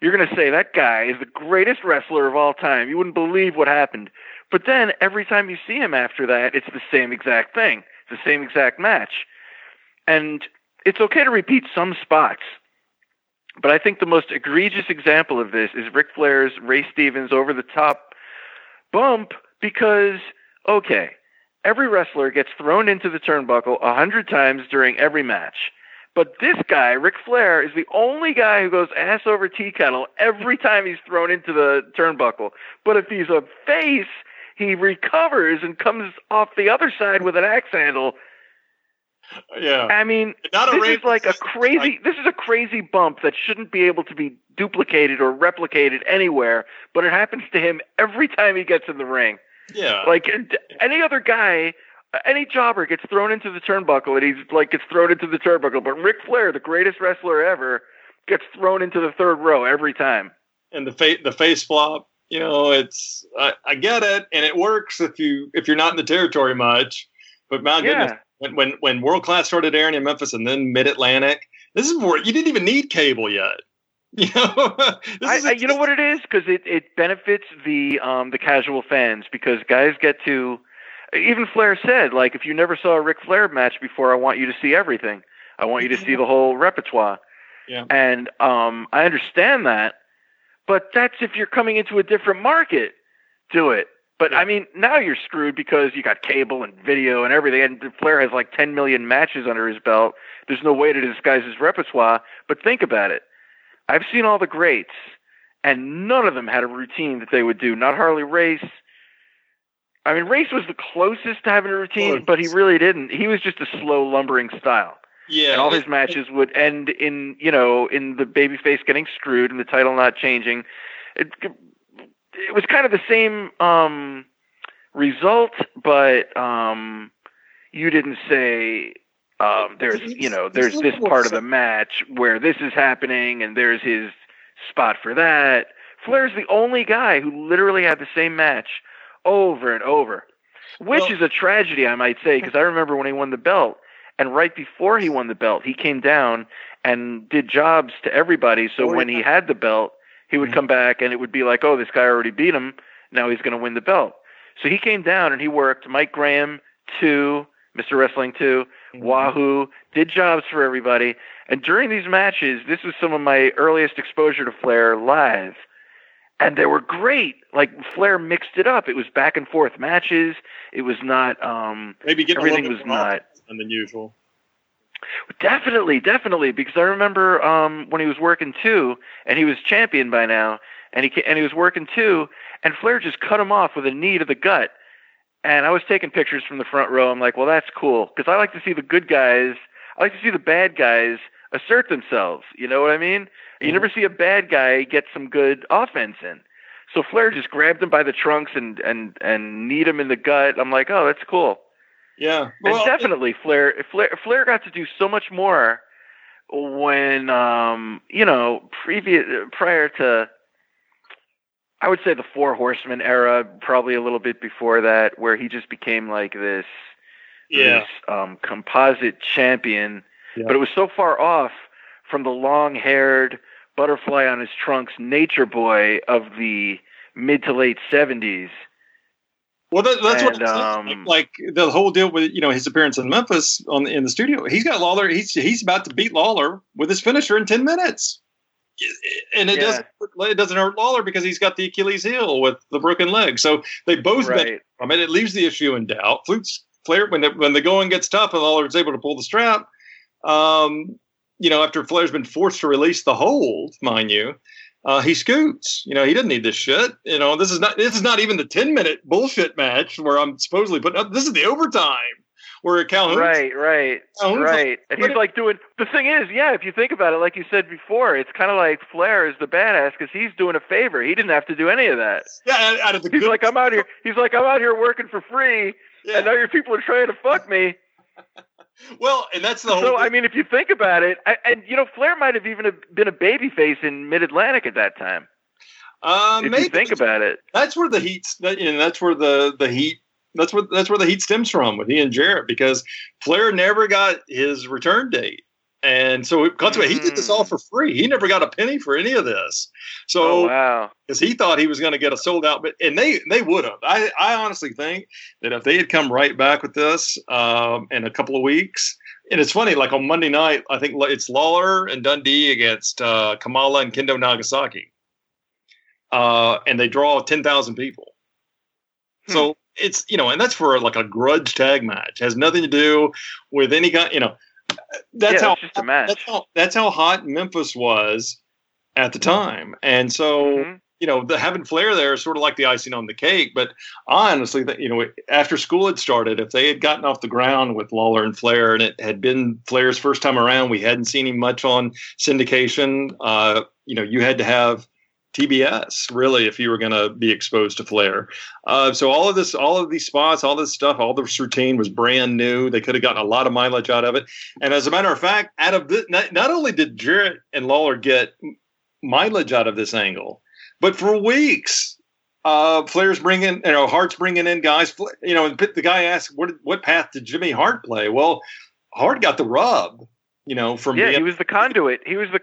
you're going to say that guy is the greatest wrestler of all time. You wouldn't believe what happened. But then every time you see him after that, it's the same exact thing. It's the same exact match. And it's okay to repeat some spots. But I think the most egregious example of this is Ric Flair's Ray Stevens over the top bump because, okay, every wrestler gets thrown into the turnbuckle a hundred times during every match. But this guy, Ric Flair, is the only guy who goes ass over tea kettle every time he's thrown into the turnbuckle. But if he's a face, he recovers and comes off the other side with an axe handle. Yeah, I mean, Not a this is like a crazy. like- This is a crazy bump that shouldn't be able to be duplicated or replicated anywhere, but it happens to him every time he gets in the ring. yeah. Like any other guy, any jobber gets thrown into the turnbuckle, and he's like gets thrown into the turnbuckle. But Ric Flair, the greatest wrestler ever, gets thrown into the third row every time. and the face the face flop you know it's I, I get it and it works if you if you're not in the territory much but my goodness Yeah. When when, when world class started airing in memphis and then mid-atlantic this is where you didn't even need cable yet. You know? I, I, you know what it is? Because it, it benefits the um the casual fans because guys get to even Flair said like if you never saw a Ric Flair match before I want you to see everything. I want you to see the whole repertoire. Yeah. and um I understand that but that's if you're coming into a different market do it but I mean now you're screwed because you got cable and video and everything and Flair has like 10 million matches under his belt there's no way to disguise his repertoire but think about it I've seen all the greats, and none of them had a routine that they would do. Not Harley Race. I mean, Race was the closest to having a routine, but he really didn't. He was just a slow, lumbering style, yeah and all his matches would end in, you know, in the babyface getting screwed and the title not changing. It, it was kind of the same um, result, but um, you didn't say um, there's you know there's this part of the match where this is happening and there's his spot for that. Flair's the only guy who literally had the same match over and over, which Well- is a tragedy, I might say, because I remember when he won the belt, and right before he won the belt, he came down and did jobs to everybody. So when he had the belt, he would Mhm. come back and it would be like, oh, this guy already beat him. Now he's going to win the belt. So he came down and he worked Mike Graham two, Mr. Wrestling two, Wahoo, did jobs for everybody. And during these matches, this was some of my earliest exposure to Flair live. And they were great. Like Flair mixed it up. It was back and forth matches. It was not um maybe everything was little bit more not than usual Definitely, definitely, because I remember um, when he was working too, and he was champion by now, and he ca- and he was working too, and Flair just cut him off with a knee to the gut, and I was taking pictures from the front row. I'm like, well, that's cool because I like to see the good guys. I like to see the bad guys assert themselves. You know what I mean? You never see a bad guy get some good offense in. So Flair just grabbed him by the trunks and and and kneed him in the gut. I'm like, oh, that's cool. Yeah. and definitely Flair, Flair Flair got to do so much more when um you know previous prior to I would say the Four Horsemen era, probably a little bit before that, where he just became like this yeah. this um composite champion, Yeah. but it was so far off from the long-haired butterfly on his trunks nature boy of the mid to late 70s. Well, that, that's what And, seems um, like, the whole deal with you know his appearance in Memphis on in the studio. He's got Lawler. He's he's about to beat Lawler with his finisher in ten minutes, and it Yeah. doesn't it doesn't hurt Lawler because he's got the Achilles heel with the broken leg. So they both Right. from it. It leaves the issue in doubt. Flutes Flair when the, when the going gets tough and Lawler's able to pull the strap. Um, you know, after Flair's been forced to release the hold, mind you, uh, he scoots. You know, he doesn't need this shit. You know, this is not this is not even the ten minute bullshit match where I'm supposedly putting up. This is the overtime where Calhoun. Right, right, Calhoun's right. And he's like doing the thing is, yeah. If you think about it, like you said before, it's kind of like Flair is the badass because he's doing a favor. He didn't have to do any of that. Yeah, out- out of the He's good. like, I'm out here. He's like, I'm out here working for free, yeah. and now your people are trying to fuck me. Well, and that's the whole. So I mean, if you think about it, I, and you know, Flair might have even been a babyface in Mid Atlantic at that time. uh, If maybe you think about it, that's where the heat. that- You know, that's where the the heat. That's where that's where the heat stems from with he and Jarrett because Flair never got his return date, and so consequently he did this all for free. He never got a penny for any of this. So oh wow, because he thought he was going to get a sold out, but and they they would have. I I honestly think that if they had come right back with this um, in a couple of weeks, and it's funny, like on Monday night, I think it's Lawler and Dundee against uh, Kamala and Kendo Nagasaki, uh, and they draw ten thousand people. So it's you know, and that's for like a grudge tag match. has nothing to do with any kind. You know, that's yeah, how just a match. that's how that's how hot Memphis was at the time, and so Mhm. you know the having Flair there is sort of like the icing on the cake. But honestly, think, you know, after school had started, if they had gotten off the ground with Lawler and Flair, and it had been Flair's first time around, we hadn't seen him much on syndication. Uh, you know, you had to have TBS really if you were going to be exposed to Flair. Uh, so all of this, all of these spots, all this stuff, all this routine was brand new. They could have gotten a lot of mileage out of it. And as a matter of fact, out of this, not, not only did Jarrett and Lawler get mileage out of this angle, but for weeks, uh, Flair's bringing, you know, Hart's bringing in guys. You know, and the guy asked, "What what path did Jimmy Hart play?" Well, Hart got the rub, you know, from Yeah, being, he was the conduit. He was the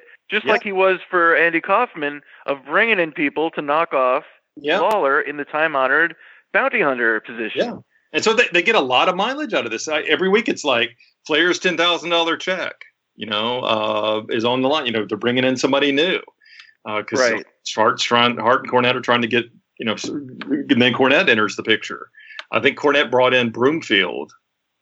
Yeah. Just Yeah. like he was for Andy Kaufman of bringing in people to knock off yeah, Lawler in the time-honored bounty hunter position. Yeah. And so they, they get a lot of mileage out of this. I, every week it's like Flair's ten thousand dollar check, you know, uh, is on the line. You know, they're bringing in somebody new because Right. Hart's trying, Hart and Cornette are trying to get, you know, and then Cornette enters the picture. I think Cornette brought in Broomfield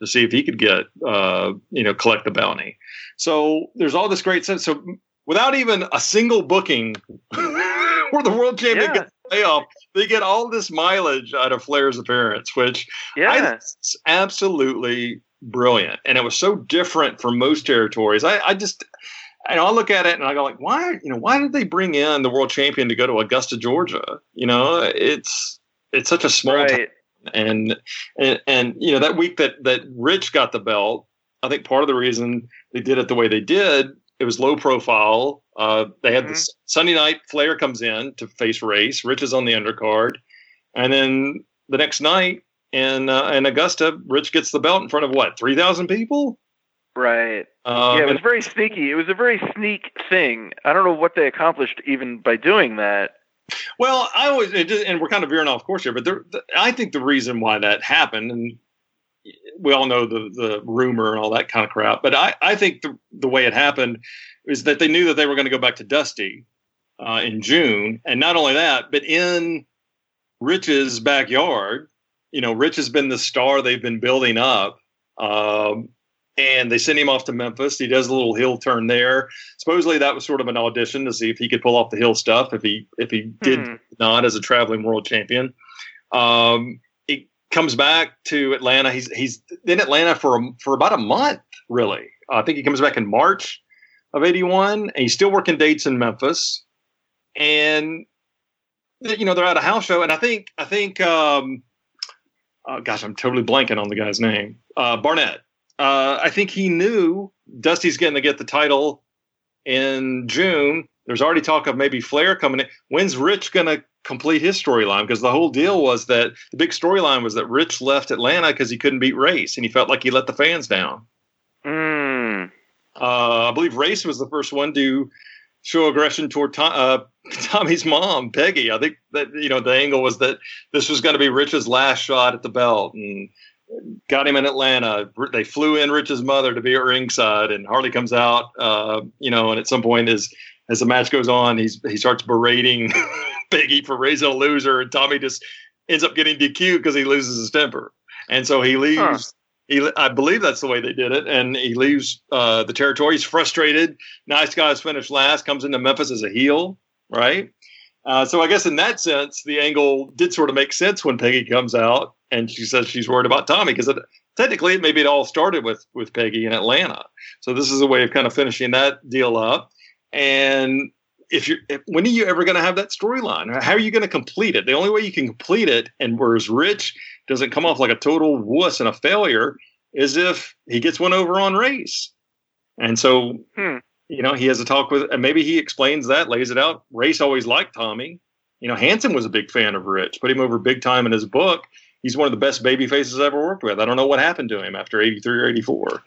to see if he could get, uh, you know, collect the bounty. So there's all this great sense. So without even a single booking where the world champion Yeah. gets a payoff, they get all this mileage out of Flair's appearance, which Yeah. it's absolutely brilliant. And it was so different from most territories. I, I just, and I look at it and I go like, why, you know, why did they bring in the world champion to go to Augusta, Georgia? You know, it's, it's such a small town and and and you know that week that that Rich got the belt, I think part of the reason they did it the way they did, it was low profile. Uh, they had this Sunday night. Flair comes in to face Race. Rich is on the undercard, and then the next night in uh, in Augusta, Rich gets the belt in front of what three thousand people. Right. Um, yeah, it was very sneaky. It was a very sneak thing. I don't know what they accomplished even by doing that. Well, I always just, and we're kind of veering off course here, but there, I think the reason why that happened, and we all know the the rumor and all that kind of crap, but I I think the the way it happened is that they knew that they were going to go back to Dusty uh, in June, and not only that, but in Rich's backyard, you know, Rich has been the star they've been building up. Um, and they send him off to Memphis. He does a little hill turn there. Supposedly that was sort of an audition to see if he could pull off the hill stuff. If he if he did Hmm. not as a traveling world champion, um, comes back to Atlanta. He's he's in Atlanta for a, for about a month, really. I think he comes back in March of '81, and he's still working dates in Memphis. And you know they're at a house show, and I think I think um, oh gosh, I'm totally blanking on the guy's name. Uh, Barnett. Uh, I think he knew Dusty's going to get the title in June. There's already talk of maybe Flair coming in. When's Rich going to complete his storyline? Because the whole deal was that the big storyline was that Rich left Atlanta because he couldn't beat Race, and he felt like he let the fans down. Mm. Uh, I believe Race was the first one to show aggression toward Tom, uh, Tommy's mom, Peggy. I think that you know the angle was that this was going to be Rich's last shot at the belt, and got him in Atlanta. They flew in Rich's mother to be at ringside, and Harley comes out, uh, you know, and at some point as as the match goes on, he's he starts berating Peggy for raising a loser, and Tommy just ends up getting DQ because he loses his temper, and so he leaves. Huh. He, I believe that's the way they did it, and he leaves uh, the territory. He's frustrated. Nice guys finished last. Comes into Memphis as a heel, right? Uh, so I guess in that sense, the angle did sort of make sense when Peggy comes out and she says she's worried about Tommy because technically maybe it all started with with Peggy in Atlanta. So this is a way of kind of finishing that deal up. And if you're, if, when are you ever going to have that storyline? How are you going to complete it? The only way you can complete it, and whereas Rich doesn't come off like a total wuss and a failure, is if he gets one over on Race. And so Hmm. you know, he has a talk with, and maybe he explains that, lays it out. Race always liked Tommy. You know, Hanson was a big fan of Rich, put him over big time in his book. He's one of the best baby faces I ever worked with. I don't know what happened to him after 83 or 84. Um,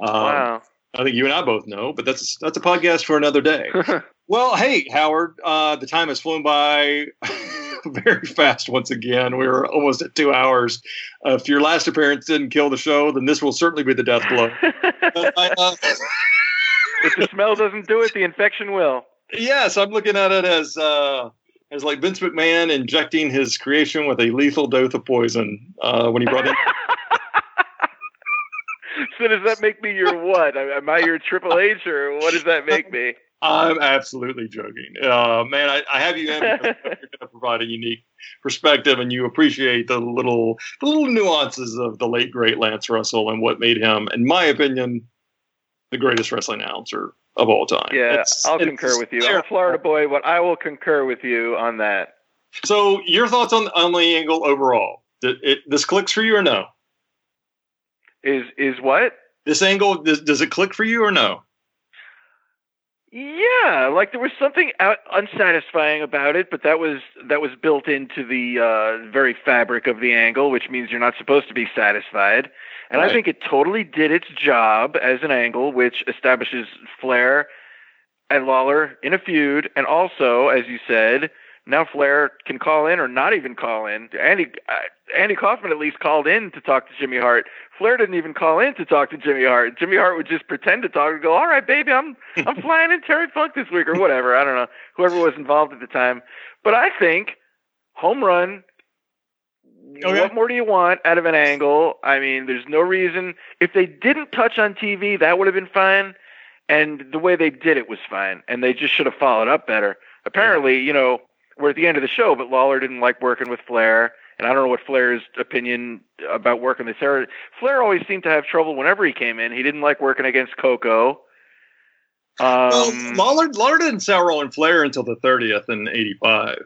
Wow. I think you and I both know, but that's that's a podcast for another day. well, hey, Howard, uh, the time has flown by very fast once again. We were almost at two hours. Uh, if your last appearance didn't kill the show, then this will certainly be the death blow. I, uh, if the smell doesn't do it, the infection will. Yes, I'm looking at it as uh, as like Vince McMahon injecting his creation with a lethal dose of poison uh, when he brought in. So does that make me your what? Am I your Triple H or what does that make me? I'm absolutely joking, uh, man. I, I have you in because you're going to provide a unique perspective, and you appreciate the little the little nuances of the late great Lance Russell and what made him, in my opinion, the greatest wrestling announcer of all time. Yeah, It's- I'll it's concur with you. I'm a Florida boy, but I will concur with you on that. So, your thoughts on on the angle overall? Did it, this clicks for you or no? Is is what? This angle does, does it click for you or no? Yeah, like there was something out, unsatisfying about it, but that was that was built into the uh, very fabric of the angle, which means you're not supposed to be satisfied. And I think it totally did its job as an angle, which establishes Flair and Lawler in a feud, and also, as you said, now Flair can call in or not even call in. Andy uh, Andy Kaufman at least called in to talk to Jimmy Hart. Flair didn't even call in to talk to Jimmy Hart. Jimmy Hart would just pretend to talk and go, "All right, baby, I'm I'm flying in Terry Funk this week or whatever." I don't know whoever was involved at the time, but I think home run. Okay. What more do you want out of an angle? I mean, there's no reason. If they didn't touch on TV, that would have been fine. And the way they did it was fine. And they just should have followed up better. Apparently, you know, we're at the end of the show, but Lawler didn't like working with Flair. And I don't know what Flair's opinion about working this area. Flair always seemed to have trouble whenever he came in. He didn't like working against Coco. Um, well, Lawler, Lawler didn't sour on Flair until the 30th in '85.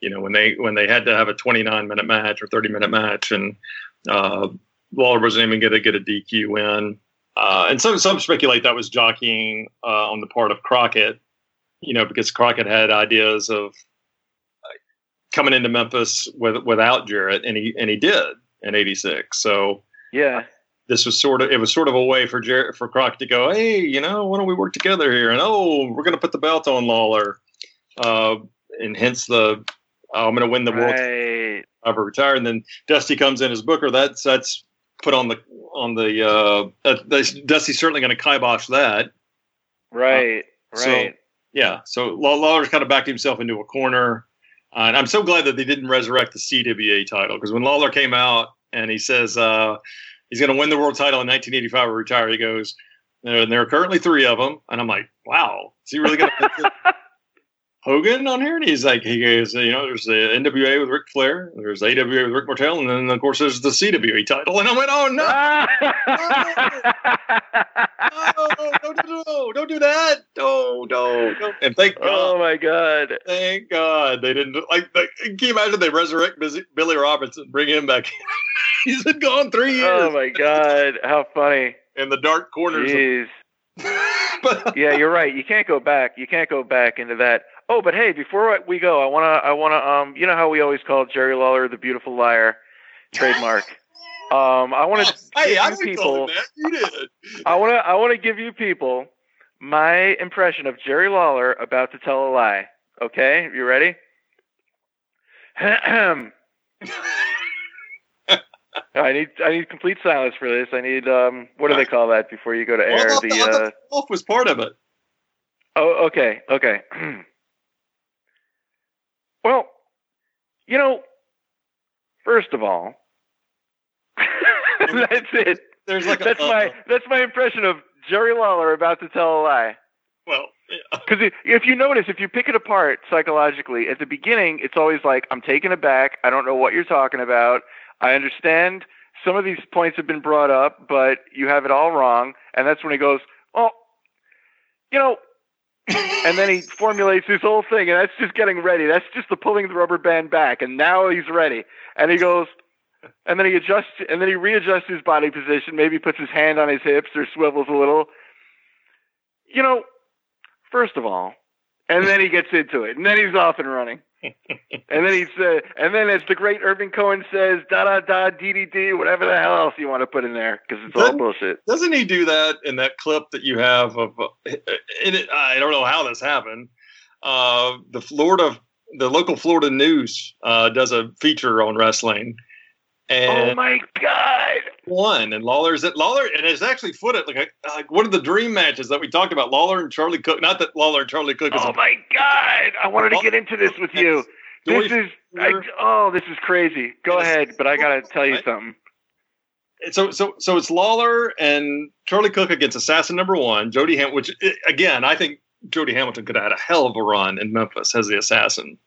You know, when they when they had to have a 29 minute match or 30 minute match, and uh, Lawler wasn't even going to get a DQ win. Uh, and some some speculate that was jockeying uh, on the part of Crockett. You know, because Crockett had ideas of coming into Memphis with, without Jarrett, and he and he did in '86. So yeah. this was sort of it was sort of a way for Jer- for Crockett to go, hey, you know, why don't we work together here? And oh, we're going to put the belt on Lawler, uh, and hence the oh, I'm going to win the world Right. ever retire. And then Dusty comes in as Booker. That's that's put on the on the uh, that, that's, Dusty's certainly going to kibosh that. Right. so- Right. Yeah, so Lawler's kind of backed himself into a corner, uh, and I'm so glad that they didn't resurrect the CWA title because when Lawler came out and he says uh, he's going to win the world title in 1985 or retire, he goes, "And there are currently three of them," and I'm like, "Wow, is he really going to?" Hogan on here, and he's like, he goes, you know, there's the NWA with Ric Flair, there's the AWA with Rick Martel, and then of course there's the CWA title. And I went, oh no, no, don't, no, don't do that, no, no, no. And thank God, oh my god. thank God they didn't like. can you imagine they resurrect Billy Robinson, bring him back? he's been gone three oh, years Oh my god. How funny. in the dark corners. Of, but, Yeah, you're right. You can't go back. You can't go back into that. Oh, but hey, before we go, I wanna, I wanna, um, you know how we always call Jerry Lawler the beautiful liar, trademark. Um, I want to hey, I give didn't you call people. that. You did. I want to, I want to give you people my impression of Jerry Lawler about to tell a lie. Okay, you ready? I need, I need complete silence for this. I need, um, what do they call that before you go to air? thought- The, I thought uh, the wolf was part of it. Oh, okay, okay. well, you know, first of all, that's it. There's like That's a- my that's my impression of Jerry Lawler about to tell a lie. well. yeah. Because if you notice, if you pick it apart psychologically, at the beginning, it's always like, I'm taken aback. I don't know what you're talking about. I understand some of these points have been brought up, but you have it all wrong. And that's when he goes, Well, you know, and then he formulates his whole thing, and that's just getting ready. That's just the pulling the rubber band back, and now he's ready. And he goes, and then he adjusts, and then he readjusts his body position. Maybe puts his hand on his hips or swivels a little. You know, first of all, and then he gets into it, and then he's off and running. and then he's, uh, and then as the great Irving Cohen says, da da da, dee, whatever the hell else you want to put in there, because it's all Doesn't- bullshit. Doesn't he do that in that clip that you have of? Uh, in it, I don't know how this happened. Uh, the Florida, the local Florida news uh, does a feature on wrestling, and Oh my god! one and Lawler's at Lawler, and it's actually footed like like one of the dream matches that we talked about. Lawler and Charlie Cook. Not that Lawler and Charlie Cook is Oh my god! I wanted to get into this with you. This is, I, oh, this is crazy. Go ahead, but I gotta tell you something. so so so it's Lawler and Charlie Cook against Assassin Number One, Jody Ham. Which eh, again, I think Jody Hamilton could have had a hell of a run in Memphis as the Assassin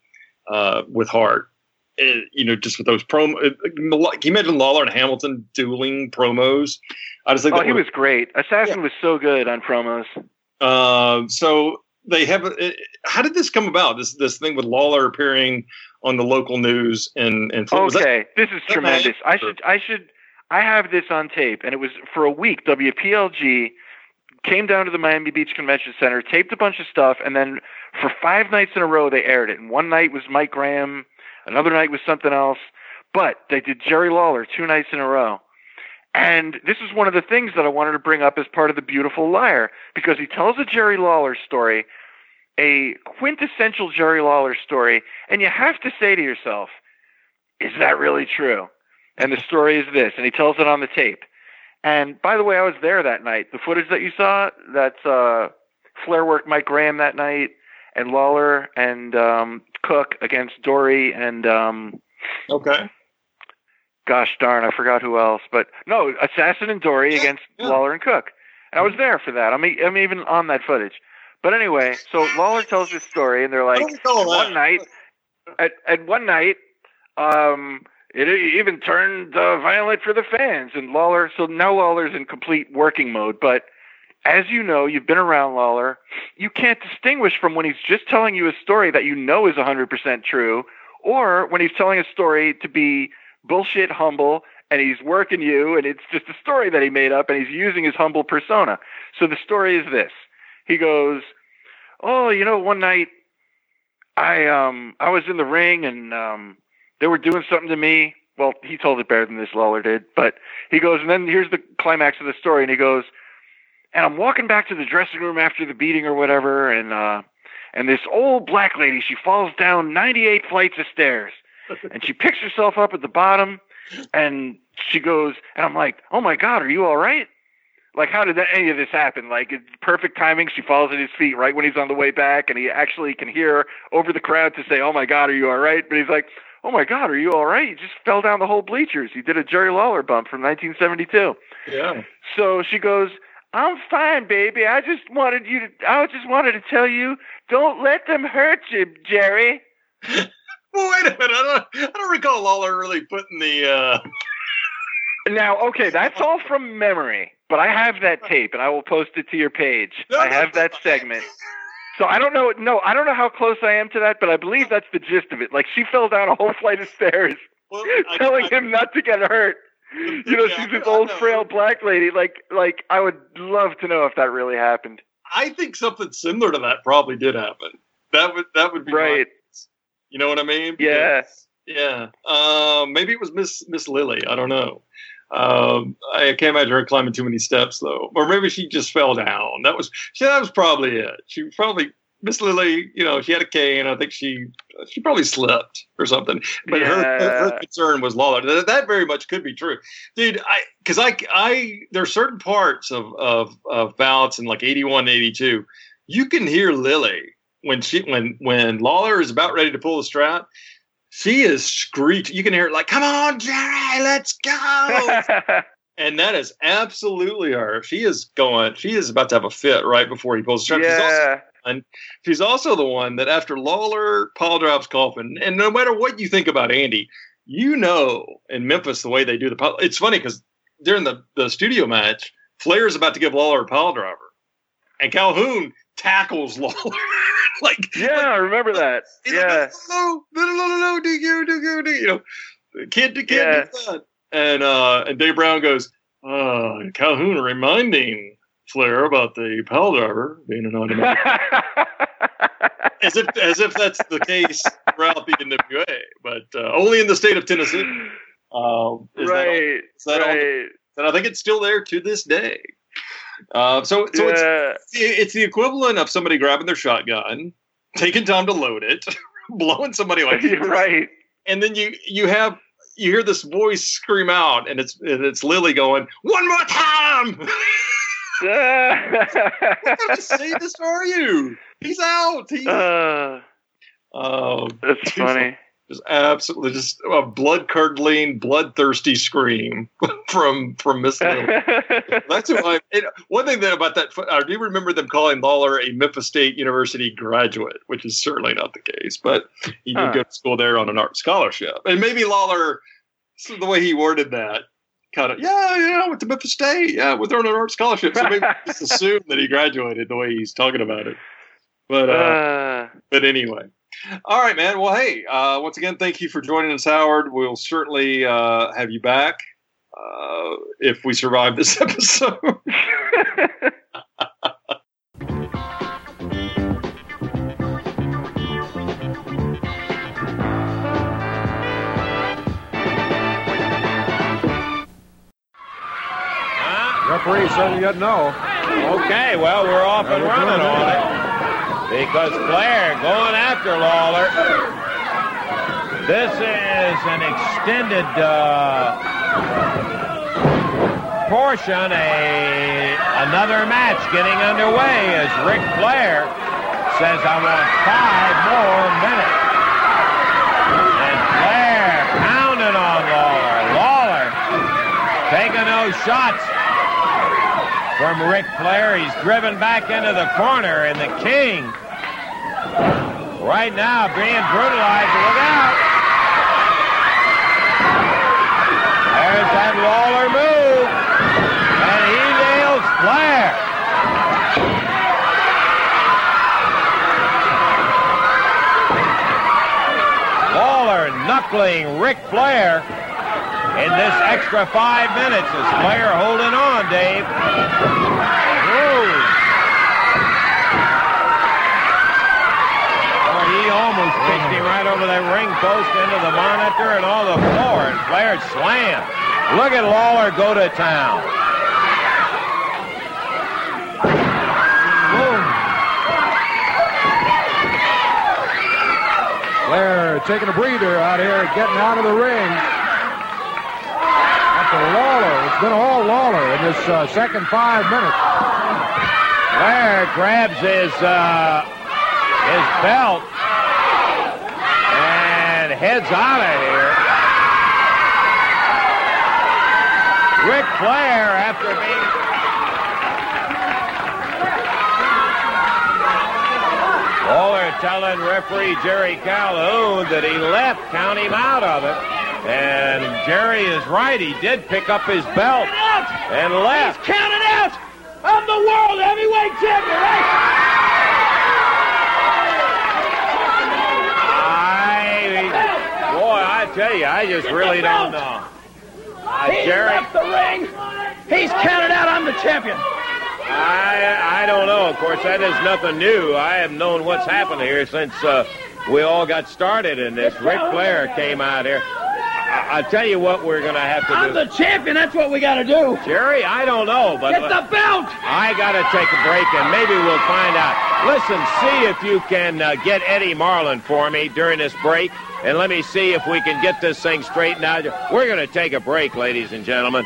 uh, with Hart. You know, just with those promo. eh, Can you imagine Lawler and Hamilton dueling promos? I just think Oh, he would- was great. Assassin was so good on promos. Uh, so they have. eh, How did this come about? This this thing with Lawler appearing on the local news and and was that- Okay, this is tremendous. I should, I should, I have this on tape, and it was for a week. WPLG came down to the Miami Beach Convention Center, taped a bunch of stuff, and then for five nights in a row they aired it. And one night was Mike Graham, another night was something else, but they did Jerry Lawler two nights in a row. And this is one of the things that I wanted to bring up as part of the Beautiful Liar because he tells a Jerry Lawler story, a quintessential Jerry Lawler story, and you have to say to yourself, is that really true? And the story is this, and he tells it on the tape. And by the way, I was there that night. The footage that you saw, that's uh, Flair worked Mike Graham that night, and Lawler and um, Cook against Dory and um, okay. gosh darn, I forgot who else. But no, Assassin and Dory Yeah, against yeah. Lawler and Cook. And I was there for that. I'm, e- I'm even on that footage. But anyway, so Lawler tells this story, and they're like, don't recall that. one night, at, at one night, um, it even turned uh, violent for the fans. And Lawler, so now Lawler's in complete working mode. But as you know, you've been around Lawler, you can't distinguish from when he's just telling you a story that you know is 100% true, or when he's telling a story to be bullshit humble and he's working you and it's just a story that he made up and he's using his humble persona. So the story is this. He goes, "Oh, you know, one night I um I was in the ring and um they were doing something to me. Well, he told it better than this Lawler did, but he goes, and then here's the climax of the story, and he goes, and I'm walking back to the dressing room after the beating or whatever, and uh, and this old black lady, she falls down 98 flights of stairs, and she picks herself up at the bottom, and she goes, and I'm like, oh my god, are you all right? Like, how did that, any of this happen? Like, it's perfect timing. She falls at his feet right when he's on the way back, and he actually can hear over the crowd to say, "Oh my God, are you all right?" But he's like, "Oh my God, are you all right?" You just fell down the whole bleachers. You did a Jerry Lawler bump from 1972. Yeah. So she goes, I'm fine, baby. I just wanted you to. I just wanted to tell you, don't let them hurt you, Jerry. Well, wait a minute. I don't, I don't recall Lawler really putting the. Uh... Now, okay, that's all from memory, but I have that tape, and I will post it to your page. No, I have that segment. So I don't know. No, I don't know how close I am to that, but I believe that's the gist of it. Like she fell down a whole flight of stairs, Well, I- telling I- him not to get hurt. You know, Yeah, she's this old frail black lady. Like, like I would love to know if that really happened. I think something similar to that probably did happen. That would that would be Right. You know what I mean? Yeah. Yeah. Um, maybe it was Miss Miss Lily. I don't know. Um, I can't imagine her climbing too many steps though, or maybe she just fell down. That was she, that was probably it. She probably Miss Lily. You know, she had a cane. I think she she probably slipped or something. But her, her Yeah. concern was Lawler. That, that very much could be true, dude. I because I I there are certain parts of of of bouts in like 81, 82. You can hear Lily when she when when Lawler is about ready to pull the strap. She is screeching. You can hear it like, "Come on, Jerry, let's go!" and that is absolutely her. She is going. She is about to have a fit right before he pulls the strap. She's also yeah. She's also the one that after Lawler Paul drops coffin, and no matter what you think about Andy, you know in Memphis the way they do the pile- it's funny because during the, the studio match, Flair's about to give Lawler a pile driver, and Calhoun tackles Lawler like Yeah, I remember that. Yeah. like, no, no, no, no, no, no, do you, do you, do you, know, can't, do- can't Yeah. And uh, and Dave Brown goes, uh, Calhoun reminding Flair about the pile driver being an automatic as if as if that's the case throughout the NWA, but uh, only in the state of Tennessee. Um, is that all- right. is that all- right. and I think it's still there to this day. Uh, so so it's yeah. it's the equivalent of somebody grabbing their shotgun, taking time to load it, blowing somebody like You're right. and then you you have you hear this voice scream out, and it's and it's Lily going one more time. What kind of sadist are you? He's out. He's uh, oh, that's funny. just absolutely just a blood curdling, bloodthirsty scream from from Miss Lily. That's who I. One thing that about that, I do remember them calling Lawler a Memphis State University graduate, which is certainly not the case. But he did Huh. go to school there on an art scholarship, and maybe Lawler, so the way he worded that, kind of yeah, yeah, I went to Memphis State, yeah, with on an art scholarship. So maybe just assume that he graduated the way he's talking about it. But uh, uh, but anyway. All right, man. Well, hey, uh, once again, thank you for joining us, Howard. We'll certainly uh, have you back uh, if we survive this episode. Referee said he doesn't know. Okay, well, we're off and running on it. Because Flair going after Lawler. This is an extended uh, portion, a another match getting underway as Ric Flair says, I want five more minutes. And Flair pounding on Lawler. Lawler taking those shots from Ric Flair. He's driven back into the corner, and the King right now being brutalized. Look out! There's that Lawler move, and he nails Flair. Lawler knuckling Ric Flair in this extra five minutes. Is Flair holding on, Dave? Whoa. Oh, he almost kicked him right over that ring post into the monitor and on the floor, and Flair slammed. Look at Lawler go to town. Flair taking a breather out here, getting out of the ring to Lawler. It's been all Lawler in this uh, second five minutes. Flair grabs his uh, his belt and heads out of here. Ric Flair, after being Lawler telling referee Jerry Calhoun that he left, count him out of it. And Jerry is right. He did pick up his belt and left. He's counted out. I'm the world heavyweight champion. I, boy, I tell you, I just really don't know. Uh, He's Jerry, left the ring. He's counted out. I'm the champion. I I don't know. Of course, that is nothing new. I have known what's happened here since uh, we all got started in this. Ric Flair came out here. I, I'll tell you what we're going to have to do. I'm the champion. That's what we got to do. Jerry, I don't know, but Get the belt. I got to take a break and maybe we'll find out. Listen, see if you can uh, get Eddie Marlin for me during this break, and let me see if we can get this thing straightened out. We're going to take a break, ladies and gentlemen.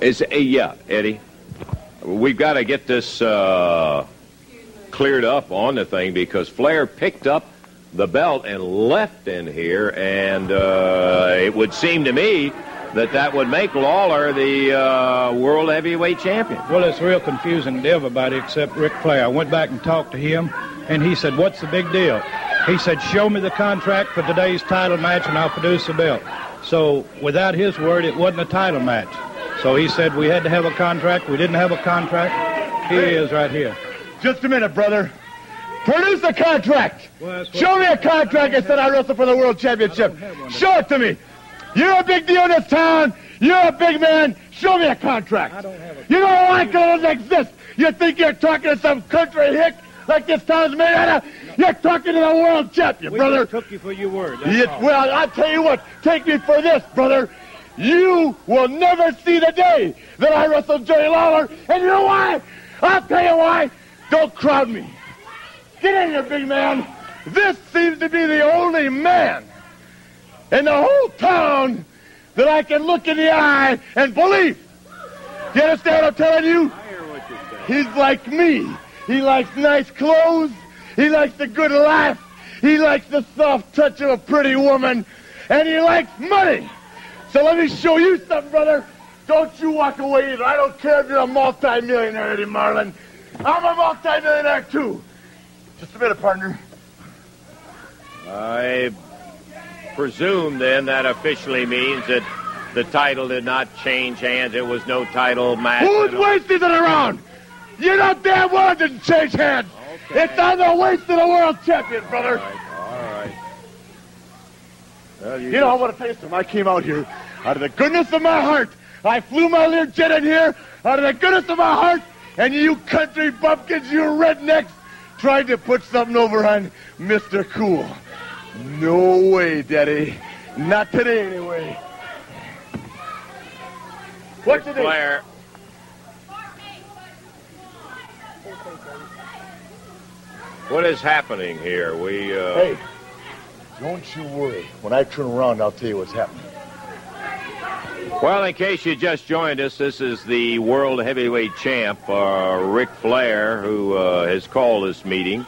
Is uh, yeah, Eddie. We've got to get this uh, cleared up on the thing because Flair picked up the belt and left in here, and uh, it would seem to me that that would make Lawler the uh, world heavyweight champion. Well, it's real confusing to everybody except Ric Flair. I went back and talked to him, and he said, What's the big deal? He said, Show me the contract for today's title match, and I'll produce the belt. So, without his word, it wasn't a title match. So he said we had to have a contract. We didn't have a contract. Here he is right here. Just a minute, brother. Produce a contract. Well, Show me a contract that said I wrestled for the world championship. I don't have one. Show it to me. You're a big deal in this town. You're a big man. Show me a contract. I don't have a You don't like it doesn't exist. You think you're talking to some country hick like this town's made out of? You're talking to the world champion, We brother. just took you for your word. well, I'll tell you what. Take me for this, brother. You will never see the day that I wrestle Jerry Lawler. And you know why? I'll tell you why. Don't crowd me. Get in here, big man. This seems to be the only man in the whole town that I can look in the eye and believe. You understand what I'm telling you? I hear what you're saying. He's like me. He likes nice clothes. He likes a good laugh. He likes the soft touch of a pretty woman. And he likes money. So let me show you something, brother. Don't you walk away either. I don't care if you're a multimillionaire, Eddie Marlin. I'm a multimillionaire, too. Just a minute, partner. I presume then that officially means that the title did not change hands. It was no title match. Who's wasting it around? You know damn well it didn't change hands. Okay. It's on the waist of the world champion, brother. All right, all right. Well, you, You know, I want to tell you something. I came out here out of the goodness of my heart. I flew my little jet in here out of the goodness of my heart, and you country bumpkins, you rednecks, tried to put something over on Mr. Cool. No way, Daddy. Not today, anyway. What's name? Flair. What is happening here? We uh, Hey, don't you worry. When I turn around, I'll tell you what's happening. Well, in case you just joined us, this is the world heavyweight champ, uh, Ric Flair, who uh, has called this meeting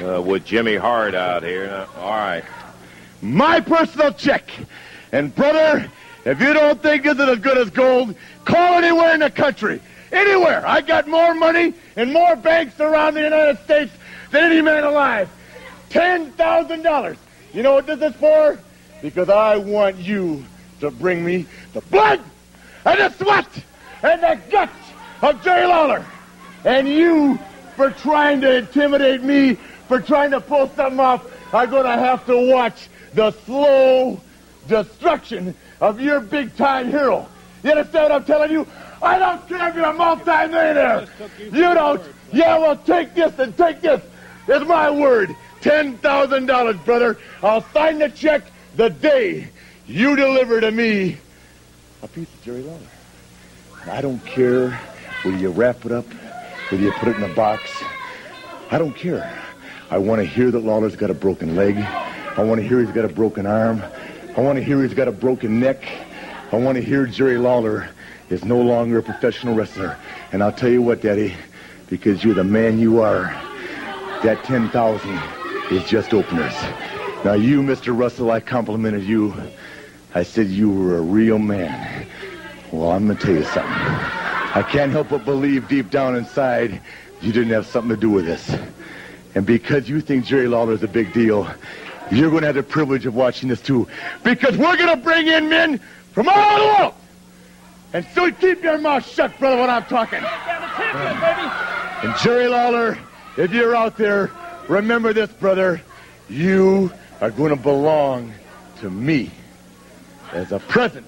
uh, with Jimmy Hart out here. Uh, all right. my personal check. And brother, if you don't think this is as good as gold, call anywhere in the country. Anywhere. I got more money and more banks around the United States than any man alive. Ten thousand dollars. You know what this is for? Because I want you to bring me the blood and the sweat and the guts of Jerry Lawler. And you for trying to intimidate me, for trying to pull something off, are going to have to watch the slow destruction of your big time hero. You understand what I'm telling you? I don't care if you're a multi-millionaire. You don't. Yeah, well, take this and take this. It's my word. $10,000, brother. I'll sign the check the day you deliver to me a piece of Jerry Lawler. I don't care whether you wrap it up, whether you put it in a box. I don't care. I want to hear that Lawler's got a broken leg. I want to hear he's got a broken arm. I want to hear he's got a broken neck. I want to hear Jerry Lawler is no longer a professional wrestler. And I'll tell you what, Daddy, because you're the man you are, that 10,000 is just openers. Now, you, Mr. Russell, I complimented you. I said you were a real man. Well, I'm going to tell you something. I can't help but believe deep down inside you didn't have something to do with this. And because you think Jerry Lawler is a big deal, you're going to have the privilege of watching this too. Because we're going to bring in men from all over the world. And so keep your mouth shut, brother, when I'm talking. And Jerry Lawler, if you're out there, remember this, brother. You are going to belong to me as a present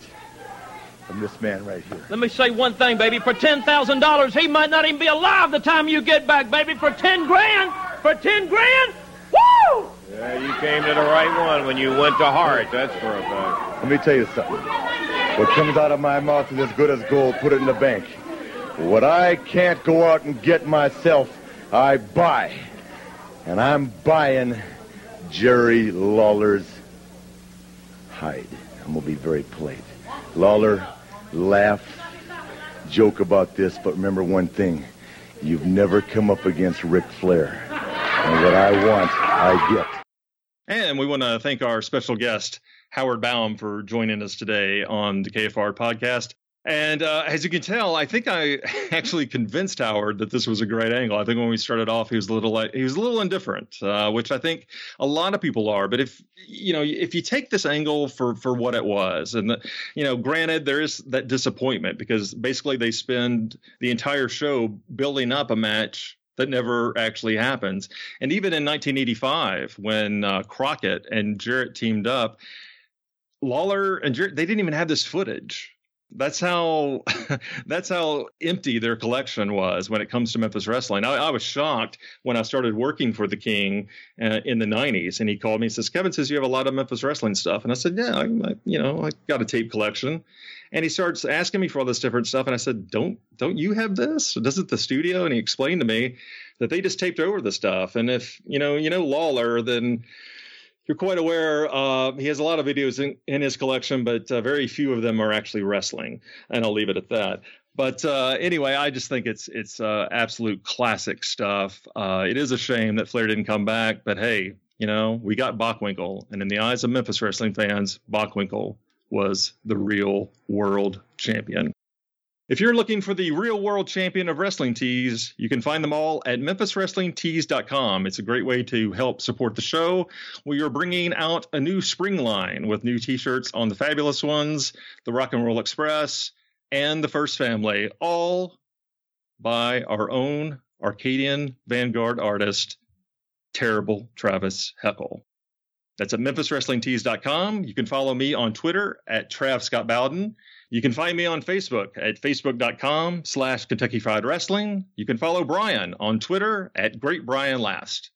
from this man right here. Let me say one thing, baby. For ten thousand dollars, he might not even be alive the time you get back, baby. For ten grand, for ten grand, woo! Yeah, you came to the right one when you went to Hart. That's for a fact. Let me tell you something. What comes out of my mouth is as good as gold. Put it in the bank. What I can't go out and get myself, I buy. And I'm buying Jerry Lawler's hide. I'm going to be very polite. Lawler, laugh, joke about this, but remember one thing. You've never come up against Ric Flair. And what I want, I get. And we want to thank our special guest, Howard Baum, for joining us today on the KFR podcast. And uh, as you can tell, I think I actually convinced Howard that this was a great angle. I think when we started off, he was a little he was a little indifferent, uh, which I think a lot of people are. But if you know, if you take this angle for for what it was, and the, you know, granted there is that disappointment because basically they spend the entire show building up a match that never actually happens. And even in 1985, when uh, Crockett and Jarrett teamed up, Lawler and Jarrett they didn't even have this footage that's how that's how empty their collection was when it comes to Memphis wrestling. I, I was shocked when I started working for the King uh, in the '90s, and he called me and says, "Kevin says you have a lot of Memphis wrestling stuff," and I said, "Yeah, I, I, you know, I got a tape collection." And he starts asking me for all this different stuff, and I said, "Don't don't you have this? Doesn't the studio?" And he explained to me that they just taped over the stuff, and if you know you know Lawler, then you're quite aware uh, he has a lot of videos in, in his collection, but uh, very few of them are actually wrestling, and I'll leave it at that. But uh, anyway, I just think it's it's uh, absolute classic stuff. Uh, it is a shame that Flair didn't come back, but hey, you know we got Bockwinkel, and in the eyes of Memphis wrestling fans, Bockwinkel was the real world champion. If you're looking for the real world champion of wrestling tees, you can find them all at memphiswrestlingtees.com. It's a great way to help support the show. We are bringing out a new spring line with new t-shirts on the Fabulous Ones, the Rock and Roll Express, and the First Family, all by our own Arcadian Vanguard artist, Terrible Travis Heckle. That's at memphiswrestlingtees.com. You can follow me on Twitter at Trav Scott Bowden. You can find me on Facebook at facebook.com slash Kentucky Fried Rasslin'. You can follow Brian on Twitter at Great Brian Last.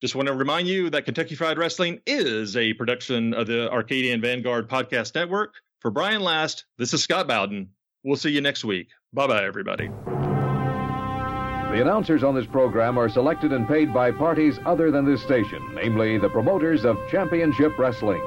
Just want to remind you that Kentucky Fried Rasslin' is a production of the Arcadian Vanguard Podcast Network. For Brian Last, this is Scott Bowden. We'll see you next week. Bye bye, everybody. The announcers on this program are selected and paid by parties other than this station, namely the promoters of Championship Wrestling.